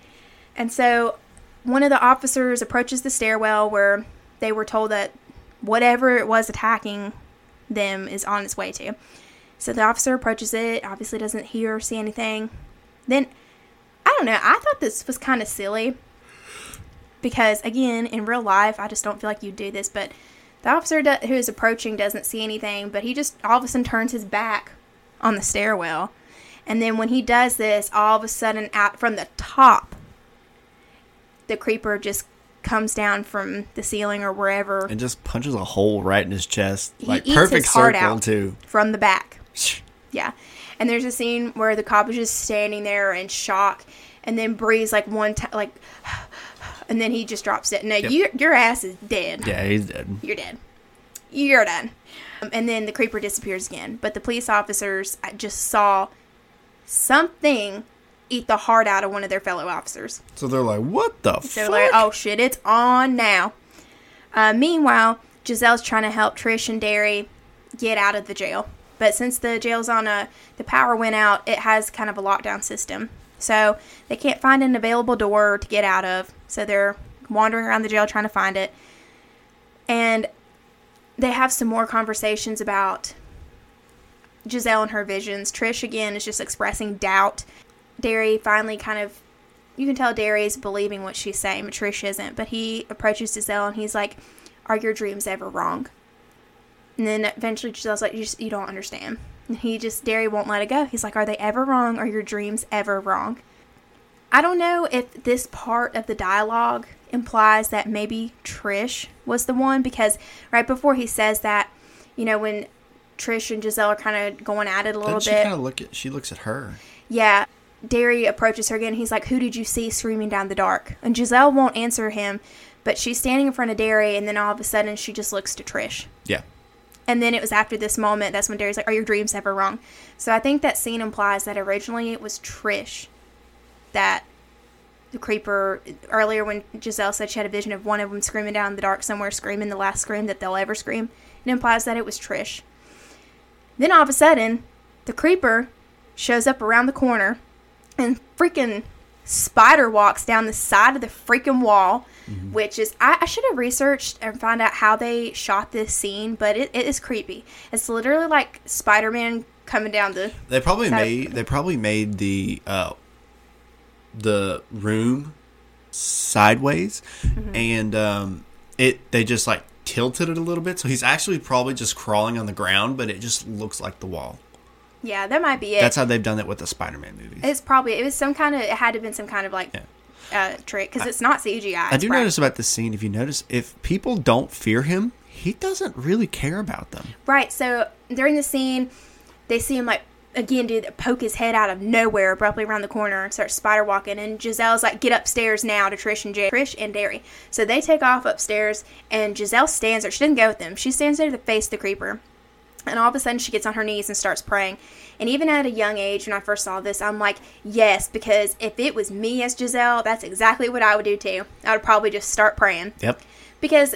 [SPEAKER 1] And so one of the officers approaches the stairwell where they were told that whatever it was attacking them is on its way to. So the officer approaches it, obviously doesn't hear or see anything. Then, I don't know, I thought this was kind of silly. Because, again, in real life, I just don't feel like you'd do this, but the officer do- who is approaching doesn't see anything, but he just all of a sudden turns his back on the stairwell. And then when he does this, all of a sudden, out from the top, the creeper just comes down from the ceiling or wherever
[SPEAKER 2] And just punches a hole right in his chest,
[SPEAKER 1] He
[SPEAKER 2] like
[SPEAKER 1] eats
[SPEAKER 2] perfect
[SPEAKER 1] his heart
[SPEAKER 2] circle
[SPEAKER 1] out.
[SPEAKER 2] too.
[SPEAKER 1] from the back. Yeah. And there's a scene where the cop is just standing there in shock, and then breathes like one time, like, and then he just drops it. No, you, your ass is dead.
[SPEAKER 2] Yeah, he's dead.
[SPEAKER 1] You're dead. You're done. Um, and then the creeper disappears again. But the police officers just saw something eat the heart out of one of their fellow officers.
[SPEAKER 2] So they're like, what the
[SPEAKER 1] So they're like, oh shit, it's on now. Uh, meanwhile, Jezelle's trying to help Trish and Darry get out of the jail. But since the jail's on a, the power went out, it has kind of a lockdown system. So they can't find an available door to get out of. So they're wandering around the jail trying to find it. And they have some more conversations about Jezelle and her visions. Trish, again, is just expressing doubt. Darry finally kind of you can tell Darry is believing what she's saying, but Trish isn't. But he approaches Jezelle and he's like, Are your dreams ever wrong? And then eventually Jezelle's like, You, just, you don't understand. And he just, Darry won't let it go. He's like, Are they ever wrong? Are your dreams ever wrong? I don't know if this part of the dialogue implies that maybe Trish was the one because right before he says that, you know, when Trish and Jezelle are kind of going at it a little
[SPEAKER 2] Doesn't she
[SPEAKER 1] bit.
[SPEAKER 2] kind of look at? She looks at her.
[SPEAKER 1] Yeah. Darry approaches her again. He's like, Who did you see screaming down the dark? And Jezelle won't answer him, but she's standing in front of Darry, and then all of a sudden she just looks to Trish.
[SPEAKER 2] Yeah.
[SPEAKER 1] And then it was after this moment that's when Darry's like, Are your dreams ever wrong? So I think that scene implies that originally it was Trish that the creeper earlier when Jezelle said she had a vision of one of them screaming down in the dark somewhere, screaming the last scream that they'll ever scream. It implies that it was Trish. Then all of a sudden, the creeper shows up around the corner and freaking spider walks down the side of the freaking wall, which is I, I should have researched and found out how they shot this scene, but it, it is creepy. It's literally like Spider Man coming down the
[SPEAKER 2] They probably made. They probably made the uh, the room sideways,
[SPEAKER 1] Mm-hmm.
[SPEAKER 2] and um, it. They just like tilted it a little bit, so he's actually probably just crawling on the ground, but it just looks like the wall.
[SPEAKER 1] Yeah, that might be it.
[SPEAKER 2] That's how they've done it with the Spider-Man movies.
[SPEAKER 1] it's probably it was some kind of it had to have been some kind of like uh, trick because it's not CGI.
[SPEAKER 2] I do
[SPEAKER 1] prac-
[SPEAKER 2] notice about this scene. If you notice, if people don't fear him, he doesn't really care about them.
[SPEAKER 1] Right. So during the scene, they see him like again do poke his head out of nowhere abruptly around the corner and start spider walking. And Jezelle's like, "Get upstairs now!" to Trish and Jay, Trish and Darry. So they take off upstairs, and Jezelle stands there. She didn't go with them. She stands there to face the creeper. And all of a sudden, she gets on her knees and starts praying. And even at a young age, when I first saw this, I'm like, yes, because if it was me as Jezelle, that's exactly what I would do too. I would probably just start praying
[SPEAKER 2] Yep.
[SPEAKER 1] because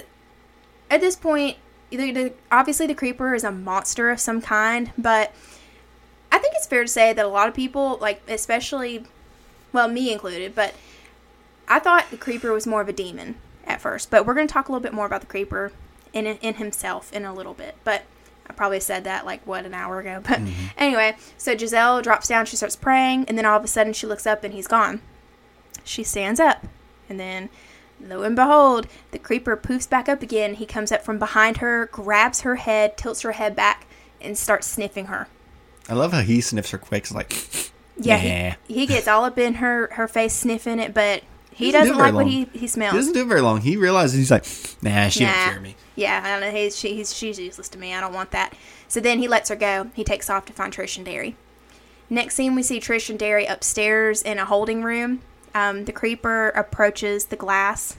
[SPEAKER 1] at this point, the, the, obviously the creeper is a monster of some kind, but I think it's fair to say that a lot of people, like especially, well, me included, but I thought the creeper was more of a demon at first. But we're going to talk a little bit more about the creeper in in himself in a little bit, but. I probably said that like what an hour ago, but mm-hmm. anyway. So Jezelle drops down, she starts praying, and then all of a sudden she looks up and he's gone. She stands up, and then Lo and behold, the creeper poofs back up again. He comes up from behind her, grabs her head, tilts her head back, and starts sniffing her.
[SPEAKER 2] I love how he sniffs her quick. It's like,
[SPEAKER 1] Yeah,
[SPEAKER 2] Yeah.
[SPEAKER 1] He, he gets all up in her, her face sniffing it, but he
[SPEAKER 2] Doesn't
[SPEAKER 1] doesn't
[SPEAKER 2] very
[SPEAKER 1] like what
[SPEAKER 2] long.
[SPEAKER 1] he, he
[SPEAKER 2] he
[SPEAKER 1] smells.
[SPEAKER 2] doesn't do it very long. He realizes he's like, nah, she
[SPEAKER 1] Nah.
[SPEAKER 2] don't me.
[SPEAKER 1] Yeah, I don't know. He's, she, he's, she's useless to me. I don't want that. So then he lets her go. He takes off to find Trish and Darry. Next scene, we see Trish and Darry upstairs in a holding room. Um, the creeper approaches the glass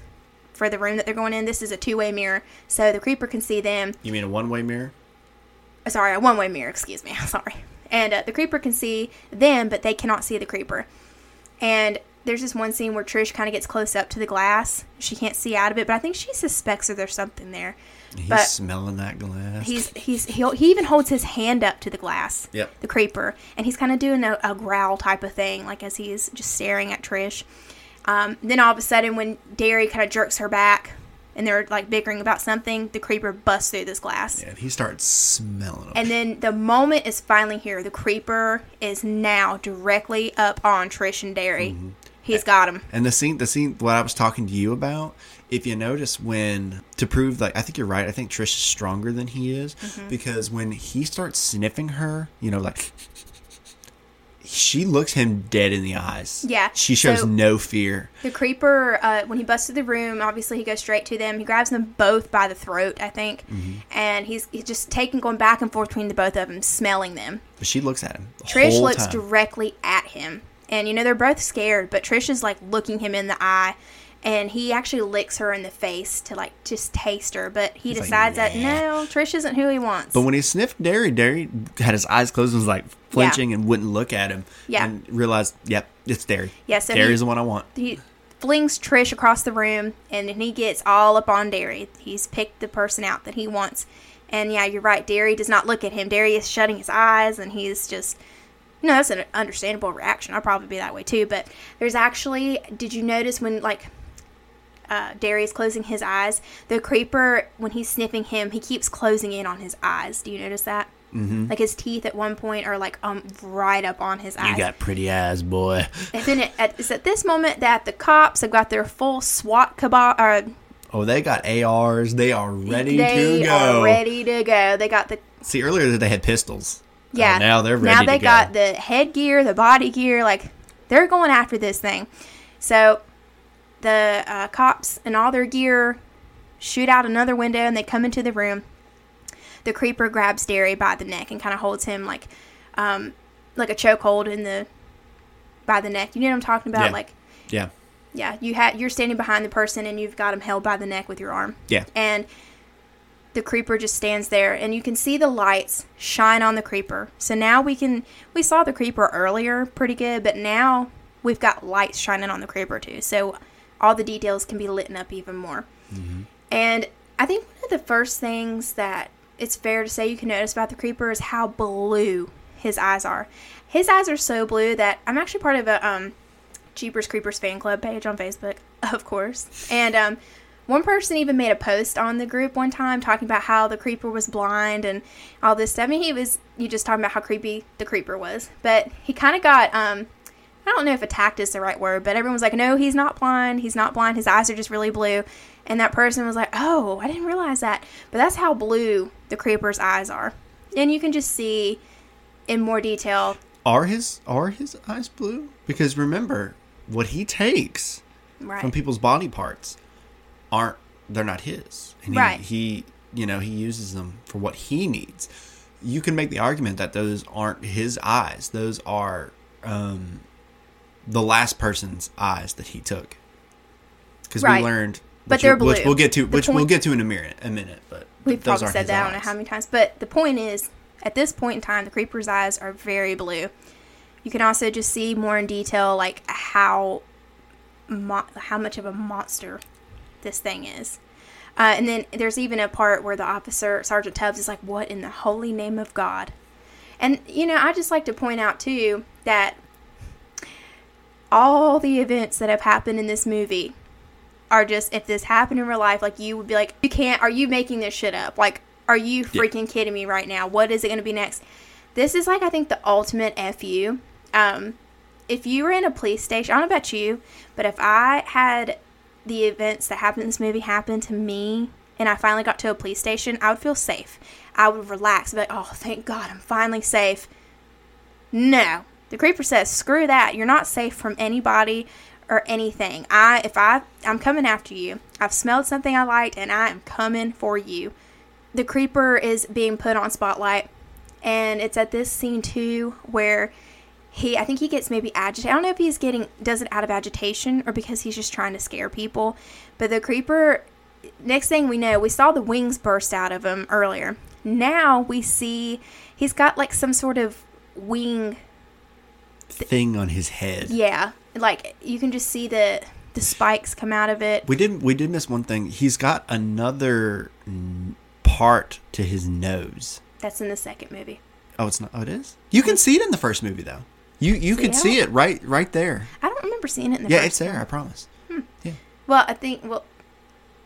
[SPEAKER 1] for the room that they're going in. This is a two way mirror, so the creeper can see them.
[SPEAKER 2] You mean a one-way mirror?
[SPEAKER 1] Uh, Sorry, a one way mirror, excuse me. Sorry. And uh, the creeper can see them, but they cannot see the creeper. And there's this one scene where Trish kind of gets close up to the glass. She can't see out of it, but I think she suspects that there's something there.
[SPEAKER 2] He's
[SPEAKER 1] But-
[SPEAKER 2] smelling that glass.
[SPEAKER 1] He's he's he'll, he even holds his hand up to the glass.
[SPEAKER 2] Yep.
[SPEAKER 1] The creeper, and he's kind of doing a, a growl type of thing, like as he's just staring at Trish. Um, then all of a sudden, when Darry kind of jerks her back, and they're like bickering about something, the creeper busts through this glass.
[SPEAKER 2] yeah, he starts smelling them.
[SPEAKER 1] And then the moment is finally here. The creeper is now directly up on Trish and Darry.
[SPEAKER 2] Mm-hmm.
[SPEAKER 1] He's got him.
[SPEAKER 2] And the scene, the scene, what I was talking to you about, if you notice when to prove like I think you're right. I think Trish is stronger than he is
[SPEAKER 1] Mm-hmm.
[SPEAKER 2] because when he starts sniffing her, you know, like she looks him dead in the eyes.
[SPEAKER 1] Yeah,
[SPEAKER 2] she shows
[SPEAKER 1] so-
[SPEAKER 2] no fear.
[SPEAKER 1] The creeper, uh, when he busts through the room, obviously he goes straight to them. He grabs them both by the throat, I think,
[SPEAKER 2] Mm-hmm.
[SPEAKER 1] and he's, he's just taking, going back and forth between the both of them, smelling them.
[SPEAKER 2] But she looks at him. The
[SPEAKER 1] Trish looks
[SPEAKER 2] time.
[SPEAKER 1] directly at him, and you know they're both scared, but Trish is like looking him in the eye, And he actually licks her in the face to like just taste her, but he
[SPEAKER 2] like,
[SPEAKER 1] decides that
[SPEAKER 2] "Nah."
[SPEAKER 1] no, Trish isn't who he wants.
[SPEAKER 2] But when he sniffed Darry, Darry had his eyes closed and was like flinching and wouldn't look at him.
[SPEAKER 1] Yeah.
[SPEAKER 2] And realized, yep, it's Darry.
[SPEAKER 1] Yeah, so
[SPEAKER 2] Darry's
[SPEAKER 1] he-
[SPEAKER 2] the one I want.
[SPEAKER 1] he flings Trish across the room, and then he gets all up on Darry. He's picked the person out that he wants, and yeah, you're right. Darry does not look at him. Darry is shutting his eyes, and he's just. You know, that's an understandable reaction. I'll probably be that way too. But there's actually, did you notice when like uh, is closing his eyes, the creeper when he's sniffing him, he keeps closing in on his eyes. Do you notice that? Mm-hmm. Like his teeth at one point are like um right up on his eyes.
[SPEAKER 2] You got pretty eyes, boy.
[SPEAKER 1] And then it, at, it's at this moment that the cops have got their full SWAT cabal. Or
[SPEAKER 2] Oh, they got ARs. They are ready
[SPEAKER 1] they
[SPEAKER 2] to go.
[SPEAKER 1] are ready to go. They got the
[SPEAKER 2] See, earlier they had pistols.
[SPEAKER 1] Yeah.
[SPEAKER 2] Oh, now they're ready
[SPEAKER 1] Now they
[SPEAKER 2] go.
[SPEAKER 1] got the headgear, the body gear. Like they're going after this thing. So the uh, cops and all their gear shoot out another window, and they come into the room. The creeper grabs Darry by the neck and kind of holds him like, um, like a chokehold in the by the neck. You know what I'm talking about?
[SPEAKER 2] Yeah.
[SPEAKER 1] Like
[SPEAKER 2] Yeah.
[SPEAKER 1] Yeah, you had you're standing behind the person and you've got him held by the neck with your arm.
[SPEAKER 2] Yeah.
[SPEAKER 1] And the creeper just stands there and you can see the lights shine on the creeper. So now we can we saw the creeper earlier pretty good, but now we've got lights shining on the creeper too. So all the details can be lit up even more. And I think one of the first things that it's fair to say you can notice about the creeper is how blue his eyes are. His eyes are so blue that I'm actually part of a um, Jeepers Creepers fan club page on Facebook, of course. And um, one person even made a post on the group one time talking about how the creeper was blind and all this stuff. I mean, he was you just talking about how creepy the creeper was, but he kind of got um, I don't know if attacked is the right word, but everyone was like, no, he's not blind. He's not blind. His eyes are just really blue. And that person was like, oh, I didn't realize that. But that's how blue the creeper's eyes are. And you can just see in more detail.
[SPEAKER 2] Are his are his eyes blue? Because remember, what he takes
[SPEAKER 1] Right.
[SPEAKER 2] from people's body parts aren't they're not his. And he,
[SPEAKER 1] Right.
[SPEAKER 2] he you know, he uses them for what he needs. You can make the argument that those aren't his eyes. Those are um the last person's eyes that he took. Because
[SPEAKER 1] Right.
[SPEAKER 2] we learned
[SPEAKER 1] But they're
[SPEAKER 2] we'll- Which
[SPEAKER 1] blue.
[SPEAKER 2] we'll get to
[SPEAKER 1] The
[SPEAKER 2] which we'll get to in a minute a minute, but
[SPEAKER 1] We've
[SPEAKER 2] those
[SPEAKER 1] probably said that I don't know how many times. But the point is, at this point in time, the creeper's eyes are very blue. You can also just see more in detail, like how mo- how much of a monster this thing is. Uh, and then there's even a part where the officer, Sergeant Tubbs, is like, "What in the holy name of God?" And you know, I just like to point out too that all the events that have happened in this movie are just if this happened in real life, like you would be like, you can't. Are you making this shit up? Like, are you freaking kidding me right now? What is it going to be next? This is like I think the ultimate fu. Um, if you were in a police station, I don't know about you, but if I had the events that happened in this movie happen to me and I finally got to a police station, I would feel safe. I would relax, be like, oh, thank God, I'm finally safe. No. The creeper says, screw that. You're not safe from anybody or anything. I if I I'm coming after you. I've smelled something I liked and I am coming for you. The creeper is being put on spotlight and it's at this scene too where he I think he gets maybe agitated. I don't know if he's getting does it out of agitation or because he's just trying to scare people. But the creeper next thing we know, we saw the wings burst out of him earlier. Now we see he's got like some sort of wing
[SPEAKER 2] thing on his head.
[SPEAKER 1] yeah, like you can just see the the spikes come out of it.
[SPEAKER 2] We did we did miss one thing. He's got another mm, part to his nose.
[SPEAKER 1] That's in the second movie.
[SPEAKER 2] Oh, it's not. Oh, it is. You can see it in the first movie though. You you
[SPEAKER 1] See
[SPEAKER 2] can see it right right there.
[SPEAKER 1] I don't remember seeing it in the
[SPEAKER 2] Yeah, it's there.
[SPEAKER 1] one.
[SPEAKER 2] I promise. Hmm. Yeah.
[SPEAKER 1] Well, I think well,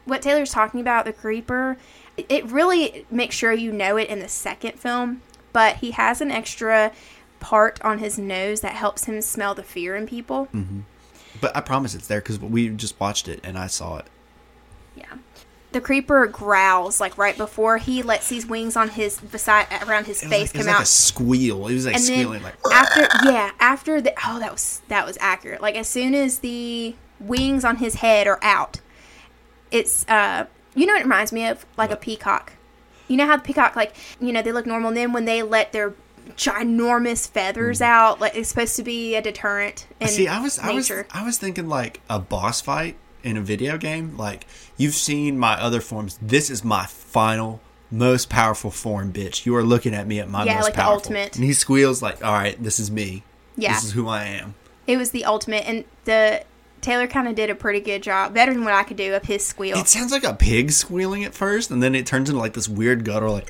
[SPEAKER 1] what Taylor's talking about the creeper, it really makes sure you know it in the second film. But he has an extra part on his nose that helps him smell the fear in people. Mm-hmm.
[SPEAKER 2] But I promise it's there because we just watched it and I saw it.
[SPEAKER 1] Yeah. The creeper growls like right before he lets these wings on his beside around his face
[SPEAKER 2] like, it
[SPEAKER 1] come
[SPEAKER 2] was like
[SPEAKER 1] out.
[SPEAKER 2] a squeal. It was like
[SPEAKER 1] and
[SPEAKER 2] squealing like.
[SPEAKER 1] after yeah after the oh that was that was accurate like as soon as the wings on his head are out it's uh you know what it reminds me of like a peacock you know how the peacock like you know they look normal and then when they let their ginormous feathers out like it's supposed to be a deterrent
[SPEAKER 2] Mm. See, I was I was I was thinking like a boss fight in a video game, like you've seen my other forms. This is my final, most powerful form, bitch. You are looking at me at my
[SPEAKER 1] Yeah,
[SPEAKER 2] most
[SPEAKER 1] like the
[SPEAKER 2] powerful.
[SPEAKER 1] ultimate.
[SPEAKER 2] And he squeals like, "All right, this is me.
[SPEAKER 1] Yeah.
[SPEAKER 2] this is who I am."
[SPEAKER 1] It was the ultimate, and the Taylor kind of did a pretty good job, better than what I could do of his squeal.
[SPEAKER 2] It sounds like a pig squealing at first, and then it turns into like this weird guttural like.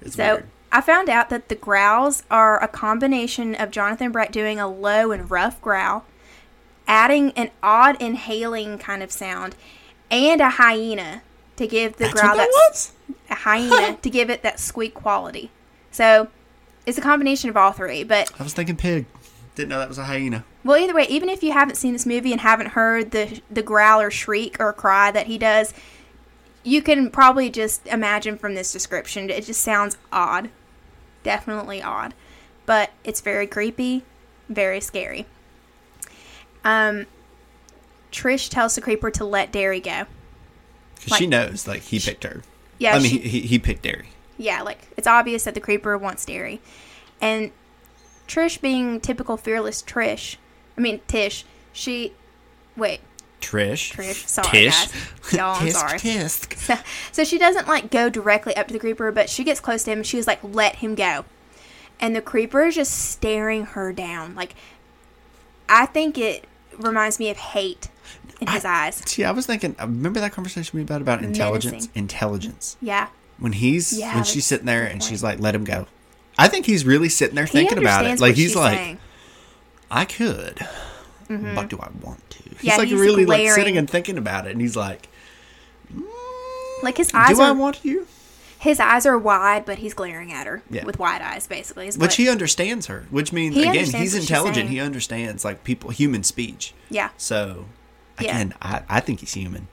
[SPEAKER 2] It's
[SPEAKER 1] So
[SPEAKER 2] weird.
[SPEAKER 1] I found out that the growls are a combination of Jonathan Breck doing a low and rough growl, adding an odd inhaling kind of sound, and a hyena to give the
[SPEAKER 2] That's
[SPEAKER 1] growl
[SPEAKER 2] what that
[SPEAKER 1] that
[SPEAKER 2] was.
[SPEAKER 1] a hyena to give it that squeak quality. So it's a combination of all three. But
[SPEAKER 2] I was thinking pig. Didn't know that was a hyena.
[SPEAKER 1] well, either way, even if you haven't seen this movie and haven't heard the the growl or shriek or cry that he does, you can probably just imagine from this description. It just sounds odd, definitely odd, but it's very creepy, very scary. Um, Trish tells the creeper to let Darry go.
[SPEAKER 2] 'Cause she knows, like he picked her.
[SPEAKER 1] Yeah,
[SPEAKER 2] I mean,
[SPEAKER 1] she-
[SPEAKER 2] he, he, he picked Darry.
[SPEAKER 1] Yeah, like it's obvious that the creeper wants Darry. And Trish being typical fearless Trish, I mean Tish, she wait,
[SPEAKER 2] Trish.
[SPEAKER 1] Trish, sorry
[SPEAKER 2] Tish.
[SPEAKER 1] guys. Y'all, I'm
[SPEAKER 2] Tisk,
[SPEAKER 1] sorry.
[SPEAKER 2] tisk.
[SPEAKER 1] So, so she doesn't like go directly up to the creeper, but she gets close to him and she was like, let him go. And the creeper is just staring her down. Like I think it reminds me of hate in his eyes.
[SPEAKER 2] See, I was thinking. Remember that conversation we had about intelligence?
[SPEAKER 1] Menacing.
[SPEAKER 2] Intelligence.
[SPEAKER 1] Yeah.
[SPEAKER 2] When he's
[SPEAKER 1] Yeah,
[SPEAKER 2] when she's sitting there and she's like, "Let him go." I think he's really sitting there
[SPEAKER 1] He
[SPEAKER 2] thinking about it. Like he's like,
[SPEAKER 1] saying.
[SPEAKER 2] "I could, but do I want to?" He's
[SPEAKER 1] Mm-hmm. Yeah,
[SPEAKER 2] like
[SPEAKER 1] he's
[SPEAKER 2] really like sitting and thinking about it, and he's like,
[SPEAKER 1] Like his eyes
[SPEAKER 2] "Do I want you?"
[SPEAKER 1] his eyes are wide, but he's glaring at her
[SPEAKER 2] Yeah.
[SPEAKER 1] with wide eyes, basically.
[SPEAKER 2] Which
[SPEAKER 1] what-
[SPEAKER 2] he understands her. Which means
[SPEAKER 1] He
[SPEAKER 2] again, he's intelligent. He understands like people, human speech.
[SPEAKER 1] yeah.
[SPEAKER 2] So
[SPEAKER 1] Yeah.
[SPEAKER 2] again, I, I think he's human,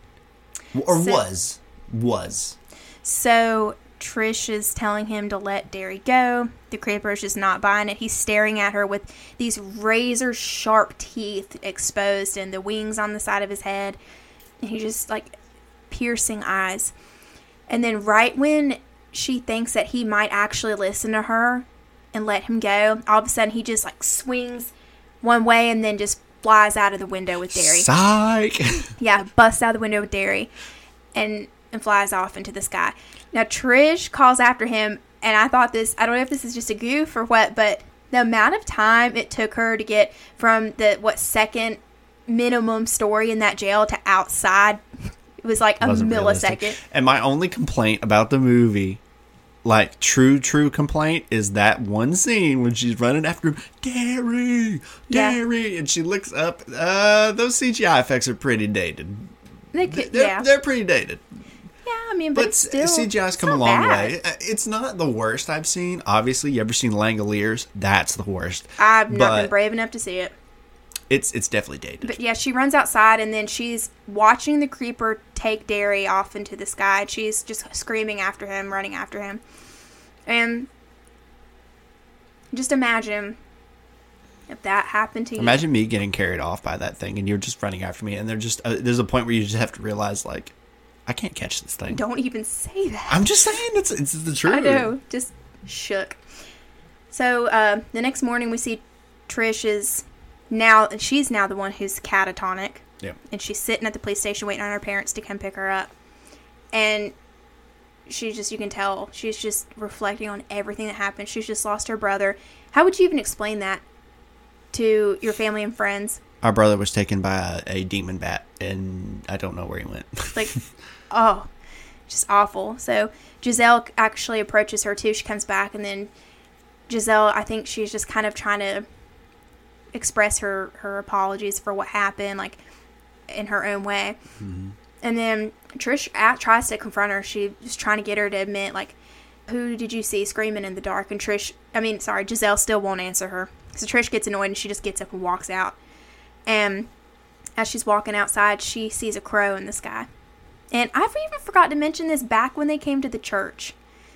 [SPEAKER 2] or
[SPEAKER 1] So-
[SPEAKER 2] was was.
[SPEAKER 1] So Trish is telling him to let Darry go. The creeper is just not buying it. He's staring at her with these razor sharp teeth exposed and the wings on the side of his head. And he just like piercing eyes. And then right when she thinks that he might actually listen to her and let him go, all of a sudden he just like swings one way and then just flies out of the window with Darry.
[SPEAKER 2] Psych.
[SPEAKER 1] Yeah, busts out the window with Darry and and flies off into the sky. Now Trish calls after him and I thought this I don't know if this is just a goof or what, but the amount of time it took her to get from the what second minimum story in that jail to outside it was like a millisecond.
[SPEAKER 2] realistic. And my only complaint about the movie, like true, true complaint, is that one scene when she's running after him, Darry,
[SPEAKER 1] Yeah.
[SPEAKER 2] And she looks up. Uh, those CGI effects are pretty dated.
[SPEAKER 1] They could-
[SPEAKER 2] They're,
[SPEAKER 1] yeah.
[SPEAKER 2] they're pretty dated.
[SPEAKER 1] yeah, I mean, but,
[SPEAKER 2] But
[SPEAKER 1] still
[SPEAKER 2] CGI's come a long
[SPEAKER 1] bad.
[SPEAKER 2] way. Uh, It's not the worst I've seen. Obviously, you ever seen Langoliers? That's the worst.
[SPEAKER 1] I've not
[SPEAKER 2] But-
[SPEAKER 1] been brave enough to see it.
[SPEAKER 2] It's it's definitely dated.
[SPEAKER 1] But yeah, she runs outside and then she's watching the creeper take Darry off into the sky. and She's just screaming after him, running after him. And just imagine if that happened to you.
[SPEAKER 2] Imagine me getting carried off by that thing, and you're just running after me, and they're just uh, there's a point where you just have to realize like, I can't catch this thing.
[SPEAKER 1] Don't even say that.
[SPEAKER 2] I'm just saying it's it's the truth.
[SPEAKER 1] I know, just shook. So uh, the next morning, we see Trish is now she's now the one who's catatonic.
[SPEAKER 2] Yeah.
[SPEAKER 1] and she's sitting at the police station waiting on her parents to come pick her up and she just you can tell she's just reflecting on everything that happened she's just lost her brother how would you even explain that to your family and friends
[SPEAKER 2] Our brother was taken by a, a demon bat, and I don't know where he went.
[SPEAKER 1] like oh just awful so Jezelle actually approaches her too she comes back and then Jezelle i think she's just kind of trying to express her her apologies for what happened like in her own way. Mm-hmm. And then trish a- tries to confront her. She's trying to get her to admit like who did you see screaming in the dark? And trish i mean sorry Jezelle still won't answer her. So trish gets annoyed and she just gets up and walks out. And as she's walking outside she sees a crow in the sky. And I've even forgot to mention this back when they came to the church.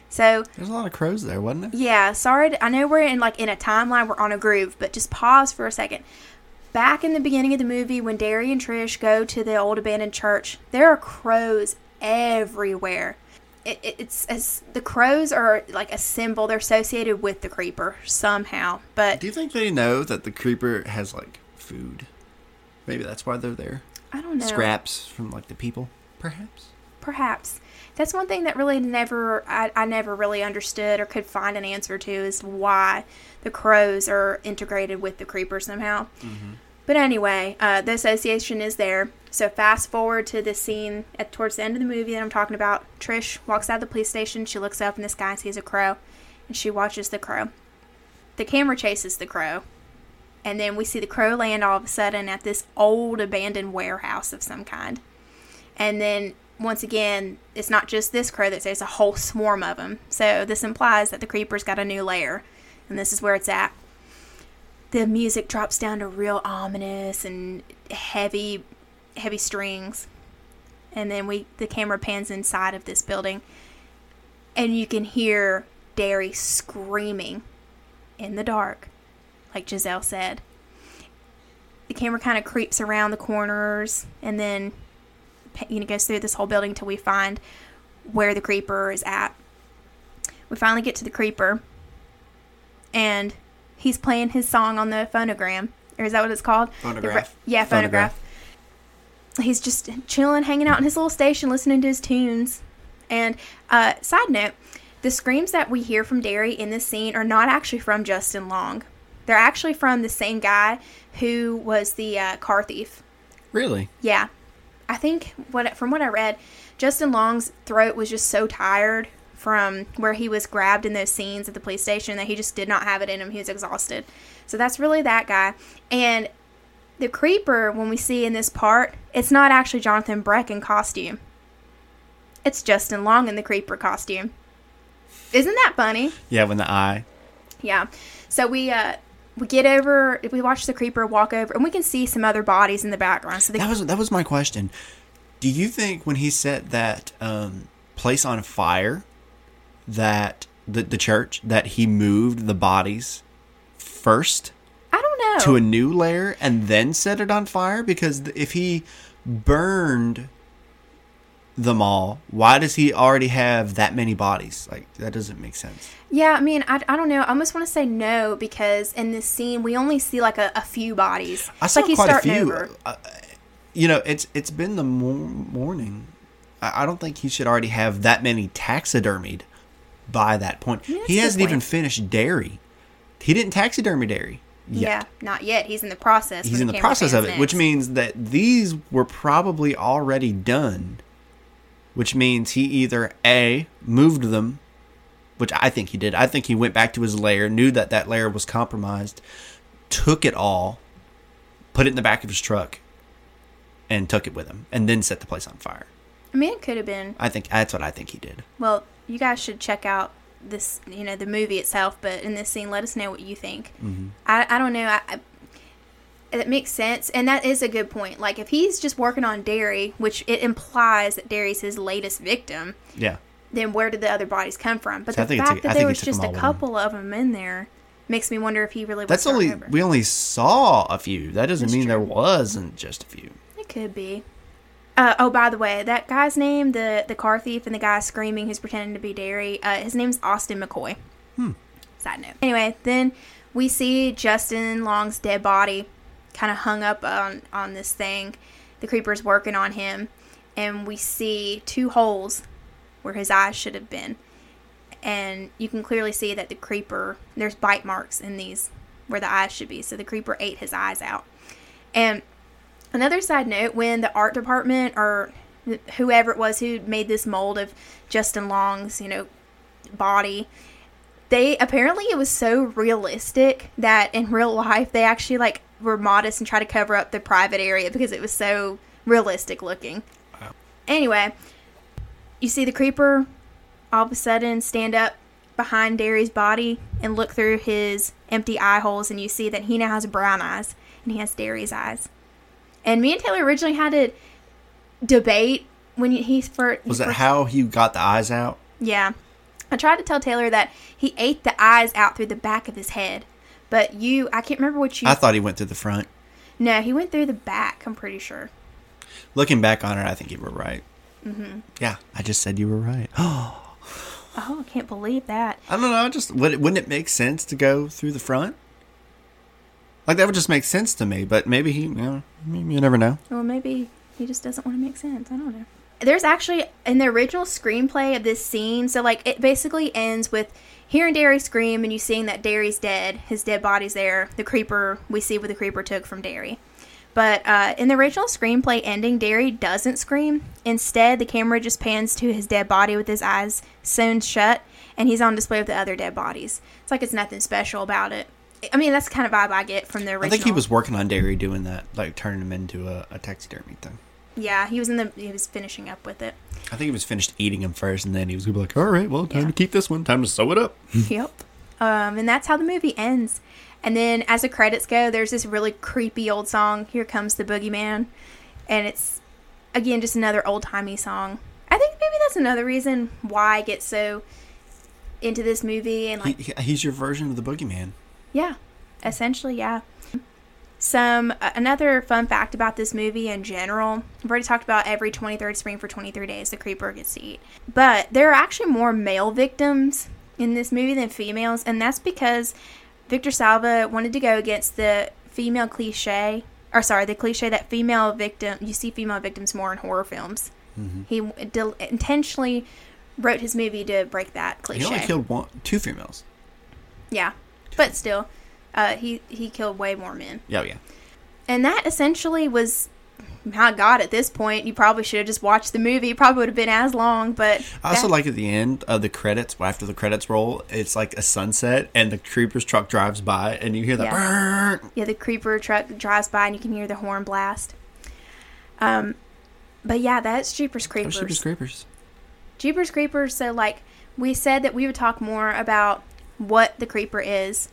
[SPEAKER 1] So
[SPEAKER 2] There's a lot of crows there, wasn't there?
[SPEAKER 1] yeah, sorry. To, I know we're in like in a timeline, we're on a groove, but just pause for a second. Back in the beginning of the movie, when Darry and Trish go to the old abandoned church, there are crows everywhere. It, it, it's as the crows are like a symbol. They're associated with the creeper somehow. But
[SPEAKER 2] Do you think they know that the creeper has like food? Maybe that's why they're there.
[SPEAKER 1] I don't know.
[SPEAKER 2] Scraps from like the people, perhaps.
[SPEAKER 1] Perhaps. That's one thing that really never I, I never really understood or could find an answer to is why the crows are integrated with the creeper somehow. But anyway, uh, the association is there. So fast forward to the scene at towards the end of the movie that I'm talking about. Trish walks out of the police station. She looks up in the sky and sees a crow, and she watches the crow. The camera chases the crow, and then we see the crow land all of a sudden at this old abandoned warehouse of some kind. And then once again, it's not just this crow that there's a whole swarm of them. So this implies that the creeper's got a new lair, and this is where it's at. The music drops down to real ominous and heavy, heavy strings, and then we the camera pans inside of this building, and you can hear Darry screaming in the dark, like Jezelle said. The camera kind of creeps around the corners, and then you know goes through this whole building till we find where the creeper is at. We finally get to the creeper, and he's playing his song on the phonogram, or is that what it's called? The
[SPEAKER 2] Phonograph.
[SPEAKER 1] ra- yeah,
[SPEAKER 2] Phonograph.
[SPEAKER 1] phonograph. He's just chilling, hanging out in his little station, listening to his tunes. And uh, side note, the screams that we hear from Darry in this scene are not actually from Justin Long. They're actually from the same guy who was the uh, car thief.
[SPEAKER 2] Really?
[SPEAKER 1] Yeah, I think what from what I read, Justin Long's throat was just so tired from where he was grabbed in those scenes at the police station that he just did not have it in him. He was exhausted. So that's really that guy. And the creeper, when we see in this part, it's not actually Jonathan Breck in costume. It's Justin Long in the creeper costume. Isn't that funny?
[SPEAKER 2] Yeah, when the eye.
[SPEAKER 1] Yeah. So we uh we get over if we watch the creeper walk over and we can see some other bodies in the background. So the
[SPEAKER 2] That was that was my question. Do you think when he set that um, place on fire, that the the church that he moved the bodies first
[SPEAKER 1] I don't know.
[SPEAKER 2] to a new layer and then set it on fire? Because if he burned them all, why does he already have that many bodies? Like that doesn't make sense.
[SPEAKER 1] Yeah, I mean, I, I don't know. I almost want to say no because in this scene we only see like a, a few bodies.
[SPEAKER 2] I saw
[SPEAKER 1] like
[SPEAKER 2] quite a few. Uh, you know, it's it's been the mor- morning. I, I don't think he should already have that many taxidermied by that point.
[SPEAKER 1] Yeah,
[SPEAKER 2] he hasn't even finished Darry. He didn't taxidermy Darry. Yet.
[SPEAKER 1] Yeah, not yet. He's in the process.
[SPEAKER 2] He's in the process of it, which means that these were probably already done. Which means he either a moved them, which I think he did. I think he went back to his lair, knew that that lair was compromised, took it all, put it in the back of his truck, and took it with him, and then set the place on fire.
[SPEAKER 1] I mean, it could have been.
[SPEAKER 2] I think that's what I think he did.
[SPEAKER 1] Well, you guys should check out this, you know, the movie itself. But in this scene, let us know what you think.
[SPEAKER 2] Mm-hmm.
[SPEAKER 1] I, I don't know. I, It makes sense, and that is a good point. Like if he's just working on Darry, which it implies that Darry's his latest victim,
[SPEAKER 2] Yeah.
[SPEAKER 1] then where did the other bodies come from? But
[SPEAKER 2] So
[SPEAKER 1] the fact
[SPEAKER 2] took-
[SPEAKER 1] that there was just a couple of them in there makes me wonder if he really was
[SPEAKER 2] That's only we only saw a few. That doesn't
[SPEAKER 1] That's
[SPEAKER 2] mean there wasn't just a few.
[SPEAKER 1] It could be. Uh, oh, by the way, that guy's name, the the car thief and the guy screaming who's pretending to be Darry, uh, his name's Austin McCoy.
[SPEAKER 2] Hmm.
[SPEAKER 1] Side note. Anyway, then we see Justin Long's dead body kind of hung up on, on this thing. The creeper's working on him, and we see two holes where his eyes should have been. And you can clearly see that the creeper, there's bite marks in these where the eyes should be. So the creeper ate his eyes out. And Another side note when the art department or whoever it was who made this mold of Justin Long's, you know, body, they apparently it was so realistic that in real life they actually like were modest and try to cover up the private area because it was so realistic looking. Anyway, you see the creeper all of a sudden stand up behind Darry's body and look through his empty eye holes and you see that he now has brown eyes and he has Darry's eyes. And me and Taylor originally had to debate when he first.
[SPEAKER 2] Was that how he got the eyes out?
[SPEAKER 1] Yeah. I tried to tell Taylor that he ate the eyes out through the back of his head. But you, I can't remember what you.
[SPEAKER 2] I thought he went through the front.
[SPEAKER 1] no, he went through the back, I'm pretty sure.
[SPEAKER 2] Looking back on it, I think you were right. Mm-hmm. Yeah, I just said you were right. Oh,
[SPEAKER 1] Oh, I can't believe that.
[SPEAKER 2] I don't know. I Just would, wouldn't it make sense to go through the front? Like that would just make sense to me. But maybe he, you know, you never know.
[SPEAKER 1] Well, maybe He just doesn't want to make sense. I don't know. There's actually in the original screenplay of this scene, so like it basically ends with hearing Darry scream and you seeing that Darry's dead. His dead body's there. The creeper we see what the creeper took from Darry. But uh, in the original screenplay ending, Darry doesn't scream. Instead, the camera just pans to his dead body with his eyes sewn shut, and he's on display with the other dead bodies. It's like it's nothing special about it. I mean, that's the kind of vibe I get from the original.
[SPEAKER 2] I think he was working on Darry doing that, like turning him into a, a taxidermy thing.
[SPEAKER 1] Yeah, he was in the. He was finishing up with it.
[SPEAKER 2] I think he was finished eating him first, and then he was gonna be like, "All right, well, time
[SPEAKER 1] Yeah.
[SPEAKER 2] to keep this one. Time to sew it up."
[SPEAKER 1] yep. Um, and that's how the movie ends. And then as the credits go, there's this really creepy old song, Here Comes the Boogeyman. And it's, again, just another old timey song. I think maybe that's another reason why I get so into this movie. And, like,
[SPEAKER 2] he- he's your version of the boogeyman.
[SPEAKER 1] yeah, essentially, yeah. Some uh, another fun fact about this movie in general. I've already talked about every 23rd spring for 23 days the creeper gets to eat, but there are actually more male victims in this movie than females, and that's because Victor Salva wanted to go against the female cliche, or sorry, the cliche that female victim you see female victims more in horror films. He del- intentionally wrote his movie to break that cliche.
[SPEAKER 2] He only killed one, two females.
[SPEAKER 1] Yeah, but still, uh, he he killed way more men,
[SPEAKER 2] Yeah, yeah.
[SPEAKER 1] and that essentially was. My God, at this point, you probably should have just watched the movie. It probably would have been as long, but
[SPEAKER 2] I also
[SPEAKER 1] that-
[SPEAKER 2] like at the end of the credits, after the credits roll, it's like a sunset, and the creeper's truck drives by, and you hear that. "Brrrr."
[SPEAKER 1] yeah, the creeper truck drives by and you can hear the horn blast. Um, but yeah, that's Jeepers Creepers.
[SPEAKER 2] Jeepers creepers.
[SPEAKER 1] Jeepers Creepers. So like we said that we would talk more about what the creeper is.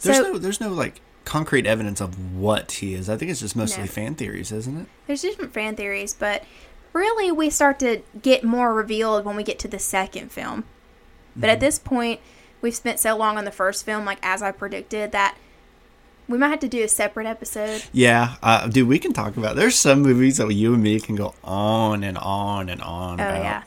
[SPEAKER 2] There's
[SPEAKER 1] so
[SPEAKER 2] no, there's no like concrete evidence of what he is. I think it's just mostly
[SPEAKER 1] No.
[SPEAKER 2] fan theories, isn't it?
[SPEAKER 1] there's different fan theories, but really we start to get more revealed when we get to the second film. But
[SPEAKER 2] Mm-hmm.
[SPEAKER 1] at this point, we've spent so long on the first film, like as I predicted, that we might have to do a separate episode.
[SPEAKER 2] Yeah, uh, dude, we can talk about. There's some movies that you and me can go on and on and on.
[SPEAKER 1] Oh
[SPEAKER 2] about.
[SPEAKER 1] yeah.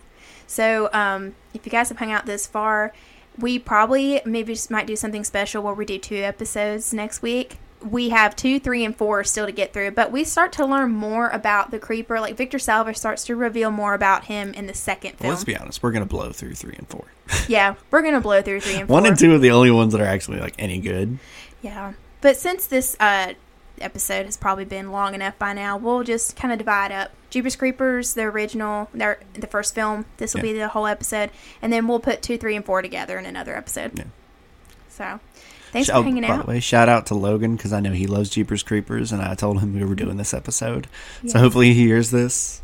[SPEAKER 1] So um, if you guys have hung out this far, we probably maybe just might do something special where we do two episodes next week. We have two, three, and four still to get through, but we start to learn more about the creeper. Like Victor Salva starts to reveal more about him in the second
[SPEAKER 2] Well, let's be honest. We're gonna blow through three and four.
[SPEAKER 1] yeah, we're gonna blow through three and four.
[SPEAKER 2] One and two are the only ones that are actually like any good.
[SPEAKER 1] Yeah, but since this uh, episode has probably been long enough by now, we'll just kind of divide up Jeepers Creepers, the original, their the first film. This will
[SPEAKER 2] Yeah.
[SPEAKER 1] be the whole episode, and then we'll put two, three, and four together in another episode.
[SPEAKER 2] Yeah.
[SPEAKER 1] So, thanks
[SPEAKER 2] Oh,
[SPEAKER 1] for hanging out.
[SPEAKER 2] by the way, shout out to Logan because I know he loves Jeepers Creepers, and I told him we were doing this episode. So hopefully he hears this.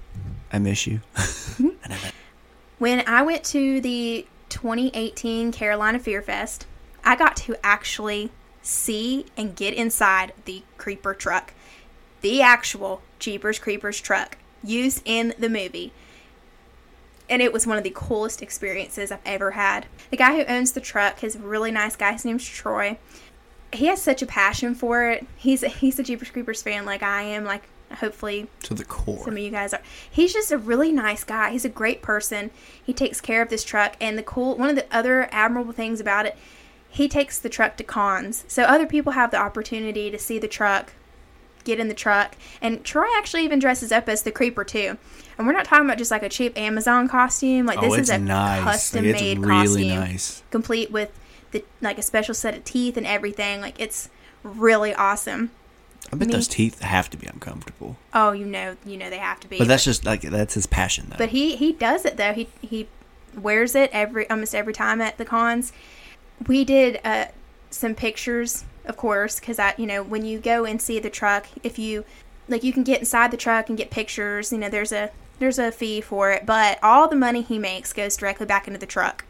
[SPEAKER 2] I miss you. Mm-hmm. I that.
[SPEAKER 1] When I went to the 2018 Carolina Fear Fest, I got to actually see and get inside the creeper truck, the actual Jeepers Creepers truck used in the movie. And it was one of the coolest experiences I've ever had. The guy who owns the truck is a really nice guy. His name's Troy. He has such a passion for it. He's he's a Jeepers Creepers fan like I am. Like hopefully
[SPEAKER 2] To the core.
[SPEAKER 1] some of you guys are. He's just a really nice guy. He's a great person. He takes care of this truck, and the cool one of the other admirable things about it, he takes the truck to cons, so other people have the opportunity to see the truck, get in the truck, and Troy actually even dresses up as the creeper too. And we're not talking about just like a cheap Amazon costume. Like
[SPEAKER 2] oh,
[SPEAKER 1] this
[SPEAKER 2] it's
[SPEAKER 1] is a
[SPEAKER 2] nice.
[SPEAKER 1] custom
[SPEAKER 2] Like,
[SPEAKER 1] made
[SPEAKER 2] really
[SPEAKER 1] costume,
[SPEAKER 2] nice.
[SPEAKER 1] complete with the like a special set of teeth and everything. Like it's really awesome.
[SPEAKER 2] I bet
[SPEAKER 1] Me-
[SPEAKER 2] those teeth have to be uncomfortable.
[SPEAKER 1] Oh, you know, you know they have to be.
[SPEAKER 2] But that's just like that's his passion, though.
[SPEAKER 1] But he he does it though. He he wears it every almost every time at the cons. We did uh, some pictures, of course, because I you know when you go and see the truck, if you like you can get inside the truck and get pictures. You know there's a there's a fee for it, but all the money he makes goes directly back into the truck.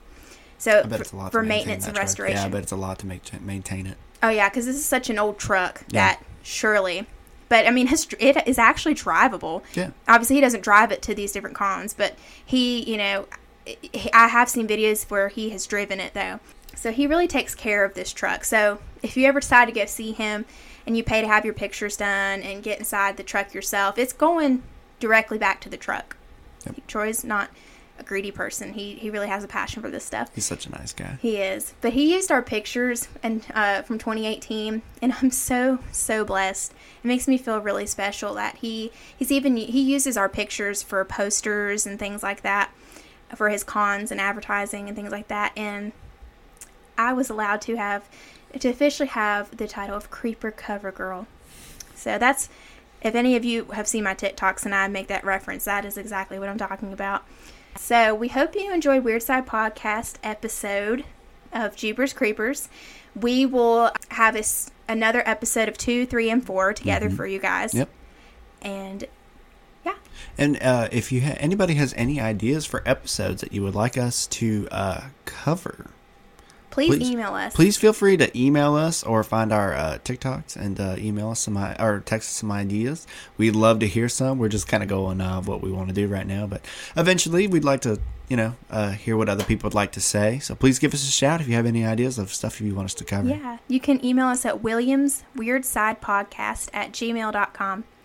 [SPEAKER 1] So
[SPEAKER 2] I bet
[SPEAKER 1] for,
[SPEAKER 2] it's a lot
[SPEAKER 1] for
[SPEAKER 2] to
[SPEAKER 1] maintenance and
[SPEAKER 2] truck.
[SPEAKER 1] restoration.
[SPEAKER 2] Yeah, I bet it's a lot to make maintain it.
[SPEAKER 1] Oh yeah, because this is such an old truck
[SPEAKER 2] Yeah.
[SPEAKER 1] that surely. But I mean, his it is actually drivable.
[SPEAKER 2] Yeah.
[SPEAKER 1] Obviously, he doesn't drive it to these different cons, but he, you know, he- I have seen videos where he has driven it though. So he really takes care of this truck. So if you ever decide to go see him and you pay to have your pictures done and get inside the truck yourself, it's going directly back to the truck.
[SPEAKER 2] Yep.
[SPEAKER 1] Troy's not a greedy person. He he really has a passion for this stuff.
[SPEAKER 2] He's such a nice guy.
[SPEAKER 1] He is, but he used our pictures and uh, from 2018, and I'm so so blessed. It makes me feel really special that he he's even he uses our pictures for posters and things like that for his cons and advertising and things like that. And I was allowed to have to officially have the title of Creeper Cover Girl. So that's if any of you have seen my TikToks and I make that reference, that is exactly what I'm talking about. So we hope you enjoyed Weird Side Podcast episode of Jeepers Creepers. We will have a another episode of two, three, and four together for you guys.
[SPEAKER 2] Yep.
[SPEAKER 1] And yeah,
[SPEAKER 2] And uh, if you ha- anybody has any ideas for episodes that you would like us to uh, cover,
[SPEAKER 1] please,
[SPEAKER 2] Please-
[SPEAKER 1] email us.
[SPEAKER 2] please feel free to email us or find our uh, TikToks and uh, email us some i- or text us some ideas. We'd love to hear some. We're just kind of going uh, what we want to do right now, but eventually we'd like to, you know, uh, hear what other people would like to say. So please give us a shout if you have any ideas of stuff you want us to cover.
[SPEAKER 1] Yeah, you can email us at williamsweird.sidepodcast at gmail.com.